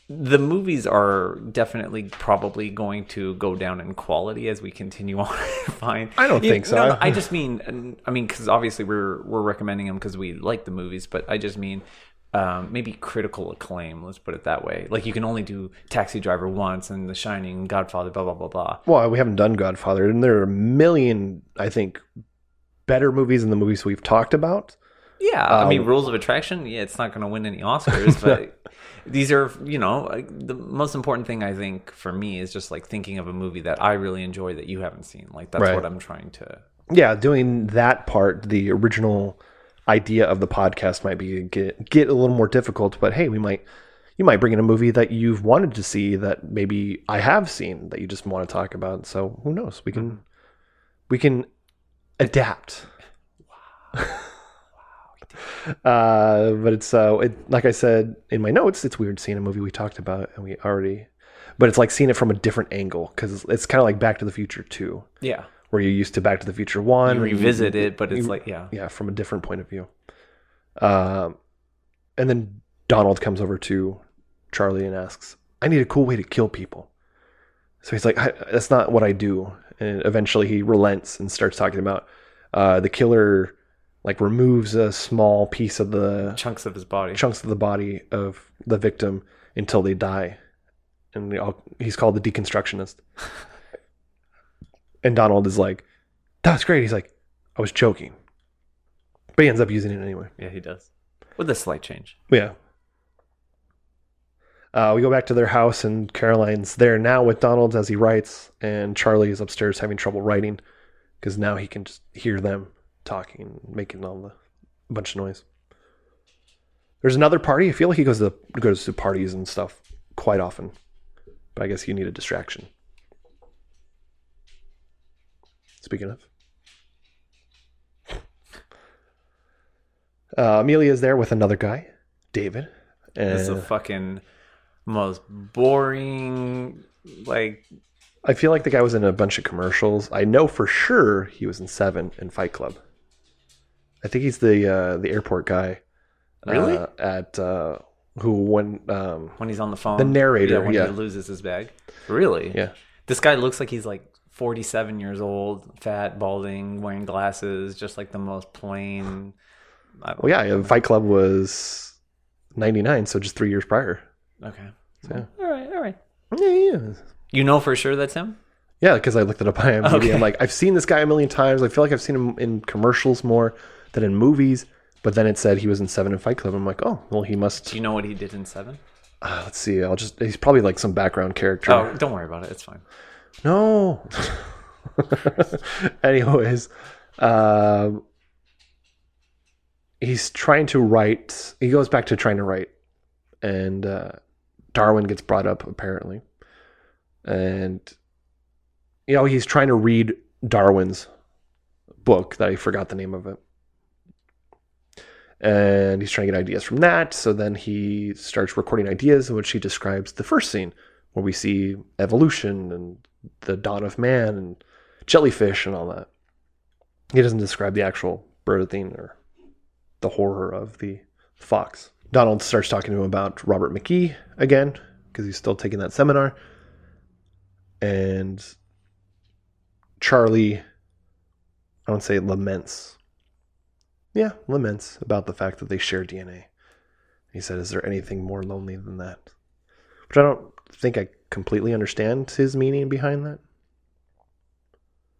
the movies are definitely probably going to go down in quality as we continue on. Fine. I don't You- think so. no, no, I just mean, I mean, because obviously we're we're recommending them because we like the movies, but I just mean um, maybe critical acclaim. Let's put it that way. Like you can only do Taxi Driver once, and The Shining, Godfather, blah blah blah blah. Well, we haven't done Godfather, and there are a million, I think, better movies than the movies we've talked about. Yeah, I mean, Um, Rules of Attraction. Yeah, it's not going to win any Oscars, but these are, you know, the most important thing I think for me is just like thinking of a movie that I really enjoy that you haven't seen. Like that's Right. what I'm trying to. yeah, doing that part, the original idea of the podcast might be get get a little more difficult. But hey, we might you might bring in a movie that you've wanted to see that maybe I have seen that you just want to talk about. So who knows? We can we can adapt. Wow. Uh, but it's uh, it, like I said in my notes, it's weird seeing a movie we talked about and we already, but it's like seeing it from a different angle because it's kind of like Back to the Future too. Yeah, where you're used to Back to the Future One. You revisit it, but it's you- like, yeah. yeah, from a different point of view. Um, and then Donald comes over to Charlie and asks, "I need a cool way to kill people." So he's like, I, "That's not what I do." And eventually, he relents and starts talking about uh, the killer, like removes a small piece of the chunks of his body, chunks of the body of the victim until they die, and they all, he's called the deconstructionist. And Donald is like, "That's great." He's like, "I was joking," but he ends up using it anyway. Yeah, he does with a slight change. Yeah. Uh, we go back to their house, and Caroline's there now with Donald as he writes, and Charlie is upstairs having trouble writing because now he can just hear them talking, and making all the bunch of noise. There's another party. I feel like he goes to goes to parties and stuff quite often, but I guess you need a distraction. Speaking of, uh, Amelia is there with another guy, David. It's the fucking most boring, like I feel like the guy was in a bunch of commercials. I know for sure he was in Seven and Fight Club. I think he's the uh, the airport guy. Really? uh, at uh, who when um, when he's on the phone. the narrator. Yeah, when Yeah, he loses his bag. Really? Yeah. This guy looks like he's like 47 years old, fat, balding, wearing glasses, just like the most plain. Well, yeah, yeah, Fight Club was ninety nine, so just three years prior. Okay. Yeah. All right. All right. Yeah, yeah. You know for sure that's him. Yeah, because I looked it up on IMDb. Okay. I'm like, I've seen this guy a million times. I feel like I've seen him in commercials more than in movies. But then it said he was in Seven and Fight Club. I'm like, oh, well, he must. Do you know what he did in Seven? Uh, let's see. I'll just. He's probably like some background character. Oh, don't worry about it. It's fine. No. Anyways, um, he's trying to write. He goes back to trying to write, and uh, Darwin gets brought up apparently, and you know he's trying to read Darwin's book that I forgot the name of it. And he's trying to get ideas from that. So then he starts recording ideas in which he describes the first scene where we see evolution and the dawn of man and jellyfish and all that. He doesn't describe the actual birthing or the horror of the fox. Donald starts talking to him about Robert McKee again because he's still taking that seminar. And Charlie, I don't say laments. Yeah, laments about the fact that they share DNA. He said, Is there anything more lonely than that? Which I don't think I completely understand his meaning behind that.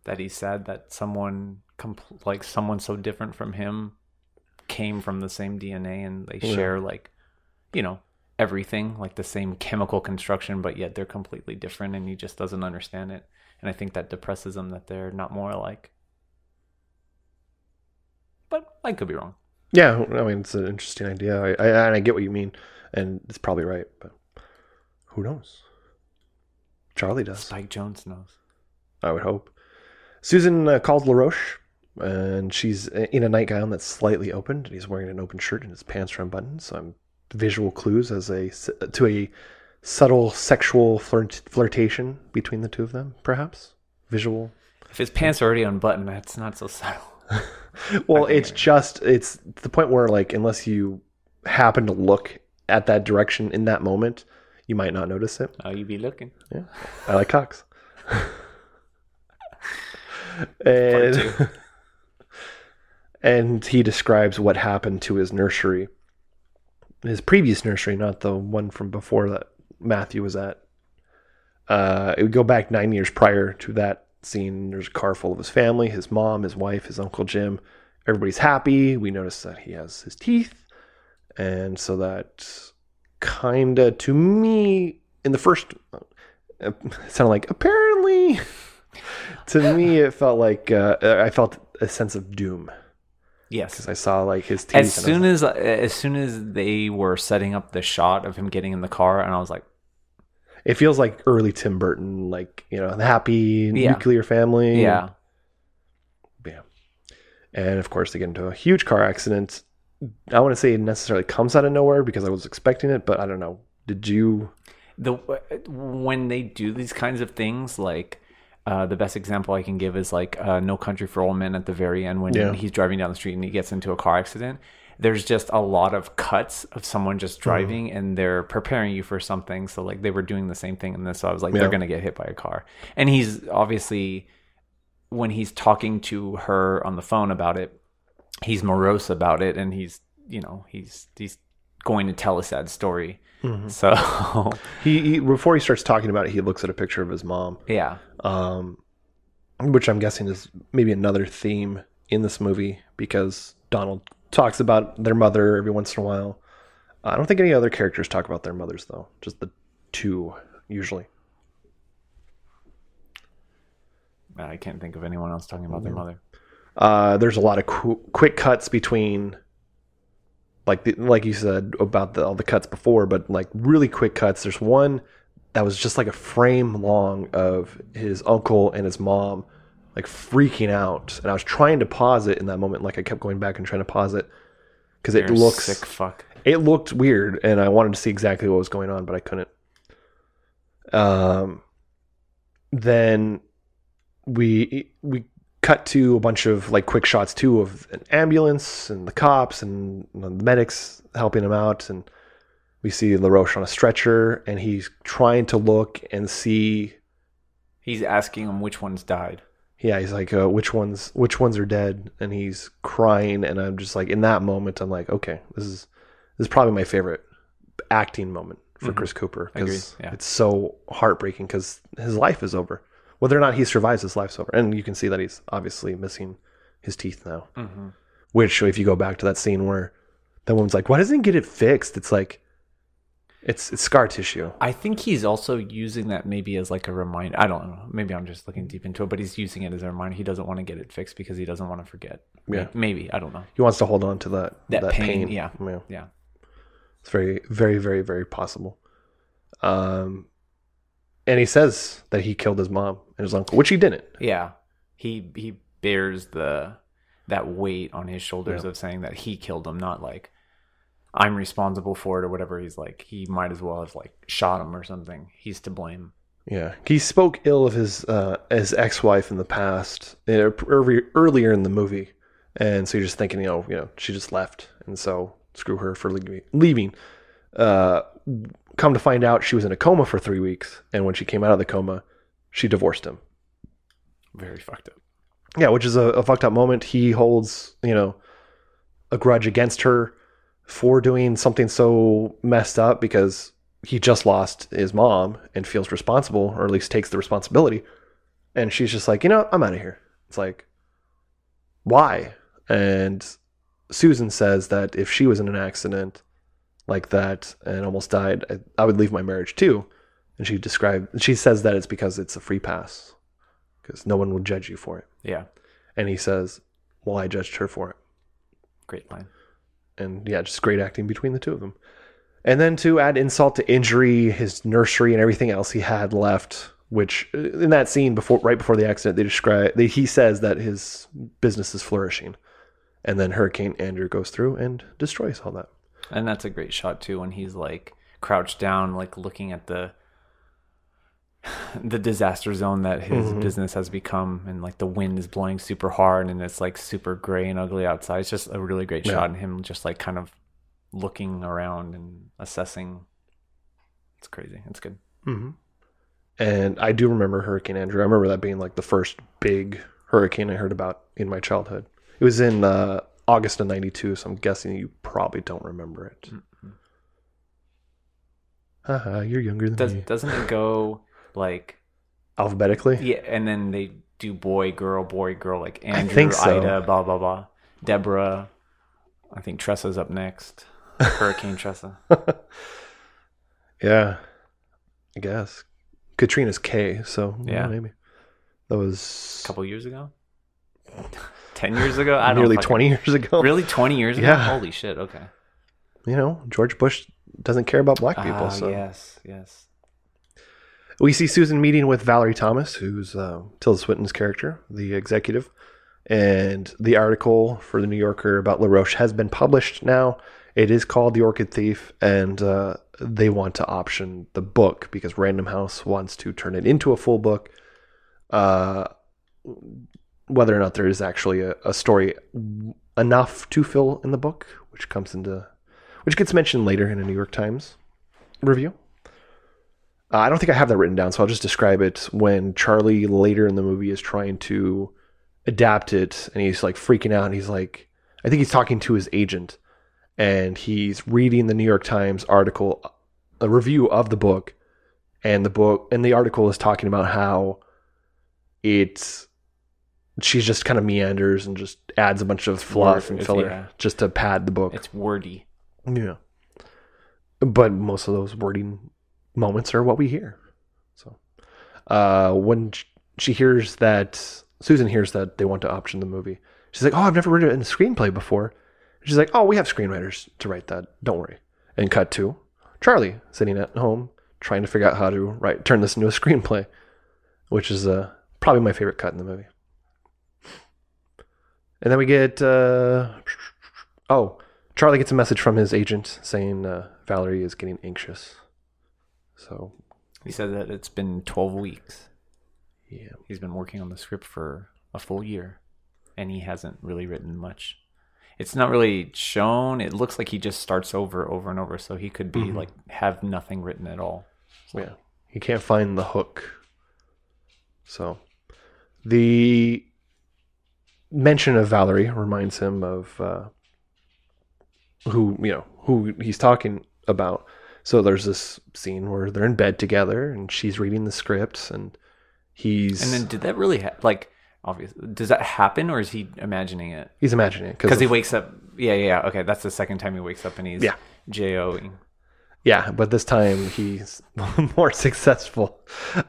that he said that someone compl- like someone so different from him came from the same DNA and they Yeah. share like you know everything like the same chemical construction but yet they're completely different and he just doesn't understand it and I think that depresses him that they're not more alike. But I could be wrong. Yeah, I mean it's an interesting idea. I, I and I get what you mean, and it's probably right, but who knows? Charlie does. Spike Jonze knows. I would hope. Susan uh, calls LaRoche, and she's in a nightgown that's slightly opened, and he's wearing an open shirt, and his pants are unbuttoned. So I'm visual clues as a to a subtle sexual flirt, flirtation between the two of them, perhaps visual. If his pants are already unbuttoned, that's not so subtle. Well, it's just it's the point where like unless you happen to look at that direction in that moment, you might not notice it. Oh, you be looking. Yeah, I like cocks. and and he describes what happened to his nursery, his previous nursery, not the one from before that Matthew was at. Uh, it would go back nine years prior to that scene. There's a car full of his family, his mom, his wife, his uncle Jim. Everybody's happy. We notice that he has his teeth, and so that kinda to me in the first uh, it sounded like apparently to me it felt like uh, I felt a sense of doom Yes. because I saw like his teeth. As soon as as soon as they were setting up the shot of him getting in the car, and I was like, it feels like early Tim Burton, like you know, the happy Yeah. nuclear family. yeah, yeah. And of course, they get into a huge car accident. I want to say it necessarily comes out of nowhere because I was expecting it, but I don't know. Did you? the when they do these kinds of things, like uh, the best example I can give is like uh, No Country for Old Men at the very end when Yeah. he's driving down the street and he gets into a car accident. There's just a lot of cuts of someone just driving and they're preparing you for something. So like they were doing the same thing in this. So I was like, Yeah. they're gonna get hit by a car. And he's obviously when he's talking to her on the phone about it, he's morose about it and he's you know he's he's going to tell a sad story. So He, he before he starts talking about it, he looks at a picture of his mom. yeah. um, which I'm guessing is maybe another theme in this movie because Donald talks about their mother every once in a while. I don't think any other characters talk about their mothers though, just the two usually. I can't think of anyone else talking about their mother. Uh, there's a lot of qu- quick cuts between, like the, like you said about the, all the cuts before, but like really quick cuts. There's one that was just like a frame long of his uncle and his mom, like freaking out, and I was trying to pause it in that moment. Like I kept going back and trying to pause it because it looks sick fuck. it looked weird and I wanted to see exactly what was going on, but I couldn't. Um, then we we cut to a bunch of like quick shots too of an ambulance and the cops and the medics helping him out, and we see LaRoche on a stretcher and he's trying to look and see. He's asking him which ones died. Yeah, he's like, uh, which ones which ones are dead, and he's crying, and I'm just like, in that moment, I'm like, okay, this is this is probably my favorite acting moment for Chris Cooper because yeah. it's so heartbreaking because his life is over. Whether or not he survives, his life's over, and you can see that he's obviously missing his teeth now. Mm-hmm. Which, if you go back to that scene where that woman's like, "Why doesn't he get it fixed?" It's like, it's it's scar tissue. I think he's also using that maybe as like a reminder. I don't know. Maybe I'm just looking deep into it, but he's using it as a reminder. He doesn't want to get it fixed because he doesn't want to forget. Yeah. Maybe. I don't know. He wants to hold on to that That, pain, Yeah. yeah. Yeah. It's very, very, very, very possible. Um, and he says that he killed his mom and his uncle, which he didn't. Yeah. He he bears the that weight on his shoulders Yeah. of saying that he killed him, not like I'm responsible for it or whatever. He's like he might as well have like shot him or something. He's to blame. Yeah, he spoke ill of his uh, his ex wife in the past, uh, early, earlier in the movie, and so you're just thinking, you know, you know, she just left, and so screw her for leaving. leaving. Uh, come to find out, she was in a coma for three weeks, and when she came out of the coma, she divorced him. Very fucked up. Yeah, which is a, a fucked up moment. He holds, you know, a grudge against her for doing something so messed up because he just lost his mom and feels responsible, or at least takes the responsibility. And she's just like, you know, I'm out of here. It's like, why? And Susan says that if she was in an accident like that and almost died, I, I would leave my marriage too. And she described, she says that it's because it's a free pass, because no one will judge you for it. Yeah. And he says, well, I judged her for it. Great line. And yeah, just great acting between the two of them. And then to add insult to injury, his nursery and everything else he had left, which uh, in that scene before, right before the accident, they describe, they, he says that his business is flourishing. And then Hurricane Andrew goes through and destroys all that. And that's a great shot too when he's like crouched down, like looking at the the disaster zone that his Mhm. business has become, and like the wind is blowing super hard, and it's like super gray and ugly outside. It's just a really great Yeah. shot, and him just like kind of looking around and assessing. It's crazy. It's good. Mm-hmm. And I do remember Hurricane Andrew. I remember that being like the first big hurricane I heard about in my childhood. It was in uh, August of 92, so I'm guessing you probably don't remember it. Haha, you're younger than Does me. doesn't it go like Alphabetically? yeah, and then they do boy, girl, boy, girl, like I Andrew, think so. Ida, blah blah blah, Deborah. I think Tressa's up next. Hurricane Tressa. Yeah, I guess. Katrina's K, so yeah, maybe. That was A couple years ago. Ten years ago. I don't nearly fucking- 20 years ago. Really, twenty years ago? Yeah. Holy shit! Okay. You know, George Bush doesn't care about black people. Ah, so yes, yes. We see Susan meeting with Valerie Thomas, who's uh, Tilda Swinton's character, the executive. And the article for the New Yorker about LaRoche has been published now. It is called The Orchid Thief, and uh, they want to option the book because Random House wants to turn it into a full book. Uh, whether or not there is actually a, a story enough to fill in the book, which comes into, which gets mentioned later in a New York Times review. Uh, I don't think I have that written down, so I'll just describe it when Charlie later in the movie is trying to adapt it and he's like freaking out. And he's like, I think he's talking to his agent and he's reading the New York Times article, a review of the book. And the book and the article is talking about how it's she just kind of meanders and just adds a bunch of fluff Word- and filler yeah. just to pad the book. It's wordy. Yeah. But most of those wording moments are what we hear. So, uh, when she hears that, Susan hears that they want to option the movie, she's like, Oh, I've never written a screenplay before. She's like, Oh, we have screenwriters to write that. Don't worry. And cut to Charlie sitting at home trying to figure out how to write, turn this into a screenplay, which is uh, probably my favorite cut in the movie. And then we get, uh, oh, Charlie gets a message from his agent saying uh, Valerie is getting anxious. So, He said that it's been twelve weeks. yeah. He's been working on the script for a full year, and he hasn't really written much. It's not really shown. It looks like he just starts over, over and over. So he could be Mhm. like have nothing written at all. Yeah. He can't find the hook. So, the mention of Valerie reminds him of uh, who, you know, who he's talking about. So there's this scene where they're in bed together and she's reading the script and he's And then did that really ha- like obviously does that happen or is he imagining it? he's imagining it Because he wakes up. Yeah, yeah, yeah. Okay, that's the second time he wakes up and he's Yeah. joing. Yeah, but this time he's more successful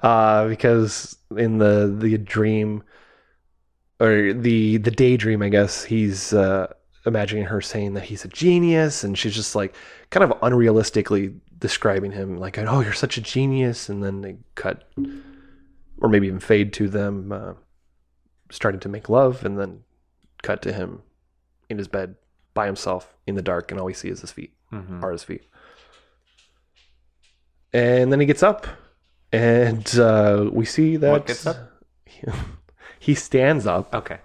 uh, because in the the dream or the the daydream, I guess he's uh, imagining her saying that he's a genius, and she's just like kind of unrealistically describing him like, "Oh, you're such a genius," and then they cut or maybe even fade to them uh, starting to make love, and then cut to him in his bed by himself in the dark, and all we see is his feet, Mhm. are his feet. And then he gets up, and uh, we see that What gets up? he stands up. Okay.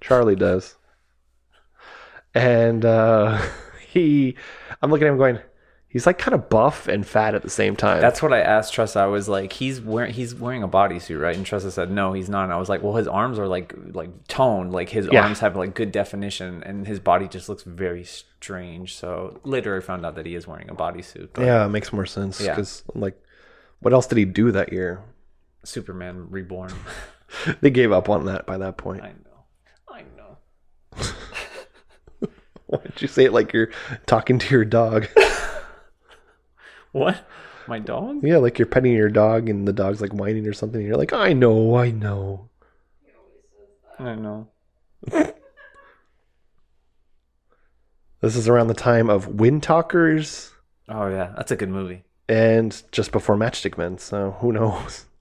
Charlie does, and uh, he. I'm looking at him going. He's like kind of buff and fat at the same time. That's what I asked Tressa. I was like, he's wearing he's wearing a bodysuit, right? And Tressa said, no, he's not. And I was like, well, his arms are like like toned, like his Yeah. arms have like good definition, and his body just looks very strange. So later, I found out that he is wearing a bodysuit. yeah, it makes more sense Yeah. because like, what else did he do that year? Superman reborn. they gave up on that by that point. I know. I know. Why did you say it like you're talking to your dog? What? My dog? yeah, like you're petting your dog and the dog's like whining or something. And you're like, I know, I know. I know. This is around the time of Wind Talkers Oh yeah, that's a good movie. and just before Matchstick Men. So who knows?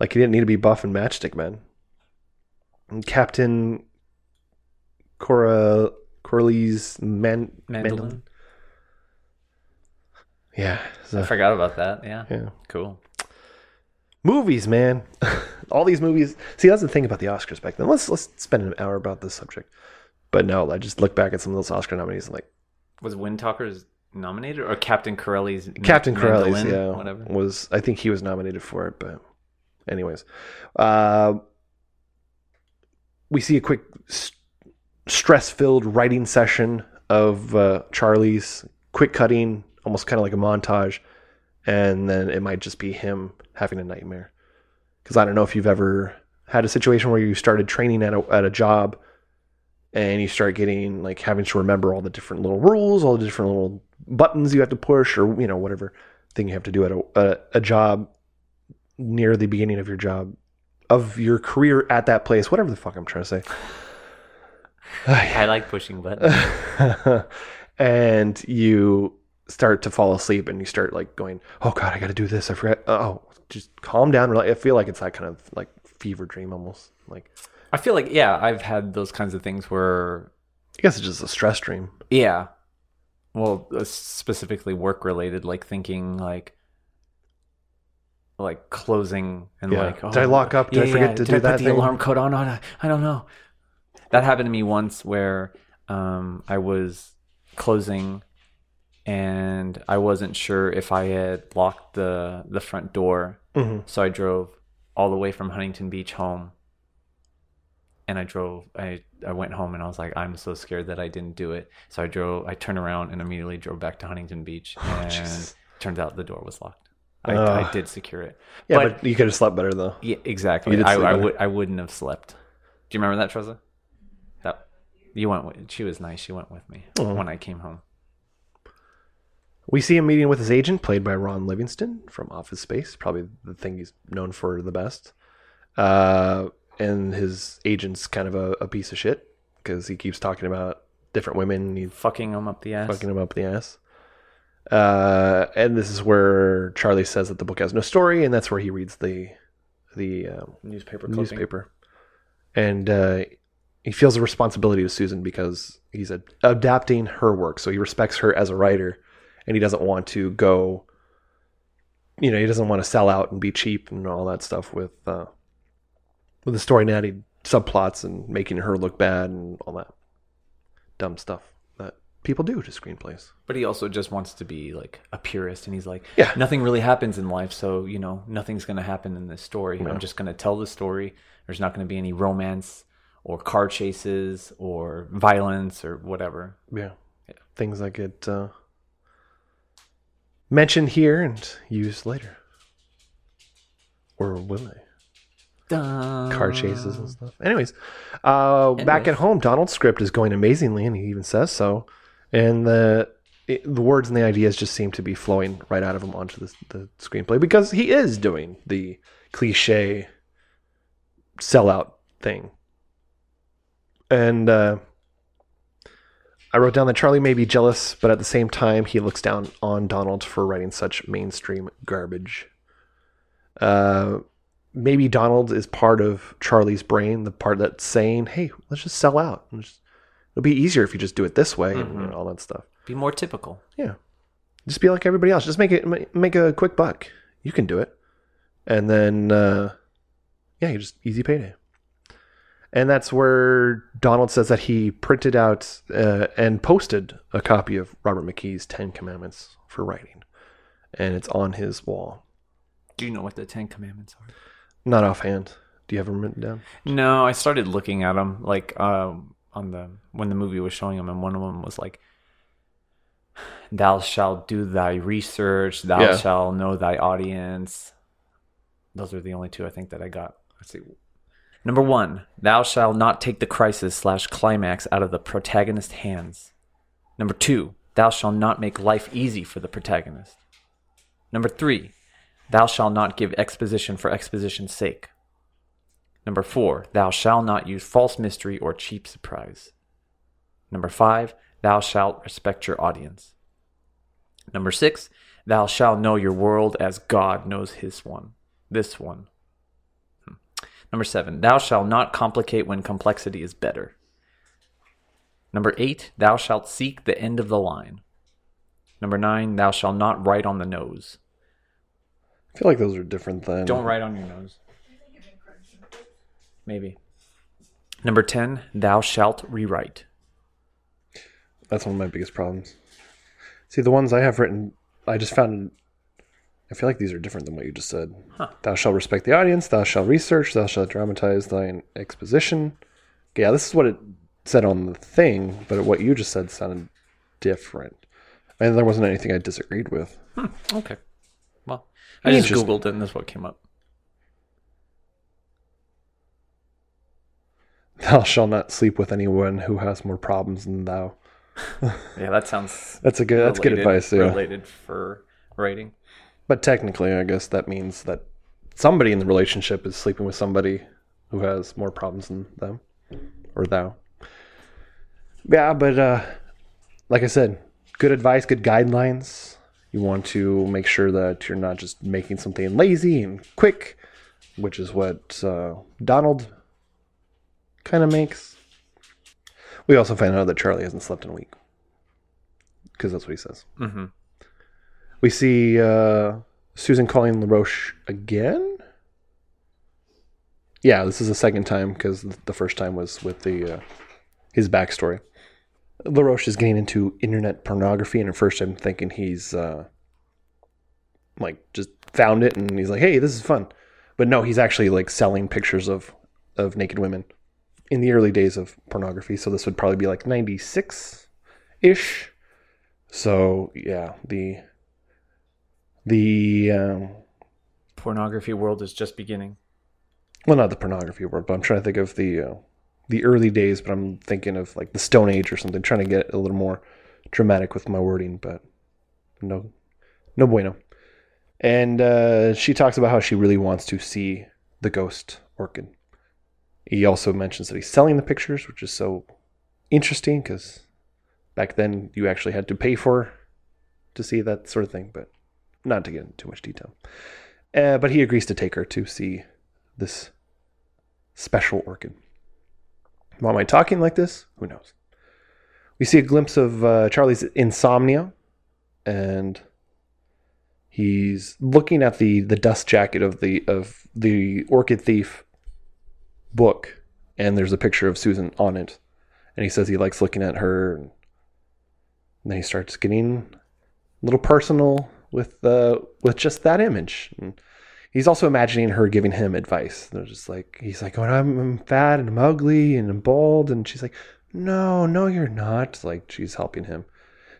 Like he didn't need to be buff in Matchstick Men. And Captain Cora Corelli's man Mandolin. Yeah, so- I forgot about that. Yeah. yeah. Cool. Movies, man. All these movies. See, that's the thing about the Oscars back then. Let's let's spend an hour about this subject. But no, I just look back at some of those Oscar nominees and like Was Wind Talkers nominated or Captain Corelli's Captain Corelli's, Mandolin? yeah, Whatever. was I think he was nominated for it, but anyways, uh, we see a quick s- stress-filled writing session of uh, Charlie's, quick cutting, almost kind of like a montage, and then it might just be him having a nightmare. Because I don't know if you've ever had a situation where you started training at a, at a job and you start getting like having to remember all the different little rules, all the different little buttons you have to push, or you know whatever thing you have to do at a, a, a job near the beginning of your job of your career at that place, whatever the fuck I'm trying to say. I like pushing buttons. and you start to fall asleep and you start like going, "Oh God, I got to do this. I forgot." Oh, just calm down. I feel like it's that kind of like fever dream almost. Like I feel like yeah, I've had those kinds of things where I guess it's just a stress dream. yeah, well, uh, specifically work related, like thinking like like closing and Yeah. like oh, Did I lock up? Did I forget to did do I that Put the alarm code on? I, I don't know. That happened to me once where um, I was closing and I wasn't sure if I had locked the the front door. Mhm. So I drove all the way from Huntington Beach home. And I drove I I went home and I was like I'm so scared that I didn't do it. So I drove I turned around and immediately drove back to Huntington Beach and Jesus. turns out the door was locked. I, Ugh. I did secure it. Yeah, but, you could have slept better though. Yeah, exactly. I, I would I wouldn't have slept. Do you remember that, Tressa? That you went with. She was nice. She went with me Oh. when I came home. We see him meeting with his agent, played by Ron Livingston from Office Space, probably the thing he's known for the best. Uh, and his agent's kind of a, a piece of shit because he keeps talking about different women. He's fucking him up the ass. Fucking him up the ass. Uh, and this is where Charlie says that the book has no story, and that's where he reads the the um, Newspaper clipping. newspaper. And uh, he feels a responsibility to Susan because he's ad- adapting her work, so he respects her as a writer, and he doesn't want to go. You know, he doesn't want to sell out and be cheap and all that stuff with uh, with the story natty subplots and making her look bad and all that dumb stuff that people do to screenplays. But he also just wants to be like a purist, and he's like, Yeah. nothing really happens in life, so you know, nothing's going to happen in this story. No. I'm just going to tell the story. There's not going to be any romance or car chases or violence or whatever. Yeah. Things that get uh, mentioned here and used later. Or will they? Car chases and stuff. Anyways, uh, back at home, Donald's script is going amazingly, and he even says so. And the it, the words and the ideas just seem to be flowing right out of him onto the, the screenplay because he is doing the cliche sellout thing. And uh, I wrote down that Charlie may be jealous, but at the same time, he looks down on Donald for writing such mainstream garbage. Uh, maybe Donald is part of Charlie's brain, the part that's saying, "Hey, let's just sell out. Just- it'll be easier if you just do it this way and you know, all that stuff." Be more typical. Yeah, just be like everybody else. Just make it make a quick buck. You can do it, and then uh, yeah, you just easy payday. And that's where Donald says that he printed out uh, and posted a copy of Robert McKee's Ten Commandments for writing, and it's on his wall. Do you know what the Ten Commandments are? Not offhand. Do you have them written down? No, I started looking at them like um, on the when the movie was showing them, and one of them was like, "Thou shalt do thy research. Thou Yeah. shalt know thy audience." Those are the only two I think that I got. Let's see. Number one, thou shalt not take the crisis slash climax out of the protagonist's hands. Number two, thou shalt not make life easy for the protagonist. Number three, thou shalt not give exposition for exposition's sake. Number four, thou shalt not use false mystery or cheap surprise. Number five, thou shalt respect your audience. Number six, thou shalt know your world as God knows his one, this one. Number seven, thou shalt not complicate when complexity is better. Number eight, thou shalt seek the end of the line. Number nine, thou shalt not write on the nose. I feel like those are different things. Don't write on your nose. Maybe. Number 10, thou shalt rewrite. That's one of my biggest problems. See, the ones I have written, I just found. I feel like these are different than what you just said. Huh. Thou shalt respect the audience. Thou shalt research. Thou shalt dramatize thine exposition. Yeah, this is what it said on the thing, but what you just said sounded different. And there wasn't anything I disagreed with. Hmm, okay. Well, I just Googled it and this is what came up. Thou shalt not sleep with anyone who has more problems than thou. Yeah, that sounds. That's a good. That's good advice. Yeah. Related for writing. But technically, I guess that means that somebody in the relationship is sleeping with somebody who has more problems than them or thou. Yeah, but uh, like I said, good advice, good guidelines. You want to make sure that you're not just making something lazy and quick, which is what uh, Donald kind of makes. We also find out that Charlie hasn't slept in a week because that's what he says. Mm-hmm. We see uh, Susan calling LaRoche again. Yeah, this is the second time because the first time was with the uh, his backstory. LaRoche is getting into internet pornography, and at first I'm thinking he's uh, like just found it, and he's like, "Hey, this is fun," but no, he's actually like selling pictures of of naked women in the early days of pornography. So this would probably be like '96 ish. So yeah, the the um, Pornography world is just beginning. well, not the pornography world, but I'm trying to think of the uh, the early days. But I'm thinking of like the Stone Age or something. Trying to get a little more dramatic with my wording, but no, no bueno. And uh, she talks about how she really wants to see the ghost orchid. He also mentions that he's selling the pictures, which is so interesting because back then you actually had to pay for to see that sort of thing, but not to get into too much detail. Uh, but he agrees to take her to see this special orchid. Why am I talking like this? Who knows? We see a glimpse of uh, Charlie's insomnia, and he's looking at the the dust jacket of the of the orchid thief book, and there's a picture of Susan on it, and he says he likes looking at her. And then he starts getting a little personal with uh, with just that image. And he's also imagining her giving him advice. They're just like he's like, "Oh, I'm, I'm fat and I'm ugly and I'm bald," and she's like, "No, no, you're not." Like she's helping him.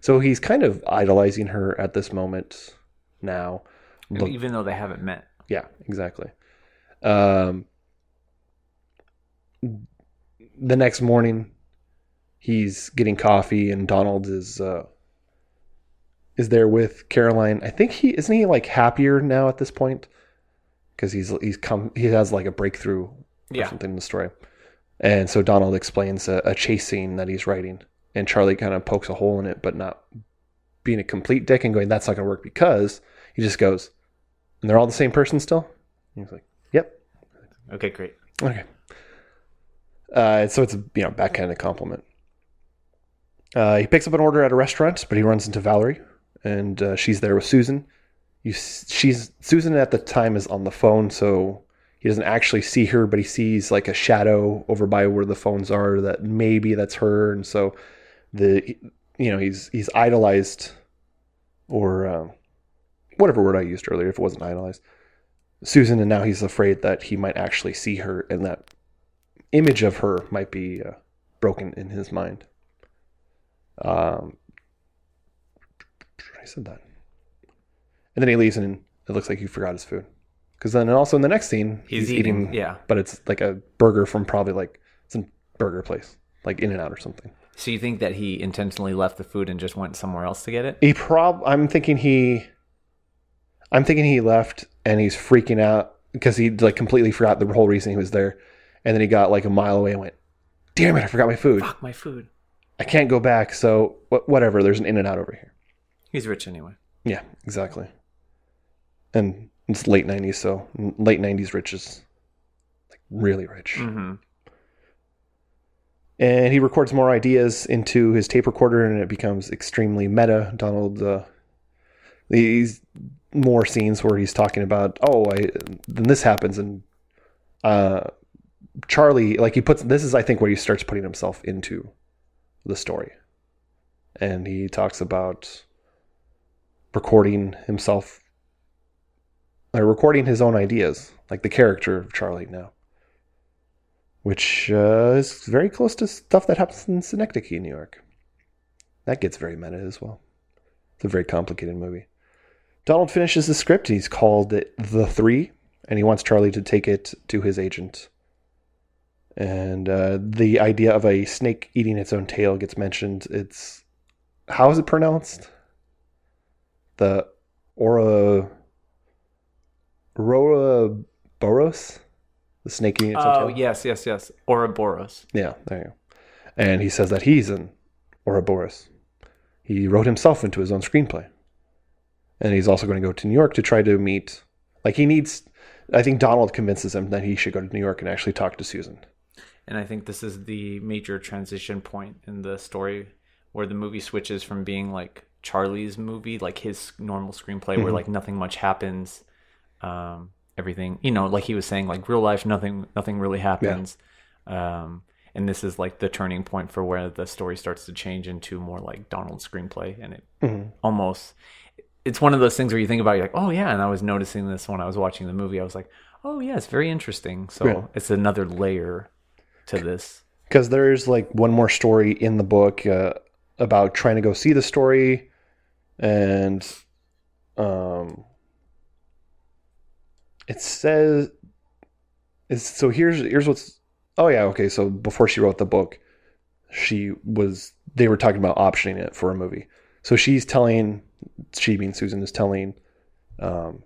So he's kind of idolizing her at this moment now. Look- Even though they haven't met. yeah, exactly. Um, the next morning, he's getting coffee, and Donald is uh, is there with Caroline. I think he isn't he like happier now at this point because he's he's come he has like a breakthrough or Yeah. something in the story, and so Donald explains a, a chase scene that he's writing, and Charlie kind of pokes a hole in it, but not being a complete dick and going that's not going to work because he just goes and they're all the same person still. And he's like, "Yep, Okay, great. okay." Uh, so it's a you know backhanded compliment. Uh, he picks up an order at a restaurant, but he runs into Valerie, and uh, she's there with Susan. You, she's Susan at the time is on the phone, so he doesn't actually see her, but he sees like a shadow over by where the phones are that maybe that's her, and so the you know he's he's idolized or um, whatever word I used earlier if it wasn't idolized Susan, and now he's afraid that he might actually see her, and that image of her might be uh, broken in his mind. Um, said that, and then he leaves, and it looks like he forgot his food. Because then also in the next scene, He's eating- yeah. but it's like a burger from probably like some burger place, like In-N-Out or something. So you think that he intentionally left the food and just went somewhere else to get it? He prob. I'm thinking he. I'm thinking he left and he's freaking out because he like completely forgot the whole reason he was there, and then he got like a mile away and went, "Damn it! I forgot my food. Fuck my food. I can't go back." So wh- whatever. There's an In-N-Out over here. He's rich anyway. Yeah, exactly. And it's late '90s, so late '90s rich is like really rich. Mm-hmm. and he records more ideas into his tape recorder and it becomes extremely meta donald uh, these more scenes where he's talking about oh i then this happens and uh charlie like he puts this is i think where he starts putting himself into the story and he talks about recording himself or recording his own ideas like the character of charlie now which uh, is very close to stuff that happens in Synecdoche, in New York. That gets very meta as well. It's a very complicated movie. Donald finishes the script. He's called it The Three, and he wants Charlie to take it to his agent. And uh, the idea of a snake eating its own tail gets mentioned. It's how is it pronounced? The Ora Ouroboros, the snake eating its Oh tail. yes, yes, yes. Ouroboros. Yeah, there you go. And he says that he's an Ouroboros. He wrote himself into his own screenplay. And he's also going to go to New York to try to meet. Like, he needs. I think Donald convinces him that he should go to New York and actually talk to Susan. And I think this is the major transition point in the story where the movie switches from being like Charlie's movie, like his normal screenplay where Mhm. like nothing much happens. Um, everything, you know, like he was saying, like real life, nothing, nothing really happens. Um, and this is like the turning point for where the story starts to change into more like Donald's screenplay. And it Mhm. almost, it's one of those things where you think about, it, you're like, oh yeah. And I was noticing this when I was watching the movie. I was like, oh yeah, it's very interesting. So Yeah. it's another layer to this. Because there's like one more story in the book uh, about trying to go see the story. And um, it says it's so here's here's what's oh yeah okay so before she wrote the book she was they were talking about optioning it for a movie. So she's telling she being susan is telling um,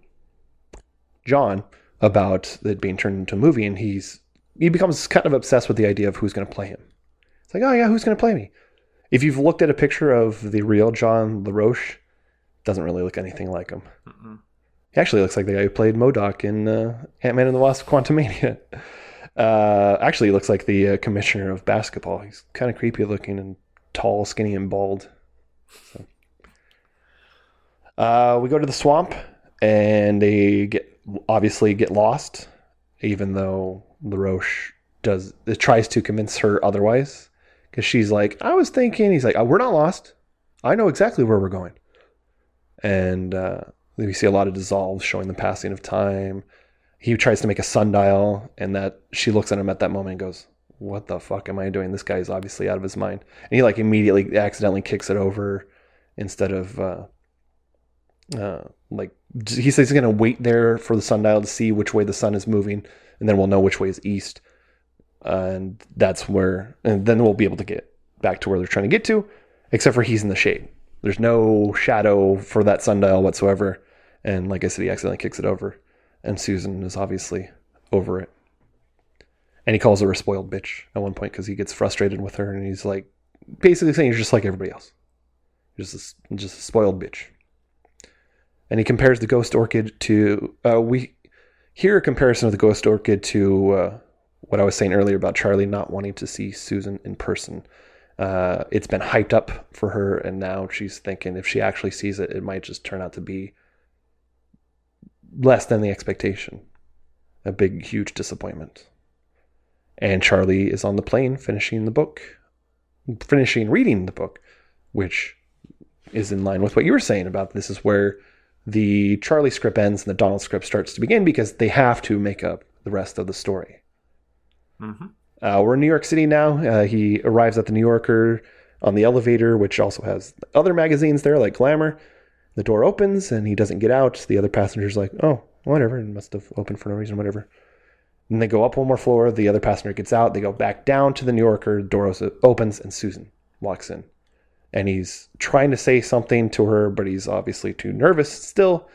john about it being turned into a movie and he's he becomes kind of obsessed with the idea of who's going to play him. It's like oh yeah who's going to play me? If you've looked at a picture of the real john laroche doesn't really look anything like him he actually looks like the guy who played MODOK in uh, Ant Man and the Wasp: Quantumania. Uh, actually, he looks like the uh, commissioner of basketball. He's kind of creepy looking and tall, skinny, and bald. So. Uh, we go to the swamp, and they get obviously get lost, even though LaRoche does it tries to convince her otherwise, because she's like, "I was thinking." He's like, oh, "We're not lost. I know exactly where we're going." And uh, we see a lot of dissolves showing the passing of time. He tries to make a sundial, and that she looks at him at that moment and goes, "What the fuck am I doing? This guy is obviously out of his mind." And he like immediately accidentally kicks it over instead of uh, uh, like he says he's gonna wait there for the sundial to see which way the sun is moving, and then we'll know which way is east. and that's where, and then we'll be able to get back to where they're trying to get to, except for he's in the shade. There's no shadow for that sundial whatsoever. And like I said, he accidentally kicks it over. And Susan is obviously over it. And he calls her a spoiled bitch at one point because he gets frustrated with her and he's like, basically saying you're just like everybody else. Just a, just a spoiled bitch. And he compares the ghost orchid to, uh, we hear a comparison of the ghost orchid to uh, what I was saying earlier about Charlie not wanting to see Susan in person. Uh, it's been hyped up for her, and now she's thinking if she actually sees it, it might just turn out to be less than the expectation. A big, huge disappointment. And Charlie is on the plane finishing the book, finishing reading the book, which is in line with what you were saying about this is where the Charlie script ends and the Donald script starts to begin because they have to make up the rest of the story. Mm-hmm. Uh, we're in New York City now. Uh, he arrives at the New Yorker on the elevator, which also has other magazines there, like Glamour. The door opens and he doesn't get out. The other passenger's like, "Oh, whatever, it must have opened for no reason, whatever. And they go up one more floor. The other passenger gets out. They go back down to the New Yorker. Door opens, and Susan walks in. And he's trying to say something to her, but he's obviously too nervous still.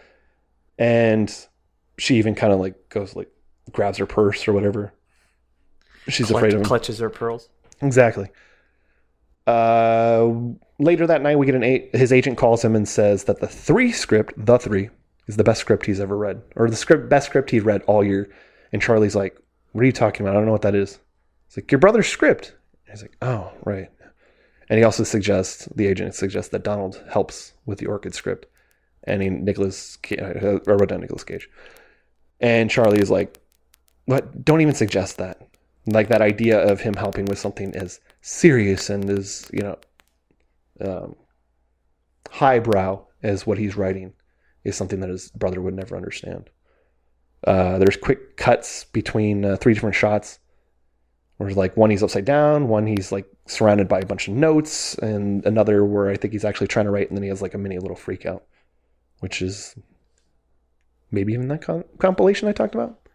And she even kind of like goes like grabs her purse or whatever. She's Clutch- afraid of him. Clutches her pearls. Exactly. Uh, later that night, we get an a- his agent calls him and says that the three script, the three, is the best script he's ever read, or the script best script he's read all year. And Charlie's like, "What are you talking about? I don't know what that is." It's like your brother's script. And he's like, "Oh, right." And he also suggests the agent suggests that Donald helps with the Orchid script, and he Nicholas Ca- uh, or wrote down Nicholas Cage. And Charlie is like, "What? Don't even suggest that." Like that idea of him helping with something as serious and as you know, um, highbrow as what he's writing is something that his brother would never understand. Uh, there's quick cuts between uh, three different shots. Where like one he's upside down, one he's like surrounded by a bunch of notes, and another where I think he's actually trying to write, and then he has like a mini little freak out, which is maybe even that com- compilation I talked about.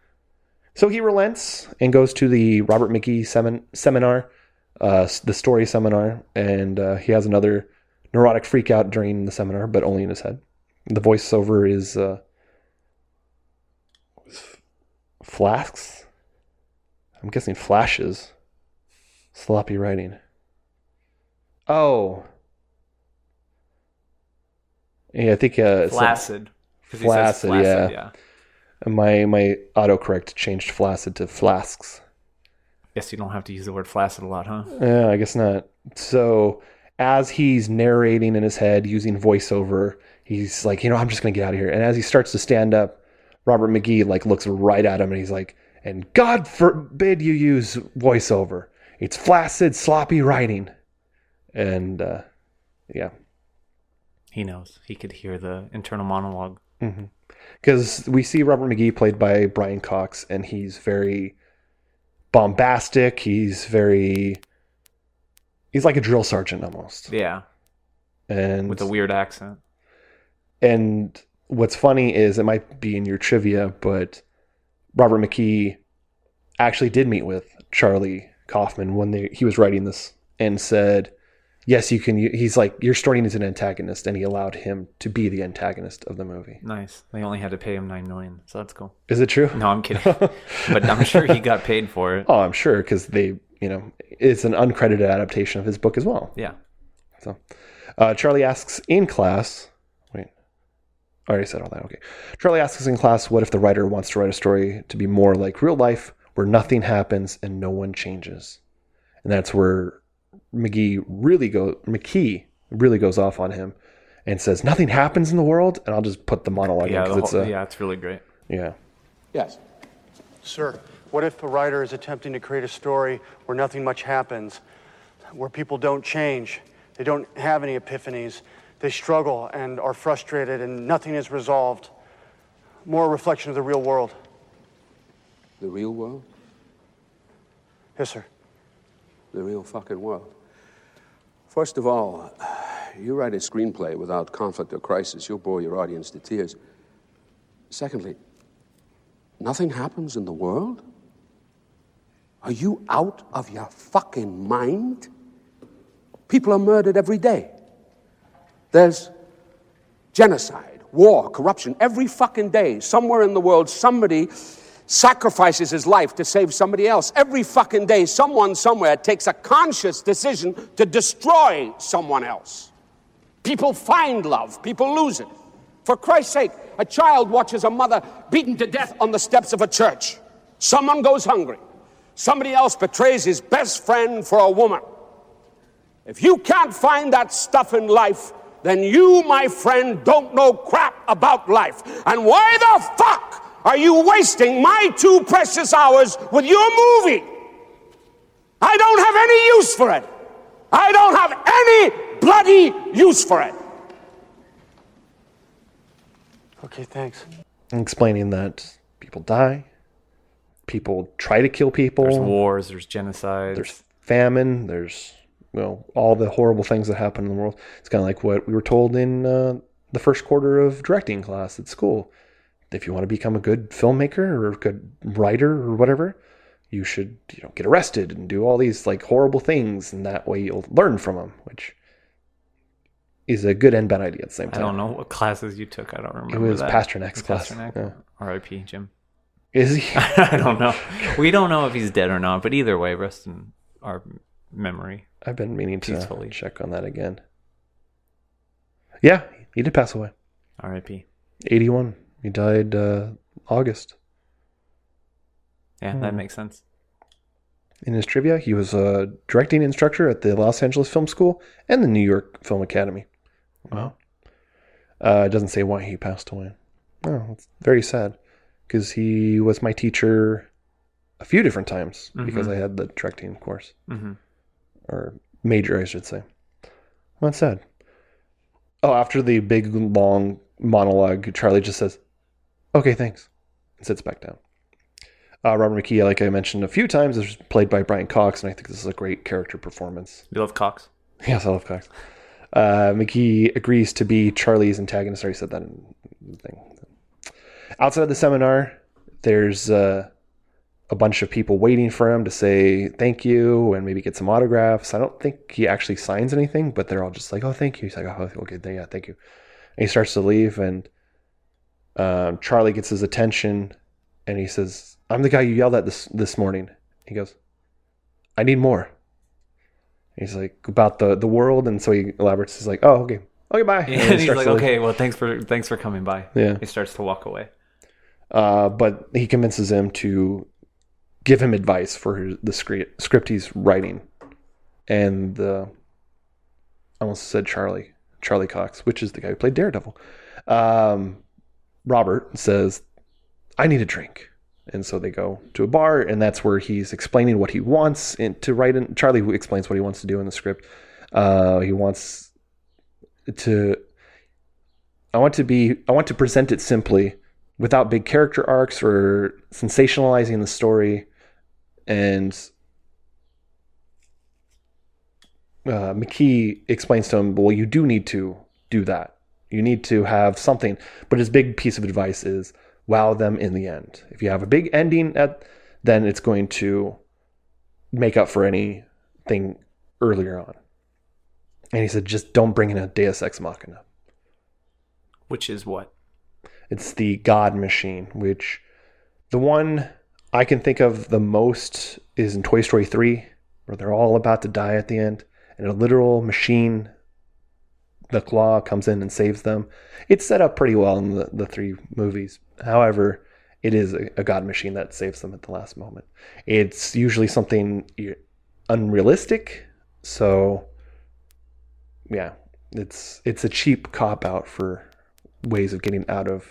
So he relents and goes to the Robert McGee semin- seminar, uh, the story seminar, and uh, he has another neurotic freak out during the seminar, but only in his head. The voiceover is uh, flasks. I'm guessing flashes. Sloppy writing. Oh. Yeah, I think uh, it's- Flaccid. Flaccid, flaccid, yeah. yeah. My my autocorrect changed flaccid to flasks. Guess you don't have to use the word flaccid a lot, huh? Yeah, I guess not. So as he's narrating in his head using voiceover, he's like, you know, I'm just gonna get out of here. And as he starts to stand up, Robert McGee like looks right at him and he's like, and God forbid you use voiceover. It's flaccid, sloppy writing. And uh, yeah, He knows. He could hear the internal monologue. Because we see Robert McGee played by Brian Cox, and he's very bombastic. He's very he's like a drill sergeant almost. Yeah. And With a weird accent. And what's funny is it might be in your trivia, but Robert McKee actually did meet with Charlie Kaufman when they, he was writing this and said, Yes, you can. He's like, You're starting as an antagonist, and he allowed him to be the antagonist of the movie. Nice. They only had to pay him nine million, so that's cool. Is it true? No, I'm kidding. but I'm sure he got paid for it. Oh, I'm sure because they, you know, it's an uncredited adaptation of his book as well. Yeah. So, uh, Charlie asks in class. Wait, I already said all that. Okay. Charlie asks in class, "What if the writer wants to write a story to be more like real life, where nothing happens and no one changes?" And that's where McGee really go. McKee really goes off on him and says, "Nothing happens in the world." And I'll just put the monologue Yeah, in because it's a uh, yeah, it's really great. yeah. Yes. Sir, what if a writer is attempting to create a story where nothing much happens, where people don't change, they don't have any epiphanies, they struggle and are frustrated and nothing is resolved? More a reflection of the real world. The real world? Yes, sir. The real fucking world. First of all, you write a screenplay without conflict or crisis, you'll bore your audience to tears. Secondly, nothing happens in the world? Are you out of your fucking mind? People are murdered every day. There's genocide, war, corruption. Every fucking day, somewhere in the world, somebody sacrifices his life to save somebody else. Every fucking day, someone somewhere takes a conscious decision to destroy someone else. People find love, people lose it. For Christ's sake, a child watches a mother beaten to death on the steps of a church. Someone goes hungry. Somebody else betrays his best friend for a woman. If you can't find that stuff in life, then you, my friend, don't know crap about life. And why the fuck are you wasting my two precious hours with your movie? I don't have any use for it. I don't have any bloody use for it. Okay, thanks. explaining that people die, people try to kill people. There's wars, there's genocide. There's famine. There's well, all the horrible things that happen in the world. It's kind of like what we were told in uh, the first quarter of directing class at school. If you want to become a good filmmaker or a good writer or whatever, you should you know get arrested and do all these like horrible things, and that way you'll learn from them, which is a good and bad idea at the same time. I don't know what classes you took. I don't remember. It was that. Pasternak's It was class, Pasternak? yeah. R.I.P. Jim. Is he? I don't know. We don't know if he's dead or not, but either way, rest in our memory. I've been meaning to Peacefully. check on that again. Yeah, he did pass away. R.I.P. 81. He died uh, August. Yeah, that Hmm. makes sense. In his trivia, he was a directing instructor at the Los Angeles Film School and the New York Film Academy. Wow. Uh, it doesn't say why he passed away. Oh, it's very sad because he was my teacher a few different times because Mhm. I had the directing course Mhm. or major, I should say. Well, that's sad. Oh, after the big long monologue, Charlie just says, "Okay, thanks," and sits back down. Uh, Robert McKee, like I mentioned a few times, is played by Brian Cox, and I think this is a great character performance. You love Cox? Yes, I love Cox. Uh, McKee agrees to be Charlie's antagonist. I already said that in the thing. Outside of the seminar, there's uh, a bunch of people waiting for him to say thank you and maybe get some autographs. I don't think he actually signs anything, but they're all just like, "Oh, thank you." He's like, "Oh, okay, yeah, thank you." And he starts to leave, and um, Charlie gets his attention, and he says, "I'm the guy you yelled at this this morning." He goes, "I need more." He's like about the the world, and so he elaborates. He's like, "Oh, okay, okay, bye." Then and he's like, leave. okay, well, thanks for thanks for coming by. Yeah. He starts to walk away. Uh, but he convinces him to give him advice for the script, script he's writing, and the I almost said Charlie Charlie Cox, which is the guy who played Daredevil. Um, Robert says, "I need a drink." And so they go to a bar, and that's where he's explaining what he wants to write. In Charlie who explains what he wants to do in the script. Uh, he wants to. I want to be. I want to present it simply, without big character arcs or sensationalizing the story. And uh, McKee explains to him, "Well, you do need to do that. You need to have something." But his big piece of advice is wow them in the end. If you have a big ending at, then it's going to make up for anything earlier on. And he said, just don't bring in a Deus Ex Machina. Which is what? It's the God machine, which the one I can think of the most is in Toy Story 3, where they're all about to die at the end, and a literal machine, the claw, comes in and saves them. It's set up pretty well in the, the three movies. However, it is a, a God machine that saves them at the last moment. It's usually something unrealistic, so yeah, it's it's a cheap cop out for ways of getting out of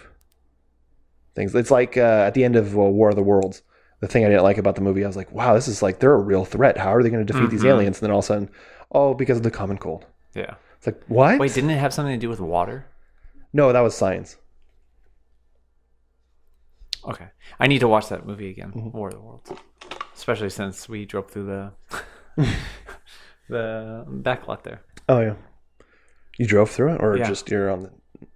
things. It's like uh, at the end of uh, War of the Worlds. The thing I didn't like about the movie, I was like, "Wow, this is like they're a real threat. How are they going to defeat these Mhm. aliens?" And then all of a sudden, oh, because of the common cold. Yeah. It's like what? Wait, didn't it have something to do with water? No, that was science. Okay. I need to watch that movie again, Mm-hmm. War of the Worlds. Especially since we drove through the the backlot there. Oh yeah, you drove through it, or Yeah. just you're on the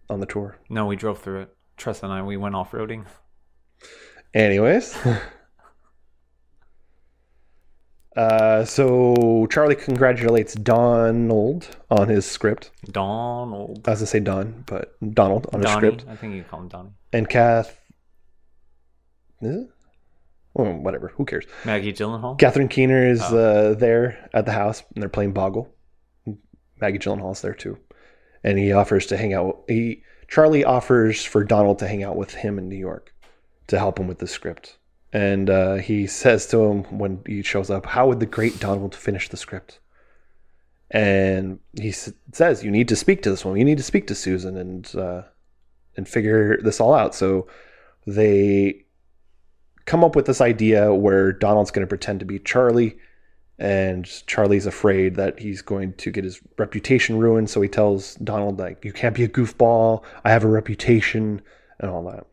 on the tour. No, we drove through it. Tress and I, we went off roading. Anyways. Uh, so Charlie congratulates Donald on his script. Donald. I was gonna say Don, but Donald on his script. I think you call him Donnie. And Kath, is it? Well, whatever. Who cares? Maggie Gyllenhaal. Catherine Keener is Oh. uh, there at the house, and they're playing Boggle. Maggie Gyllenhaal's there too, and he offers to hang out. He Charlie offers for Donald to hang out with him in New York to help him with the script, and uh, he says to him when he shows up, "How would the great Donald finish the script?" And he s- says, "You need to speak to this woman. You need to speak to Susan and uh, and figure this all out." So they come up with this idea where Donald's going to pretend to be Charlie, and Charlie's afraid that he's going to get his reputation ruined. So he tells Donald, like, you can't be a goofball. I have a reputation, and all that.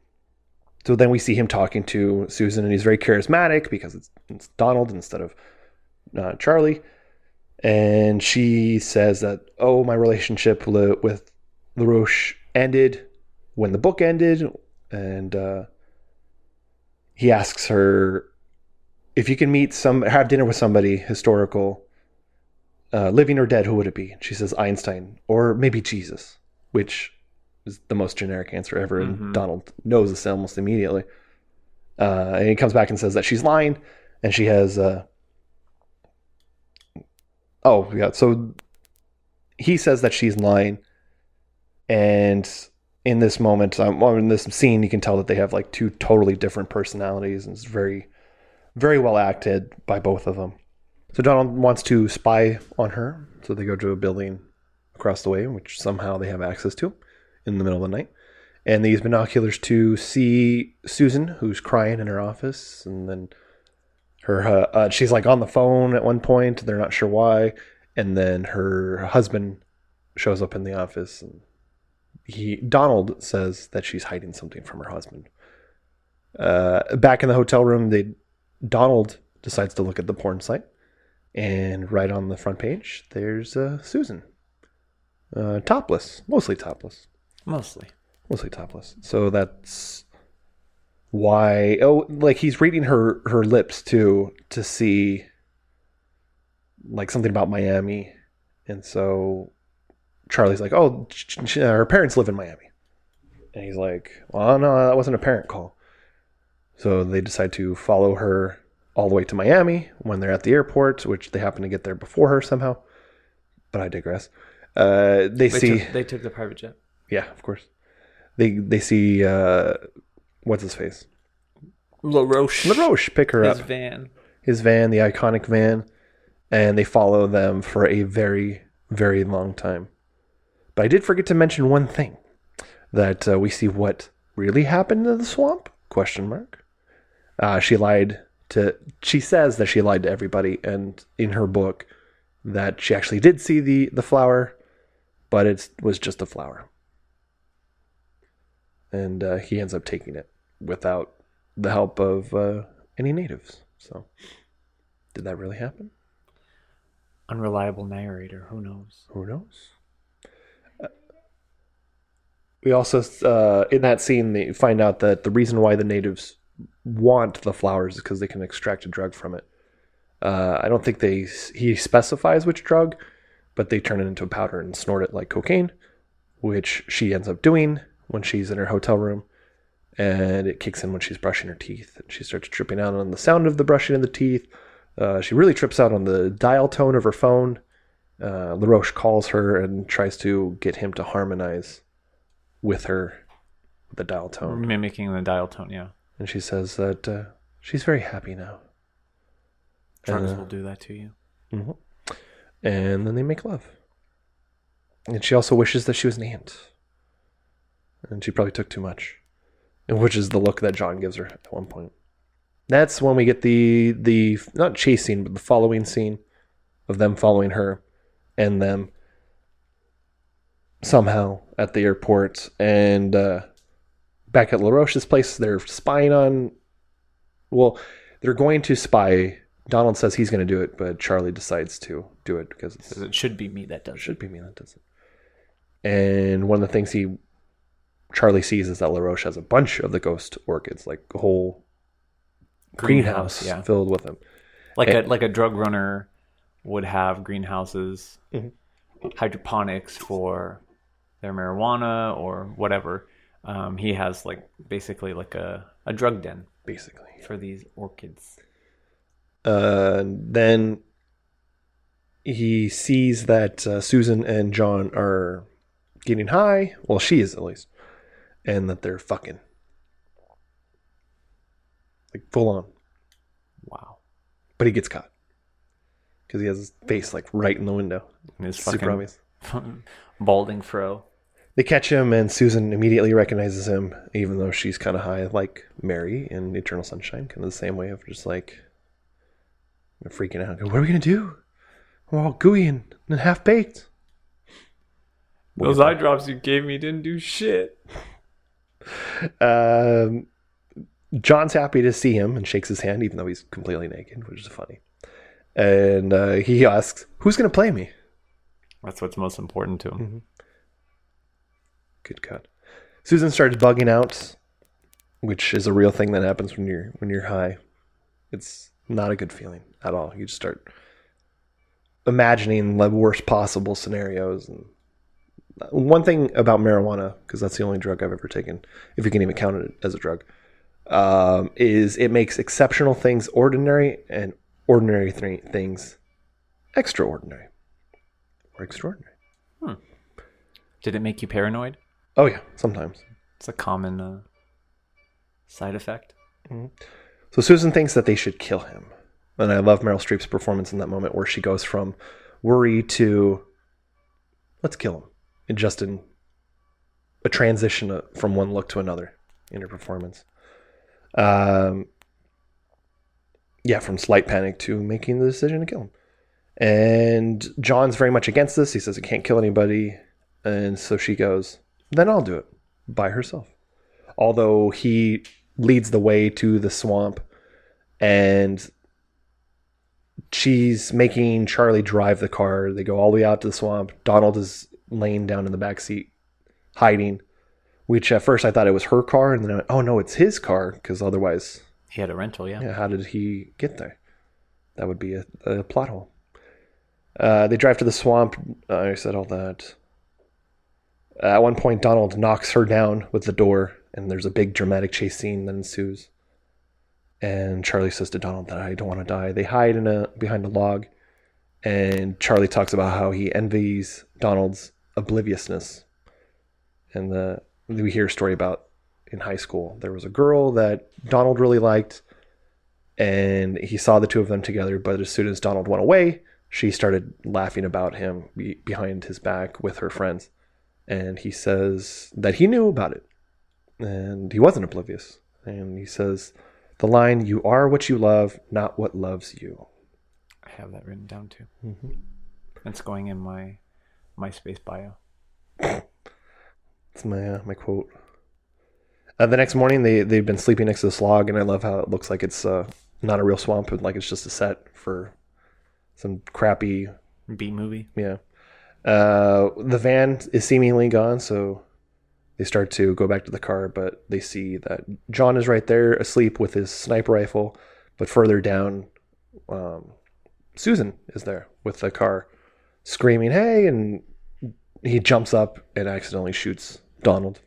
So then we see him talking to Susan, and he's very charismatic because it's, it's Donald instead of uh, Charlie. And she says that, oh, my relationship with LaRoche ended when the book ended, and uh, he asks her if you can meet some, have dinner with somebody historical, uh, living or dead, who would it be? And she says Einstein or maybe Jesus, which is the most generic answer ever, and Mhm. Donald knows this almost immediately. Uh, and he comes back and says that she's lying, and she has. Uh, oh yeah, so he says that she's lying, and in this moment, um, well, in this scene, you can tell that they have like two totally different personalities, and it's very, very well acted by both of them. So Donald wants to spy on her, so they go to a building across the way, which somehow they have access to in the middle of the night. And they use binoculars to see Susan, who's crying in her office, and then her uh, uh, she's like on the phone at one point. They're not sure why, and then her husband shows up in the office, and he Donald says that she's hiding something from her husband. Uh, back in the hotel room, they Donald decides to look at the porn site, and right on the front page, there's uh, Susan, uh, topless, mostly topless, Mostly. mostly topless. So that's why. Oh, like he's reading her her lips too to see like something about Miami, and so Charlie's like, "Oh, sh- sh- her parents live in Miami," and he's like, "Well, no, that wasn't a parent call." So they decide to follow her all the way to Miami when they're at the airport, which they happen to get there before her somehow. But I digress. Uh, they, They see, took, they took the private jet. Yeah, of course. They they see uh, what's his face, LaRoche. LaRoche pick her His up, van. his van, the iconic van, and they follow them for a very very long time. But I did forget to mention one thing that uh, we see what really happened in the swamp? Question mark. Uh, she lied to. She says that she lied to everybody, and in her book, that she actually did see the the flower, but it was just a flower. And uh, he ends up taking it without the help of uh, any natives. So, did that really happen? Unreliable narrator. Who knows? Who knows? Uh, We also, uh, in that scene, they find out that the reason why the natives want the flowers is because they can extract a drug from it. Uh, I don't think they he specifies which drug, but they turn it into a powder and snort it like cocaine, which she ends up doing when she's in her hotel room, and it kicks in when she's brushing her teeth, and she starts tripping out on the sound of the brushing of the teeth. Uh, she really trips out on the dial tone of her phone. Uh, LaRoche calls her and tries to get him to harmonize with her, the dial tone. Mimicking the dial tone, yeah. And she says that uh, she's very happy now. Drugs And, uh, will do that to you. mhm. And then they make love. And she also wishes that she was an ant. And she probably took too much. And which is the look that John gives her at one point. That's when we get the the not chase scene, but the following scene of them following her and them somehow at the airport and uh, back at LaRoche's place. They're spying on. Well, they're going to spy. Donald says he's going to do it, but Charlie decides to do it because it's, It should be me that does. It. Should be me that does it. And one of the things he Charlie sees is that LaRoche has a bunch of the ghost orchids, like a whole greenhouse, Greenhouse, yeah. filled with them. Like And- a like a drug runner would have greenhouses, Mhm. hydroponics for their marijuana or whatever. Um, he has like basically like a, a drug den basically for these orchids. Uh, then he sees that uh, Susan and John are getting high. Well, she is at least, and that they're fucking like full on. Wow. But he gets caught because he has his face like right in the window. And his Super fucking obvious. balding fro. They catch him, and Susan immediately recognizes him, even though she's kind of high, like Mary in Eternal Sunshine, kind of the same way of just like freaking out. What are we gonna do? We're all gooey and, and half baked. Those eye drops you gave me didn't do shit. Um, John's happy to see him and shakes his hand, even though he's completely naked, which is funny. And uh, he asks, "Who's gonna play me?" That's what's most important to him. Good cut. Susan starts bugging out which is a real thing that happens when you're when you're high. It's not a good feeling at all. You just start imagining the worst possible scenarios. And one thing about marijuana, because that's the only drug I've ever taken, if you can even count it as a drug, um, is it makes exceptional things ordinary and ordinary th- things extraordinary or extraordinary. Did it make you paranoid? Oh yeah, sometimes. It's a common uh, side effect. So Susan thinks that they should kill him. And I love Meryl Streep's performance in that moment where she goes from worry to let's kill him. Just in a transition uh, from one look to another in her performance. Um, yeah, from slight panic to making the decision to kill him. And John's very much against this. He says it can't kill anybody. And so she goes, then I'll do it by herself. Although he leads the way to the swamp and she's making Charlie drive the car. They go all the way out to the swamp. Donald is laying down in the back seat, hiding. Which at first I thought it was her car, and then I went, oh no, it's his car because otherwise, He had a rental, yeah. yeah, how did he get there? That would be a, a plot hole. Uh, they drive to the swamp. Uh, I said all that. at one point, Donald knocks her down with the door, and there's a big dramatic chase scene that ensues. And Charlie says to Donald that I don't want to die. They hide in a behind a log, and Charlie talks about how he envies Donald's obliviousness. And the we hear a story about in high school there was a girl that Donald really liked, and he saw the two of them together. But as soon as Donald went away, she started laughing about him be- behind his back with her friends, and he says that he knew about it, and he wasn't oblivious. And he says the line, "You are what you love, not what loves you." I have that written down too. Mhm. It's going in my MySpace bio. It's my uh, my quote. Uh, the next morning, they they've been sleeping next to this log, and I love how it looks like it's uh, not a real swamp, but like it's just a set for some crappy B movie. Yeah. Uh, the van is seemingly gone, so they start to go back to the car, but they see that John is right there asleep with his sniper rifle, but further down, um, Susan is there with the car, screaming, "Hey!" and he jumps up and accidentally shoots Donald.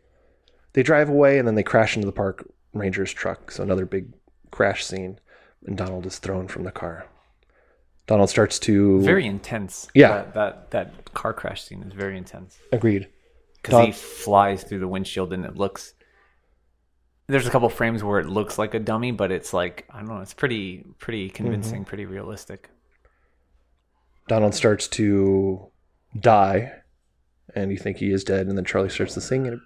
They drive away and then they crash into the park ranger's truck. So another big crash scene, and Donald is thrown from the car. Donald starts to Very intense. Yeah. That, that that car crash scene is very intense. Agreed. Because Don- he flies through the windshield and it looks. There's a couple frames where it looks like a dummy, but it's like I don't know. It's pretty pretty convincing, Mm-hmm. pretty realistic. Donald starts to die, and you think he is dead, and then Charlie starts to sing, and it,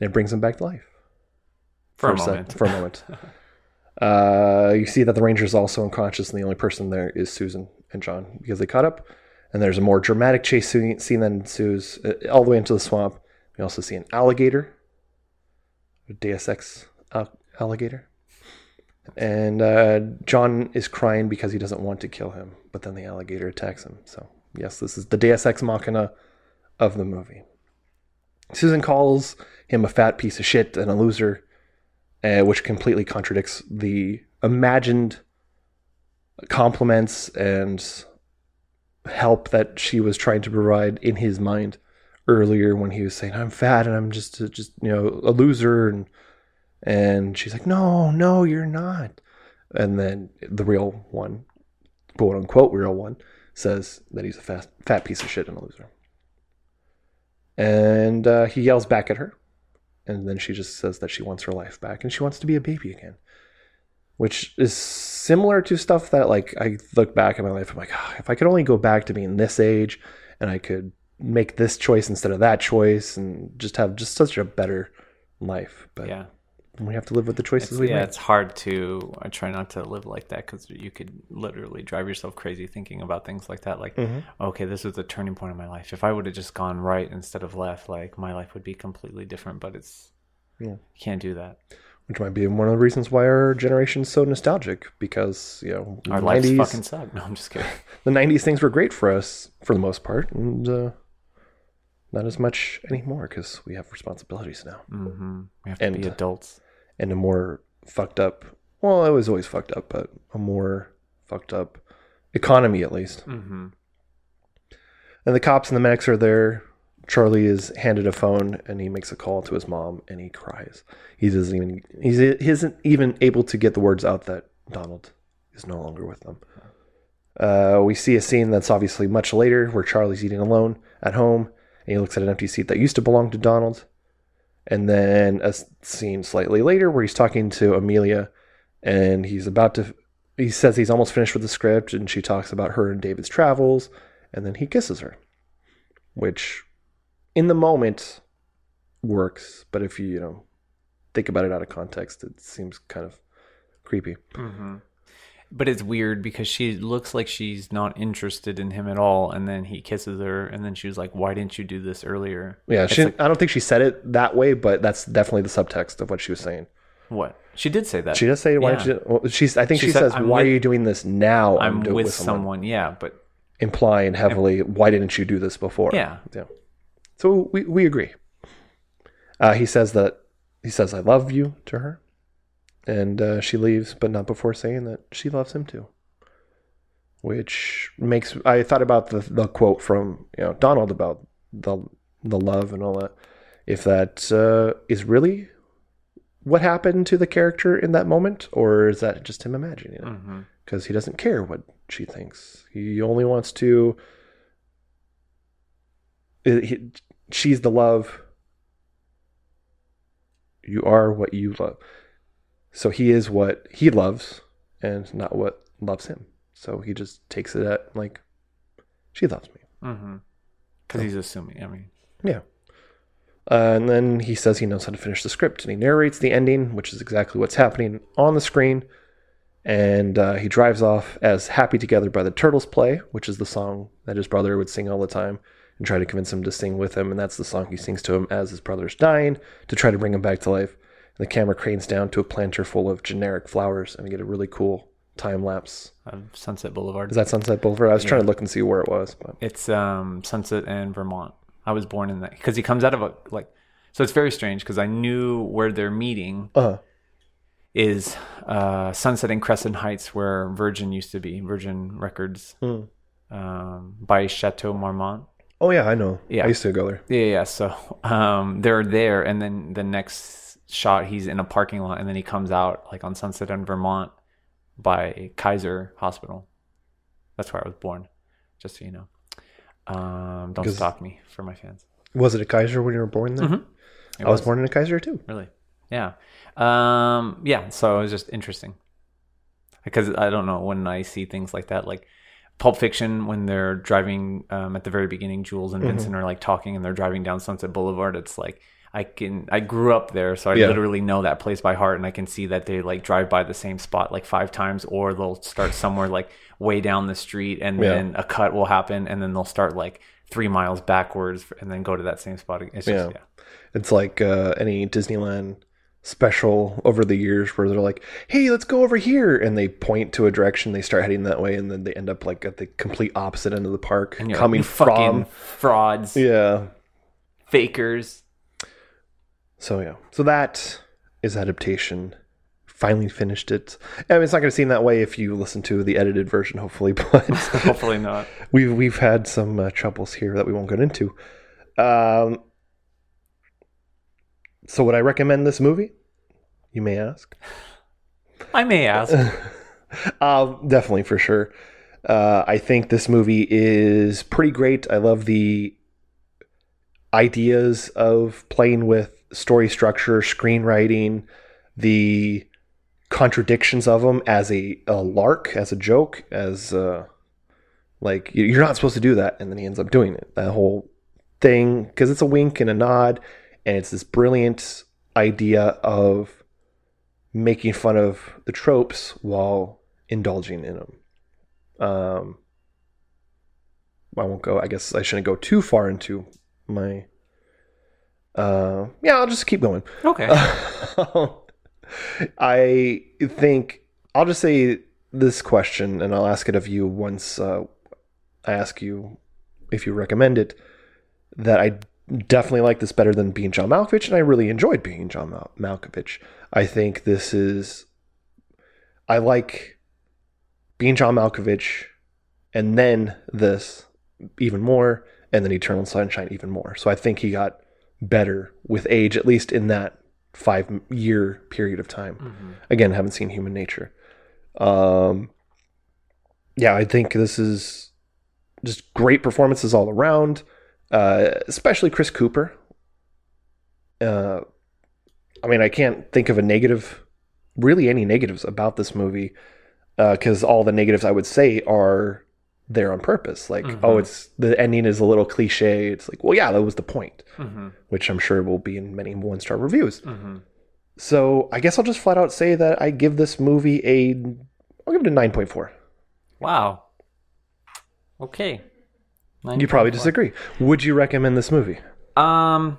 and it brings him back to life For a sec- moment. for a moment. uh, you see that the ranger is also unconscious, and the only person there is Susan and John because they caught up. And there's a more dramatic chase scene scene that ensues uh, all the way into the swamp. We also see an alligator, a Deus Ex al- alligator. And uh, John is crying because he doesn't want to kill him, but then the alligator attacks him. So, yes, this is the Deus Ex Machina of the movie. Susan calls him a fat piece of shit and a loser, uh, which completely contradicts the imagined compliments and help that she was trying to provide in his mind earlier when he was saying I'm fat and I'm just just you know a loser and and she's like no no you're not and then the real one quote unquote real one says that he's a fat fat piece of shit and a loser. And uh, he yells back at her and then she just says that she wants her life back and she wants to be a baby again. Which is similar to stuff that like I look back at my life I'm like "Ah, if I could only go back to being this age and I could make this choice instead of that choice and just have just such a better life. But Yeah. We have to live with the choices It's, we yeah, make it's hard to. I try not to live like that because you could literally drive yourself crazy thinking about things like that. Like, Mhm. okay, this was a turning point in my life. If I would have just gone right instead of left, like my life would be completely different. But it's Yeah. you can't do that. which might be one of the reasons why our generation's so nostalgic because you know Our the lives 90s fucking suck. No, I'm just kidding. the 90s things were great for us for the most part and uh, not as much anymore because we have responsibilities now hmm We have to And- be adults. And a more fucked up. Well, it was always fucked up, but a more fucked up economy at least. Mm-hmm. And the cops and the medics are there. Charlie is handed a phone and he makes a call to his mom and he cries. He doesn't even he's, he isn't even able to get the words out that Donald is no longer with them. Uh, we see a scene that's obviously much later where Charlie's eating alone at home and he looks at an empty seat that used to belong to Donald. And then a scene slightly later where he's talking to Amelia and he's about to he says he's almost finished with the script and she talks about her and David's travels and then he kisses her. Which in the moment works, but if you, you know, think about it out of context, it seems kind of creepy. Mm-hmm. But it's weird because she looks like she's not interested in him at all, and then he kisses her, and then she was like, "Why didn't you do this earlier?" Yeah, she, like, I don't think she said it that way, but that's definitely the subtext of what she was saying. what she did say that. She does say, "Why Yeah. did you?" Well, she's. I think she, said, says, "I'm "Why with- are you doing this now?" I'm do- with, someone. Yeah, but implying heavily, "Why didn't you do this before?" Yeah. yeah. So we we agree. Uh, he says that he says, "I love you" to her, and uh, she leaves, but not before saying that she loves him too. Which makes I thought about the the quote from you know Donald about the the love and all that. If that uh, is really what happened to the character in that moment, or is that just him imagining it? Because he doesn't care what she thinks. He only wants to. it- he- she's the love. You are what you love. So he is what he loves, and not what loves him. So he just takes it at like, she loves me. because he's assuming. I mean, Yeah. Uh, and then he says he knows how to finish the script and he narrates the ending, which is exactly what's happening on the screen. And uh, he drives off as Happy Together by the Turtles play, which is the song that his brother would sing all the time and try to convince him to sing with him. And that's the song he sings to him as his brother's dying to try to bring him back to life. The camera cranes down to a planter full of generic flowers and we get a really cool time lapse. of Sunset Boulevard. Is that Sunset Boulevard? I was trying to look and see where it was. But It's um, Sunset and Vermont. I was born in that because he comes out of a like. So it's very strange because I knew where they're meeting uh, is uh, Sunset and Crescent Heights, where Virgin used to be, Virgin Records, Hmm. um, by Chateau Marmont. oh, yeah, I know. Yeah. I used to go there. Yeah, yeah. So um, they're there, and then the next shot, he's in a parking lot, and then he comes out like on Sunset in Vermont by Kaiser Hospital. That's where I was born, just so you know. Um, don't stalk me for my fans. Was it a Kaiser when you were born there? Mhm. I was was. born in a Kaiser too. Really? Yeah. Um, yeah. So it was just interesting because I don't know when I see things like that, like Pulp Fiction, when they're driving um, at the very beginning, Jules and Mhm. Vincent are like talking and they're driving down Sunset Boulevard. It's like I can I grew up there, so I Yeah. literally know that place by heart, and I can see that they like drive by the same spot like five times, or they'll start somewhere like way down the street, and Yeah. then a cut will happen, and then they'll start like three miles backwards, and then go to that same spot. It's just yeah. yeah. It's like uh, any Disneyland special over the years where they're like, "Hey, let's go over here," and they point to a direction, they start heading that way, and then they end up like at the complete opposite end of the park, like, coming "You from frauds, yeah. fakers. So yeah, so that is adaptation. Finally finished it. I mean, it's not going to seem that way if you listen to the edited version, hopefully, but Hopefully not. we've we've had some uh, troubles here that we won't get into. Um, so would I recommend this movie? You may ask. I may ask. definitely for sure. Uh, I think this movie is pretty great. I love the ideas of playing with story structure, screenwriting, the contradictions of them as a, a lark, as a joke, as uh, like you- you're not supposed to do that, and then he ends up doing it. That whole thing because it's a wink and a nod, and it's this brilliant idea of making fun of the tropes while indulging in them. Um, I won't go. I guess I shouldn't go too far into my. Uh, yeah, I'll just keep going. Okay. I think I'll just say this question, and I'll ask it of you once uh, I ask you if you recommend it. That I definitely like this better than being John Malkovich, and I really enjoyed being John Mal- Malkovich. I think this is. I like being John Malkovich, and then this even more, and then Eternal Sunshine even more. So I think he got better with age, at least in that five year period of time. Again, haven't seen Human Nature. Um, yeah, I think this is just great performances all around, uh, especially Chris Cooper. Uh, I mean, I can't think of a negative, really any negatives about this movie, because all the negatives I would say are there on purpose. Like, Mhm. oh, it's the ending is a little cliche. It's like, well, yeah, that was the point, Mhm. which I'm sure will be in many one star reviews. Mhm. So I guess I'll just flat out say that I give this movie a, I'll give it a nine point four. Wow. Okay. You probably disagree. Would you recommend this movie? Um,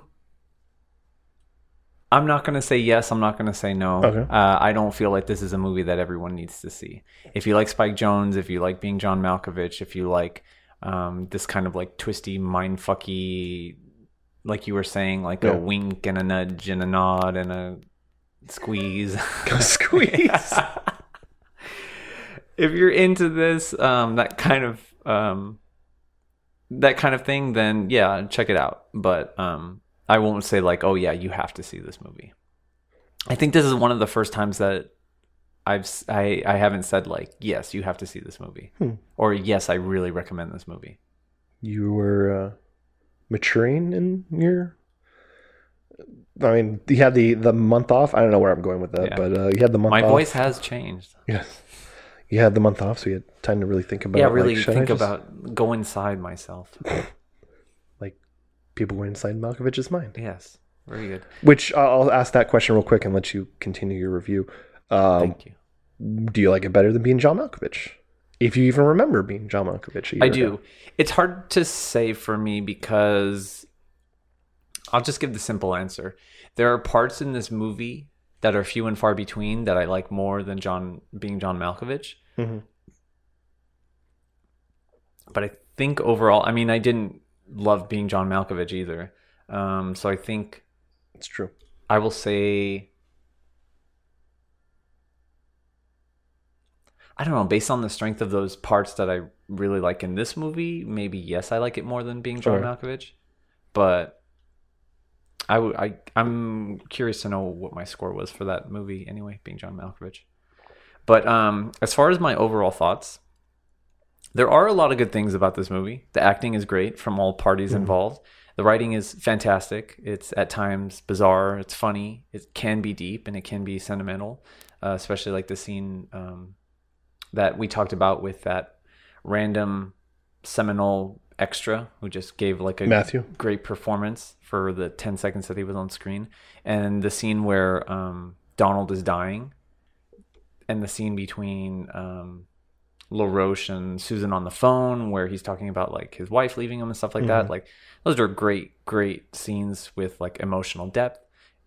I'm not gonna say yes. I'm not gonna say no. Okay. Uh, I don't feel like this is a movie that everyone needs to see. If you like Spike Jonze, if you like being John Malkovich, if you like um, this kind of like twisty, mindfucky, like you were saying, like Yeah. a wink and a nudge and a nod and a squeeze. Go squeeze. if you're into this, um, that kind of um, that kind of thing, then yeah, check it out. But um, I won't say like, oh yeah, you have to see this movie. I think this is one of the first times that I've I, I haven't said like, yes, you have to see this movie, Hmm. or yes, I really recommend this movie. You were uh, maturing in your. I mean, you had the the month off. I don't know where I'm going with that, Yeah. but uh, you had the month. Off. My off. voice has changed. Yes, you had the month off, so you had time to really think about. yeah, like, really I think just- about go inside myself. people were inside Malkovich's mind. yes, very good. Which I'll I'll ask that question real quick and let you continue your review. Um, Thank you. Do you like it better than being John Malkovich? If you even remember being John Malkovich, I ago. do. It's hard to say for me because I'll just give the simple answer. There are parts in this movie that are few and far between that I like more than John being John Malkovich. Mhm. But I think overall, I mean, I didn't love being John Malkovich either. Um, so I think it's true. I will say. I don't know. Based on the strength of those parts that I really like in this movie, maybe yes, I like it more than being John. Malkovich. But I would. I I'm curious to know what my score was for that movie. Anyway, being John Malkovich. But um, as far as my overall thoughts, there are a lot of good things about this movie. The acting is great from all parties Mhm. involved. The writing is fantastic. It's at times bizarre. It's funny. It can be deep and it can be sentimental, uh, especially like the scene um, that we talked about with that random Seminole extra who just gave like a Matthew. great performance for the 10 seconds that he was on screen. And the scene where um, Donald is dying and the scene between um, LaRoche and Susan on the phone where he's talking about like his wife leaving him and stuff like that. Mhm. Like those are great, great scenes with like emotional depth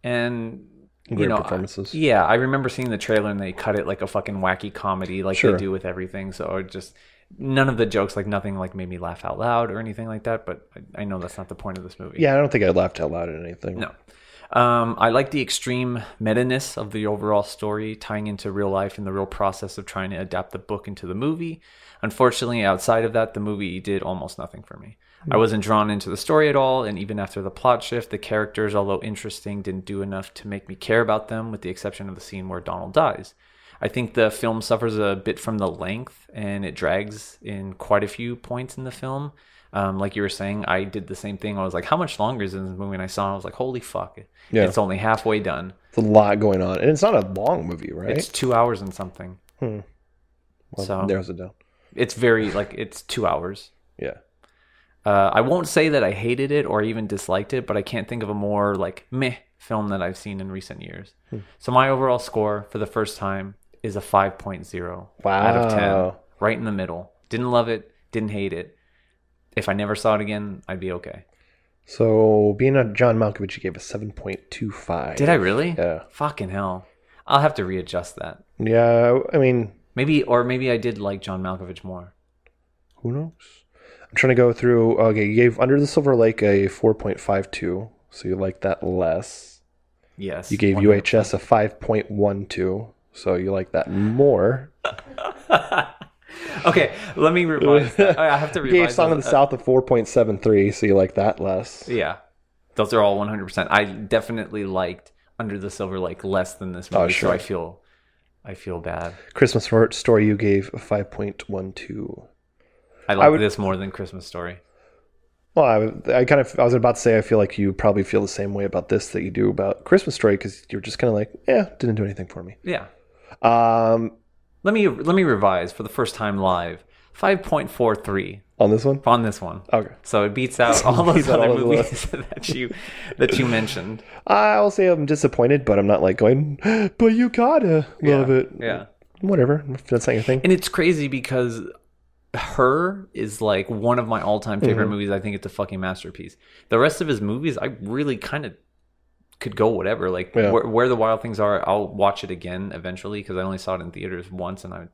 and you Great know, I- yeah, I remember seeing the trailer and they cut it like a fucking wacky comedy, like Sure. they do with everything. So it just none of the jokes, like nothing, like made me laugh out loud or anything like that. But I, I know that's not the point of this movie. Yeah, I don't think I laughed out loud at anything. No. Um, I like the extreme meta-ness of the overall story, tying into real life and the real process of trying to adapt the book into the movie. Unfortunately, outside of that, the movie did almost nothing for me. I Hmm. wasn't drawn into the story at all, and even after the plot shift, the characters, although interesting, didn't do enough to make me care about them, with the exception of the scene where Donald dies. I think the film suffers a bit from the length, and it drags in quite a few points in the film. Um, like you were saying, I did the same thing. I was like, "How much longer is this movie?" And I saw, it, I was like, "Holy fuck! Yeah. It's only halfway done. It's a lot going on, and it's not a long movie, right? It's two hours and something." Hmm. Well, so there's a doubt. It's very like it's two hours. Yeah. Uh, I won't say that I hated it or even disliked it, but I can't think of a more like meh film that I've seen in recent years. Hmm. So my overall score for the first time is a 5.0 out of 10, Wow. right in the middle. Didn't love it, didn't hate it. If I never saw it again, I'd be okay. So, being a John Malkovich, you gave a seven point two five. Did I really? Yeah. Fucking hell. I'll have to readjust that. Yeah, I mean, Maybe, or maybe I did like John Malkovich more. who knows? I'm trying to go through. Okay, you gave Under the Silver Lake a 4.52, so you like that less. Yes. You gave 100%. UHS a 5.12, so you like that more. Okay, let me revise. That. I have to You revise. gave Song of the those. South a 4.73, so you like that less. Yeah, those are all 100. percent I definitely liked Under the Silver Lake less than this movie, Oh, sure. so I feel, I feel bad. Christmas Story you gave a 5.12. I like would- this more than Christmas Story. Well, I, I kind of I was about to say I feel like you probably feel the same way about this that you do about Christmas Story because you're just kind of like, yeah, didn't do anything for me. Yeah. Um, Let me let me revise for the first time live. 5.43 on this one. on this one. Okay. So it beats out all those other all the movies that you that you mentioned. I'll say I'm disappointed, but I'm not like going, but you gotta love Yeah, it. yeah. Whatever. If that's not your thing. And it's crazy because her is like one of my all-time favorite Mhm. movies. I think it's a fucking masterpiece. The rest of his movies, I really kind of could go whatever. Like Yeah. where, where the wild things are, I'll watch it again eventually because I only saw it in theaters once and I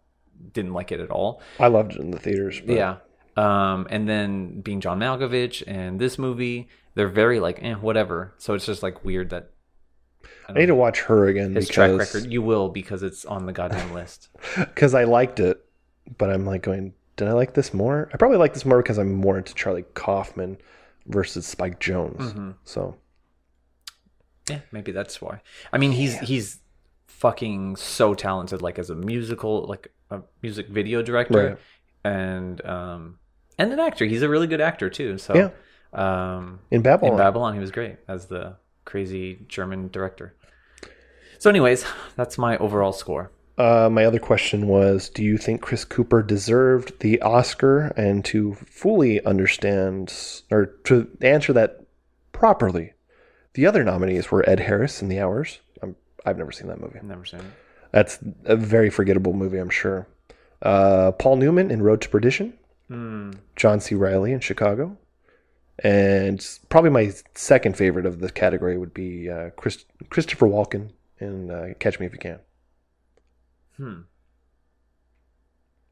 didn't like it at all. I loved it in the theaters. But Yeah. Um, and then being John Malkovich and this movie, they're very like, eh, whatever. So it's just like weird that I need to watch her again his track record. You will because it's on the goddamn list. because I liked it, but I'm like going, did I like this more? I probably like this more because I'm more into Charlie Kaufman versus Spike Jonze. Mhm. So Yeah, maybe that's why. I mean, he's he's fucking so talented, like as a musical, like a music video director, and um, and an actor. He's a really good actor too. So Yeah. um, In Babylon. in Babylon, he was great as the crazy German director. So, anyways, that's my overall score. Uh, my other question was Do you think Chris Cooper deserved the Oscar? And to fully understand or to answer that properly, the other nominees were Ed Harris in The Hours. I'm, I've never seen that movie. Never seen it. That's a very forgettable movie, I'm sure. Uh, Paul Newman in Road to Perdition, Hmm. John C. Reilly in Chicago, and probably my second favorite of the category would be uh, Chris, Christopher Walken in uh, Catch Me If You Can. Hmm.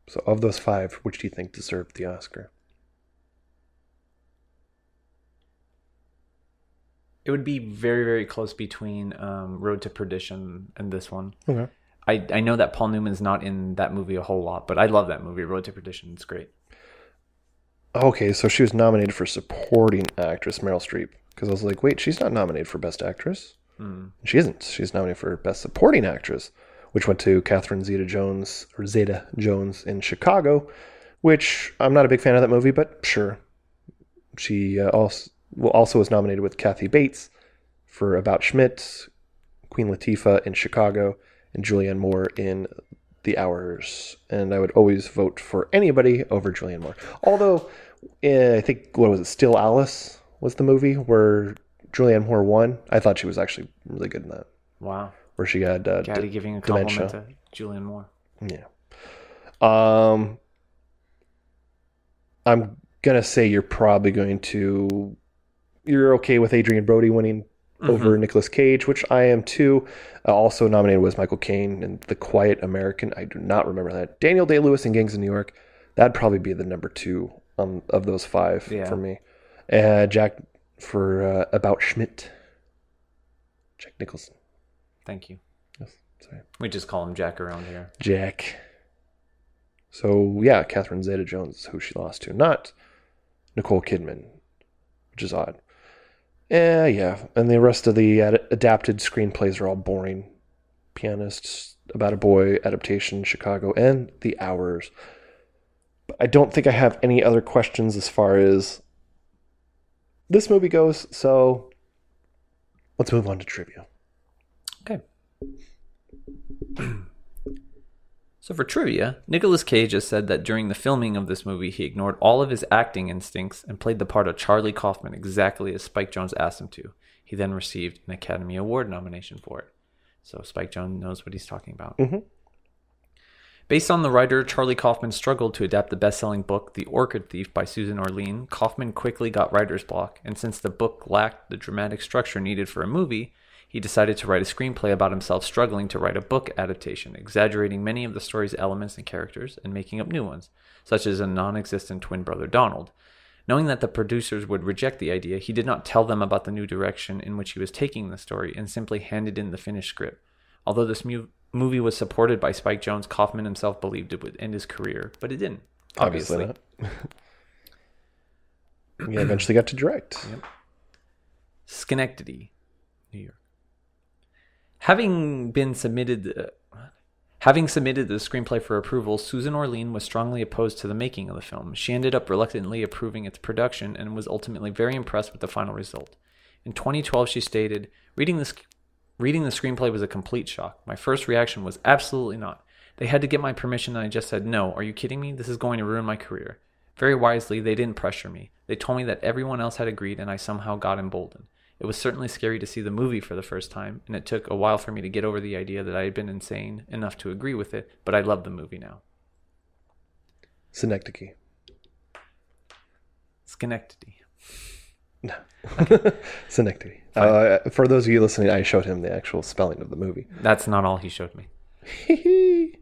So, of those five, which do you think deserved the Oscar? It would be very, very close between um, Road to Perdition and this one. Okay. I, I know that Paul Newman's not in that movie a whole lot, but I love that movie, Road to Perdition. It's great. Okay, so she was nominated for supporting actress Meryl Streep because I was like, wait, she's not nominated for best actress. Hmm. She isn't. She's nominated for best supporting actress, which went to Catherine Zeta-Jones or Zeta-Jones in Chicago, which I'm not a big fan of that movie, but sure. She uh, also also was nominated with Kathy Bates for About Schmidt, Queen Latifah in Chicago, and Julianne Moore in The Hours. And I would always vote for anybody over Julianne Moore. Although, eh, I think, what was it, Still Alice was the movie where Julianne Moore won. I thought she was actually really good in that. Wow. Where she had uh, d- giving a compliment dementia. to Julianne Moore. Yeah. Um, I'm gonna say you're probably going to. You're okay with Adrien Brody winning over Mhm. Nicolas Cage, which I am too. Uh, also nominated was Michael Caine in The Quiet American. I do not remember that. Daniel Day Lewis in Gangs of New York. That'd probably be the number two um, of those five Yeah. for me. Uh, Jack for uh, About Schmidt. Jack Nicholson. Thank you. Yes, sorry. We just call him Jack around here. Jack. So yeah, Catherine Zeta-Jones is who she lost to, not Nicole Kidman, which is odd. Yeah, yeah, and the rest of the ad- adapted screenplays are all boring. Pianists, About a Boy, Adaptation, Chicago, and The Hours. But I don't think I have any other questions as far as this movie goes. So let's move on to trivia. Okay. So for trivia, Nicolas Cage has said that during the filming of this movie, he ignored all of his acting instincts and played the part of Charlie Kaufman exactly as Spike Jonze asked him to. He then received an Academy Award nomination for it. So Spike Jonze knows what he's talking about. Mhm. Based on the writer, Charlie Kaufman struggled to adapt the best selling book, The Orchid Thief by Susan Orlean. Kaufman quickly got writer's block, and since the book lacked the dramatic structure needed for a movie, he decided to write a screenplay about himself struggling to write a book adaptation, exaggerating many of the story's elements and characters and making up new ones, such as a non existent twin brother Donald. Knowing that the producers would reject the idea, he did not tell them about the new direction in which he was taking the story and simply handed in the finished script. Although this mu- movie was supported by Spike Jonze, Kaufman himself believed it would end his career, but it didn't. Obviously Obviously. yeah, eventually got to direct. Schenectady, New York. Having been submitted, uh, having submitted the screenplay for approval, Susan Orlean was strongly opposed to the making of the film. She ended up reluctantly approving its production and was ultimately very impressed with the final result. In 2012, she stated, "Reading this, reading the screenplay was a complete shock. My first reaction was absolutely not. They had to get my permission, and I just said, no. Are you kidding me? This is going to ruin my career." Very wisely, they didn't pressure me. They told me that everyone else had agreed, and I somehow got emboldened. It was certainly scary to see the movie for the first time, and it took a while for me to get over the idea that I had been insane enough to agree with it, but I love the movie now. Synecdoche. Schenectady. Synecdoche. Uh, for those of you listening, I showed him the actual spelling of the movie. That's not all he showed me.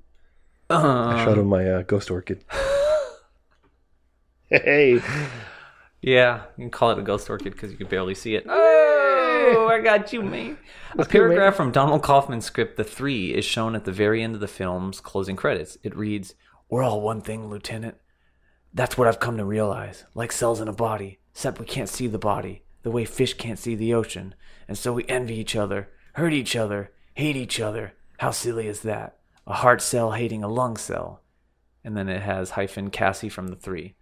I showed him my uh, ghost orchid. hey. Yeah, you can call it a ghost orchid because you can barely see it. Oh, I got you, man. A Let's paragraph from Donald Kaufman's script, The Three, is shown at the very end of the film's closing credits. It reads, We're all one thing, Lieutenant. That's what I've come to realize. Like cells in a body, except we can't see the body, the way fish can't see the ocean. And so we envy each other, hurt each other, hate each other. How silly is that? A heart cell hating a lung cell. And then it has hyphen Cassie from the three.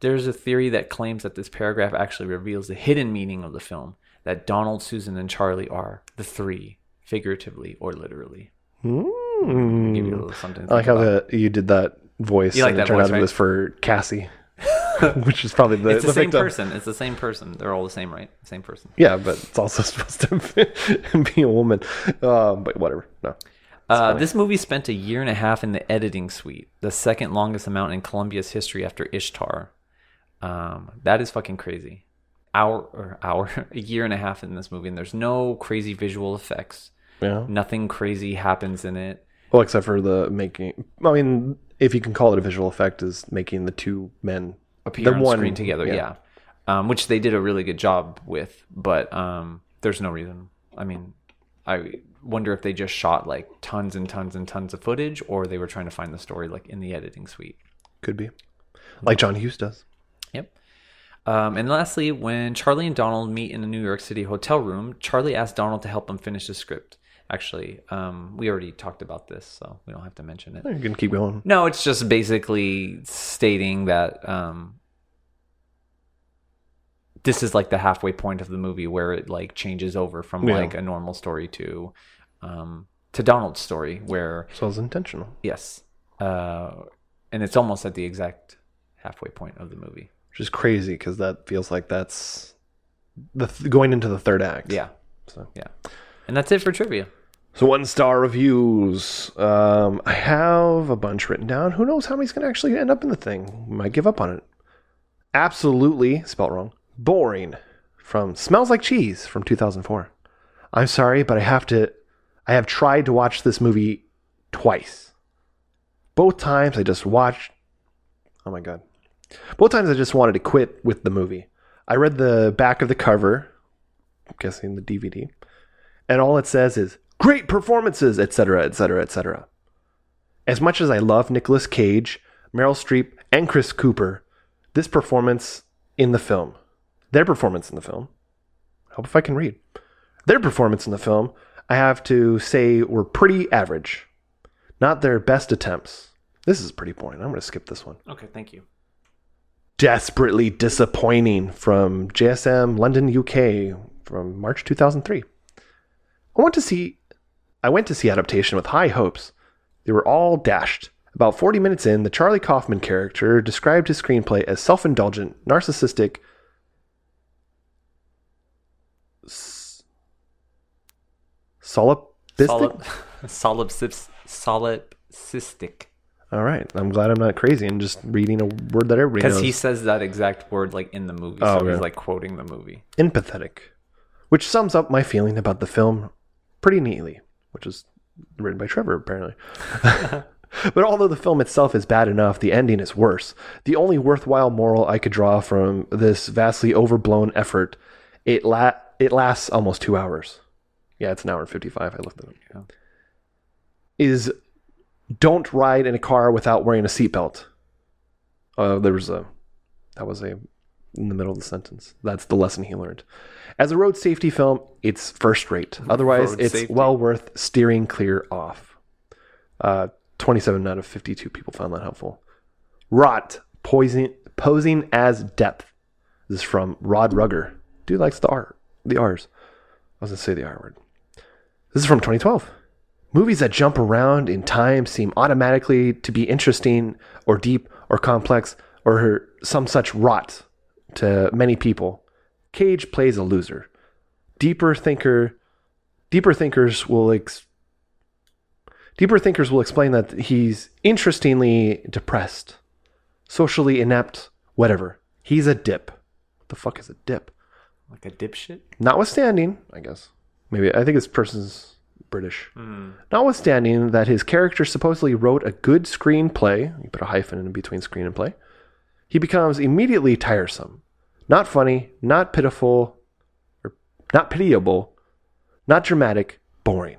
There's a theory that claims that this paragraph actually reveals the hidden meaning of the film that Donald, Susan, and Charlie are the three, figuratively or literally. Mm. Give you a little something I like how the, you did that voice. You like and that it turned voice, out right? it was for Cassie, which is probably the, it's the, same victim. person. It's the same person. They're all the same, right? Same person. Yeah, but it's also supposed to be a woman. Um, but whatever. No. Uh, this movie spent a year and a half in the editing suite, the second longest amount in Columbia's history after Ishtar. Um, that is fucking crazy. Hour or hour, a year and a half in this movie, and there's no crazy visual effects. Yeah. Nothing crazy happens in it. Well, except for the making. I mean, if you can call it a visual effect, is making the two men appear on one- screen together. Yeah, Um, which they did a really good job with. But um, there's no reason. I mean, I wonder if they just shot like tons and tons and tons of footage, or they were trying to find the story like in the editing suite. Could be. Like John Hughes does. Yep. Um, and lastly, when Charlie and Donald meet in a New York City hotel room, Charlie asks Donald to help him finish the script. Actually, um, we already talked about this, so we don't have to mention it. You can keep going. No, it's just basically stating that um, this is like the halfway point of the movie where it like changes over from Yeah. like a normal story to um, to Donald's story, where So it's intentional. yes, uh, and it's almost at the exact halfway point of the movie. Which is crazy because that feels like that's the th- going into the third act. Yeah. So yeah, and that's it for trivia. So one star reviews. Um, I have a bunch written down. Who knows how many's going to actually end up in the thing? Might give up on it. Absolutely spelt wrong. Boring. From Smells Like Cheese from 2004. I'm sorry, but I have to. I have tried to watch this movie twice. Both times I just watched. Oh my god. Both times I just wanted to quit with the movie. I read the back of the cover, I'm guessing the DVD, and all it says is great performances, etc., etc., etc. As much as I love Nicolas Cage, Meryl Streep, and Chris Cooper, this performance in the film, their performance in the film, I hope if I can read, their performance in the film, I have to say were pretty average. Not their best attempts. This is pretty boring. I'm going to skip this one Okay, thank you. Desperately disappointing from JSM London, UK from March 2003. I want to see I went to see adaptation with high hopes. They were all dashed. About 40 minutes in, the Charlie Kaufman character described his screenplay as self-indulgent, narcissistic, s- solipsistic. Solid, solipsis, solipsistic. All right, I'm glad I'm not crazy and just reading a word that everybody Because he says that exact word like in the movie, Oh, so he's okay. like quoting the movie. empathetic, which sums up my feeling about the film pretty neatly, which is written by Trevor, apparently. but although the film itself is bad enough, the ending is worse. The only worthwhile moral I could draw from this vastly overblown effort, it la- it lasts almost two hours. Yeah, it's an hour and fifty-five. I looked at it. Yeah. Is don't ride in a car without wearing a seatbelt. Uh, there was a that was a in the middle of the sentence. That's the lesson he learned. As a road safety film, it's first rate. Otherwise, Road it's safety. well worth steering clear off. Uh, 27 out of 52 people found that helpful. Rot, poison, posing as depth. This is from Rod Rugger. Dude likes the R, the R's. I was gonna say the R word. This is from 2012. Movies that jump around in time seem automatically to be interesting or deep or complex or some such rot to many people. Cage plays a loser. Deeper thinker, deeper thinkers will ex- deeper thinkers will explain that he's interestingly depressed, socially inept, whatever. He's a dip. What the fuck is a dip? Like a dipshit? Notwithstanding, I guess maybe I think this person's British. Hmm. Notwithstanding that his character supposedly wrote a good screenplay, you put a hyphen in between screen and play, he becomes immediately tiresome. Not funny, not pitiful, or not pitiable, not dramatic, boring.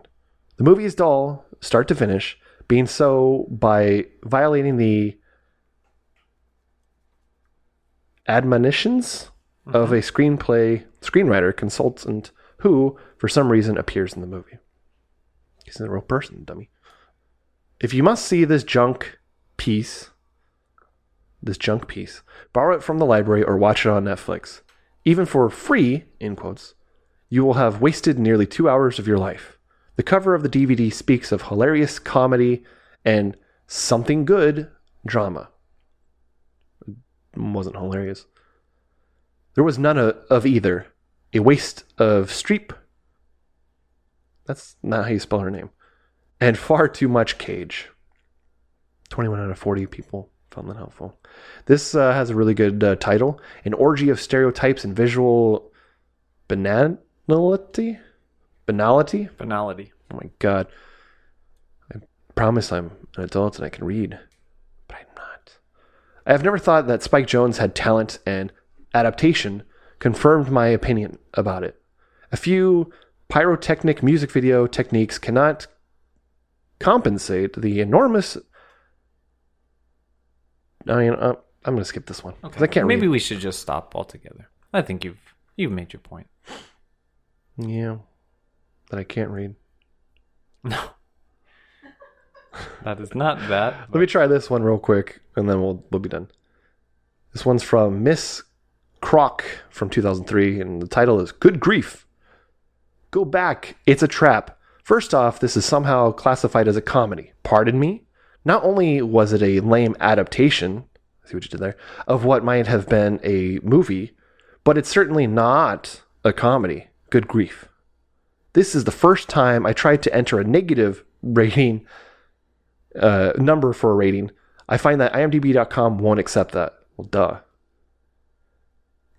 The movie is dull, start to finish, being so by violating the admonitions of a screenplay screenwriter consultant who, for some reason, appears in the movie. He's a real person, dummy. If you must see this junk piece, this junk piece, borrow it from the library or watch it on Netflix. Even for free, in quotes, you will have wasted nearly two hours of your life. The cover of the DVD speaks of hilarious comedy and something good drama. It wasn't hilarious. There was none of, either. A waste of streep. That's not how you spell her name. And far too much cage. 21 out of 40 people found that helpful. This uh, has a really good uh, title An Orgy of Stereotypes and Visual Banality? Banality? Banality. Oh my god. I promise I'm an adult and I can read, but I'm not. I have never thought that Spike Jonze had talent and adaptation confirmed my opinion about it. A few pyrotechnic music video techniques cannot compensate the enormous. I mean, uh, I'm going to skip this one 'cause I can't Maybe read. we should just stop altogether. I think you've you've made your point. Yeah, that I can't read. No. That is not that. Let me try this one real quick, and then we'll we'll be done. This one's from Miss Croc from 2003, and the title is "Good Grief." Go back, it's a trap. First off, this is somehow classified as a comedy. Pardon me. Not only was it a lame adaptation, see what you did there, of what might have been a movie, but it's certainly not a comedy. Good grief. This is the first time I tried to enter a negative rating uh, number for a rating. I find that imdb.com won't accept that. Well, duh.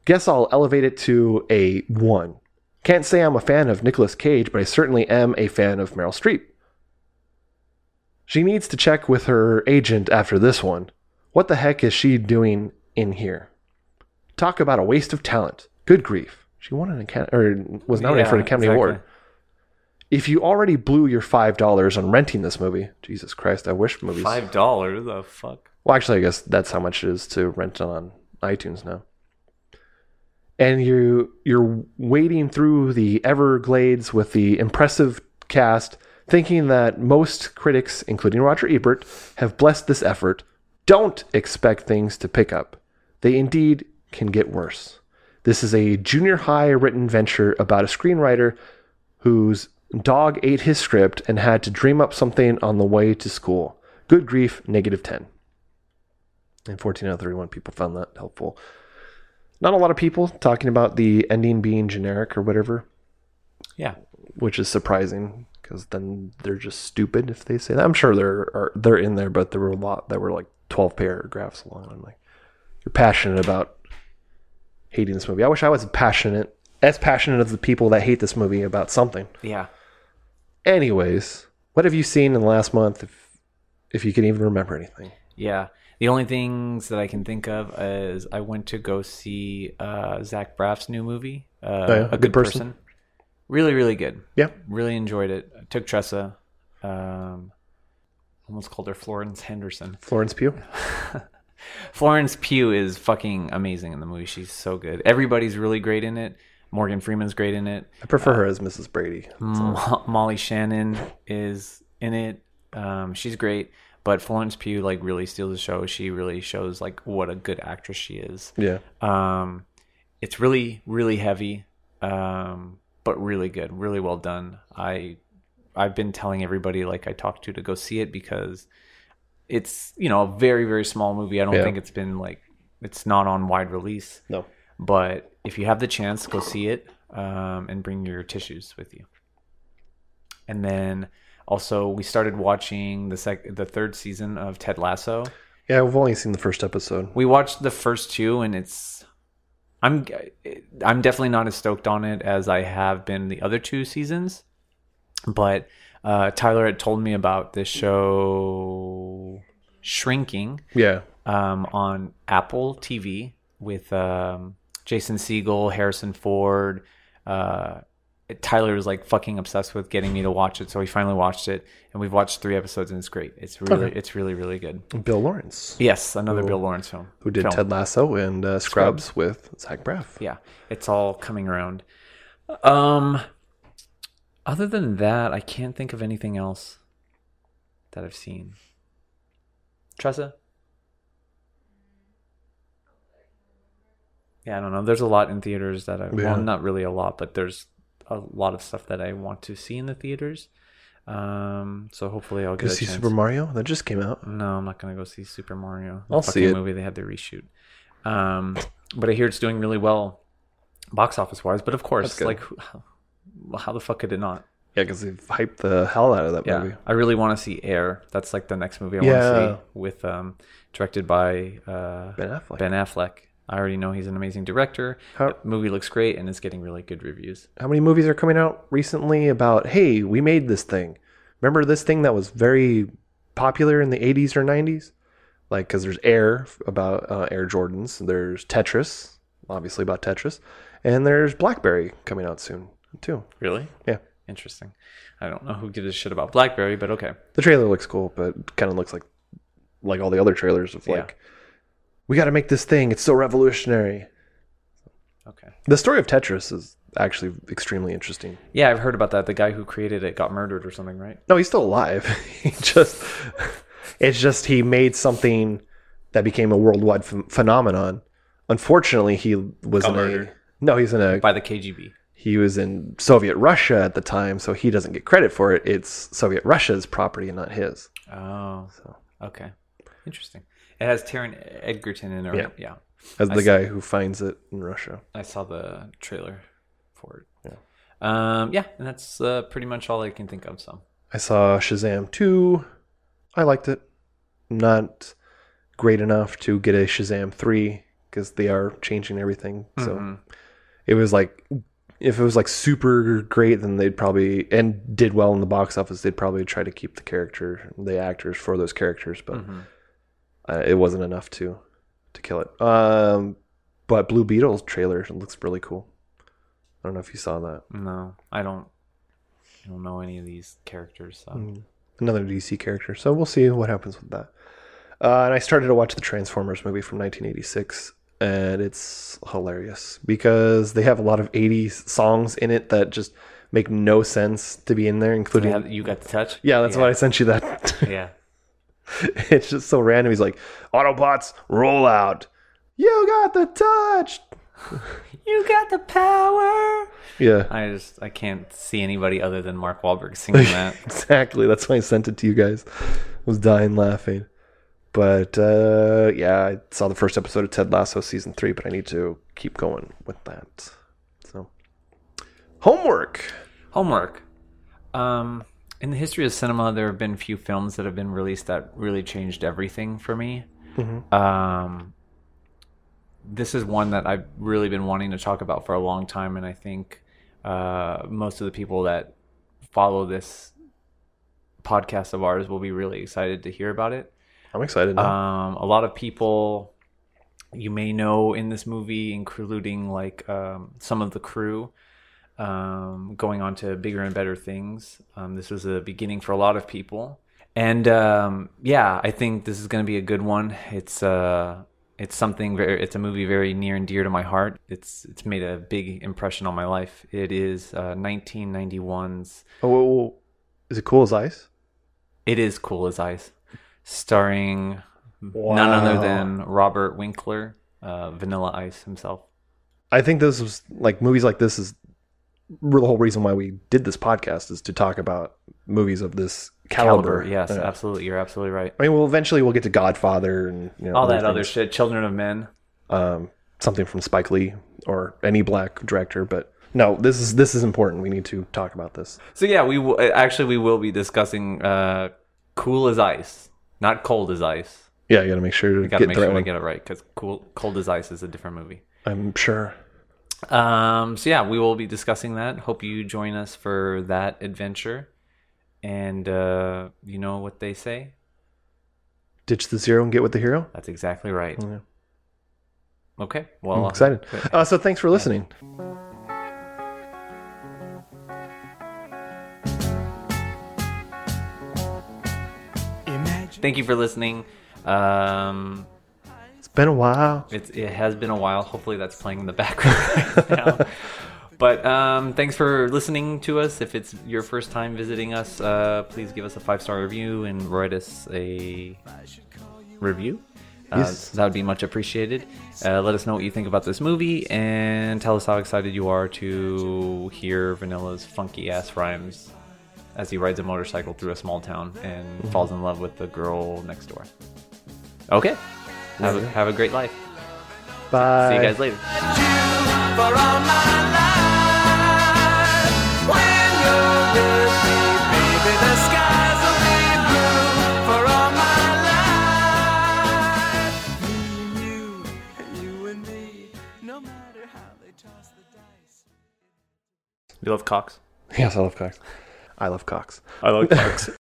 Guess I'll elevate it to a 1. Can't say I'm a fan of Nicolas Cage, but I certainly am a fan of Meryl Streep. She needs to check with her agent after this one. What the heck is she doing in here? Talk about a waste of talent. Good grief. She won an Academy, or was nominated Yeah, for an Academy exactly. Award. If you already blew your five dollars on renting this movie, Jesus Christ, I wish movies. Five dollars? The fuck? Well, actually, I guess that's how much it is to rent on iTunes now. And you you're wading through the Everglades with the impressive cast, thinking that most critics, including Roger Ebert, have blessed this effort. Don't expect things to pick up. They indeed can get worse. This is a junior high written venture about a screenwriter whose dog ate his script and had to dream up something on the way to school. Good grief, negative 10. And 14 out of 31 people found that helpful. Not a lot of people talking about the ending being generic or whatever, Yeah. which is surprising because then they're just stupid if they say that. I'm sure they're are, they're in there, but there were a lot that were like 12 paragraphs long. I'm like, you're passionate about hating this movie. I wish I was passionate, as passionate as the people that hate this movie about something. Yeah. Anyways, what have you seen in the last month? If if you can even remember anything. Yeah. The only things that I can think of is I went to go see uh, Zach Braff's new movie, uh, Oh, yeah? A Good Good Person? person. Really, really good. Yeah. Really enjoyed it. I took Tressa. Um, almost called her Florence Henderson. Florence Pugh. Florence Pugh is fucking amazing in the movie. She's so good. Everybody's really great in it. Morgan Freeman's great in it. I prefer her as Mrs. Brady. Mo- Molly Shannon is in it. Um, she's great, but Florence Pugh like really steals the show. She really shows like what a good actress she is. Yeah. Um, it's really really heavy, um, but really good, really well done. I I've been telling everybody like I talked to to go see it because it's you know a very very small movie. I don't Yeah. think it's been like it's not on wide release. No. But if you have the chance, go see it um, and bring your tissues with you. And then also we started watching the sec- the third season of Ted Lasso. Yeah, we've only seen the first episode. We watched the first two, and it's I'm I'm definitely not as stoked on it as I have been the other two seasons. But uh, Tyler had told me about this show, Shrinking. Yeah. Um, on Apple TV with um, Jason Segel, Harrison Ford. Uh, Tyler was like fucking obsessed with getting me to watch it, so we finally watched it, and we've watched three episodes, and it's great. It's really, Okay. it's really, really good. Bill Lawrence. Yes, another Who- Bill Lawrence film. Who did film. Ted Lasso and uh, Scrubs, with Zach Braff. Yeah, it's all coming around. Um, other than that, I can't think of anything else that I've seen. Tressa? Yeah, I don't know. There's a lot in theaters that I Yeah. well, not really a lot, but there's a lot of stuff that I want to see in the theaters. Um, so hopefully I'll Go get a see chance. Super Mario? That just came out. No, I'm not gonna go see Super Mario. The I'll see it. movie they had to reshoot. Um, but I hear it's doing really well, box office wise. But of course, like, how, how the fuck could it not? Yeah, because they've hyped the hell out of that Yeah, movie. I really want to see Air. That's like the next movie I Yeah. want to see with um, directed by uh, Ben Affleck. Ben Affleck. I already know he's an amazing director. How- the movie looks great and it's getting really good reviews. How many movies are coming out recently about, hey, we made this thing? Remember this thing that was very popular in the 80s or 90s? Like, because there's Air about uh, Air Jordans, there's Tetris, obviously about Tetris, and there's Blackberry coming out soon, too. Really? Yeah. Interesting. I don't know who gives a shit about BlackBerry, but okay. The trailer looks cool, but kind of looks like like all the other trailers of Yeah. We got to make this thing. It's so revolutionary. Okay. The story of Tetris is actually extremely interesting. Yeah, I've heard about that. The guy who created it got murdered or something, right? No, he's still alive. he just it's just he made something that became a worldwide ph- phenomenon. Unfortunately, he was Got in murdered. a no, he's in a By the KGB. he was in Soviet Russia at the time, so he doesn't get credit for it. It's Soviet Russia's property and not his. Oh, so okay, interesting. It has Taron Edgerton in it. Yeah. Yeah, As the s- guy who finds it in Russia. I saw the trailer for it. Yeah. Um, yeah, and that's uh, pretty much all I can think of. So I saw Shazam 2. I liked it. Not great enough to get a Shazam 3 because they are changing everything. So Mhm. it was like if it was like super great then they'd probably and did well in the box office they'd probably try to keep the character the actors for those characters but Mhm. Uh, it wasn't enough to to kill it. Um but Blue Beetle trailer looks really cool. I don't know if you saw that. no, I don't. I don't know any of these characters. So Mm. another DC character. So we'll see what happens with that. Uh, and I started to watch the Transformers movie from 1986, and it's hilarious because they have a lot of 80s songs in it that just make no sense to be in there, including. Have- you got the touch. yeah, that's why I sent you that. yeah. it's just so random. He's like, Autobots, roll out. You got the touch. You got the power. Yeah. I just I can't see anybody other than Mark Wahlberg singing that. exactly. That's why I sent it to you guys. I was dying laughing. But uh, yeah, I saw the first episode of Ted Lasso season three, but I need to keep going with that. So, homework. Homework. Um, in the history of cinema, there have been few films that have been released that really changed everything for me. Mhm. Um, this is one that I've really been wanting to talk about for a long time, and I think uh, most of the people that follow this podcast of ours will be really excited to hear about it. I'm excited. Um, a lot of people you may know in this movie, including like um, some of the crew, um, going on to bigger and better things. Um, this was a beginning for a lot of people, and um, yeah, I think this is going to be a good one. It's uh, it's something very. It's a movie very near and dear to my heart. It's it's made a big impression on my life. It is uh, 1991's. oh, whoa, whoa. is it cool as ice? It is cool as ice, starring none other than Robert Winkler, uh, Vanilla Ice himself. I think this was like movies like this is the whole reason why we did this podcast is to talk about movies of this caliber. yes, Yeah. absolutely. You're absolutely right. I mean, well, eventually we'll get to Godfather and you know, All that other shit, Children of Men. um, something from Spike Lee or any black director. But no, this is this is important. We need to talk about this. So yeah, we will, actually we will be discussing uh, Cool as Ice, not Cold as Ice. Yeah, you got to make sure to We got to get make sure get it right because Cool Cold as Ice is a different movie. I'm sure. Um, so yeah, we will be discussing that. Hope you join us for that adventure. And uh, you know what they say? Ditch the zero and get with the hero. That's exactly right. Yeah. Okay. Well, I'm excited. Uh, so thanks for listening. Thank you for listening. Um, It's been a while. It's, it has been a while. Hopefully, that's playing in the background right now. But um, thanks for listening to us. If it's your first time visiting us, uh, please give us a five star review and write us a review. Uh, Yes. That would be much appreciated. Uh, let us know what you think about this movie and tell us how excited you are to hear Vanilla's funky ass rhymes as he rides a motorcycle through a small town and Mhm. falls in love with the girl next door. Okay. Have, a, have a great life. Bye. See you guys later. for all my life. When you're with me, baby, the skies will be blue for all my life. Me and you, you and me, no matter how they toss the dice. You love Cox? Yes, I love Cox. I love Cox. I love Cox.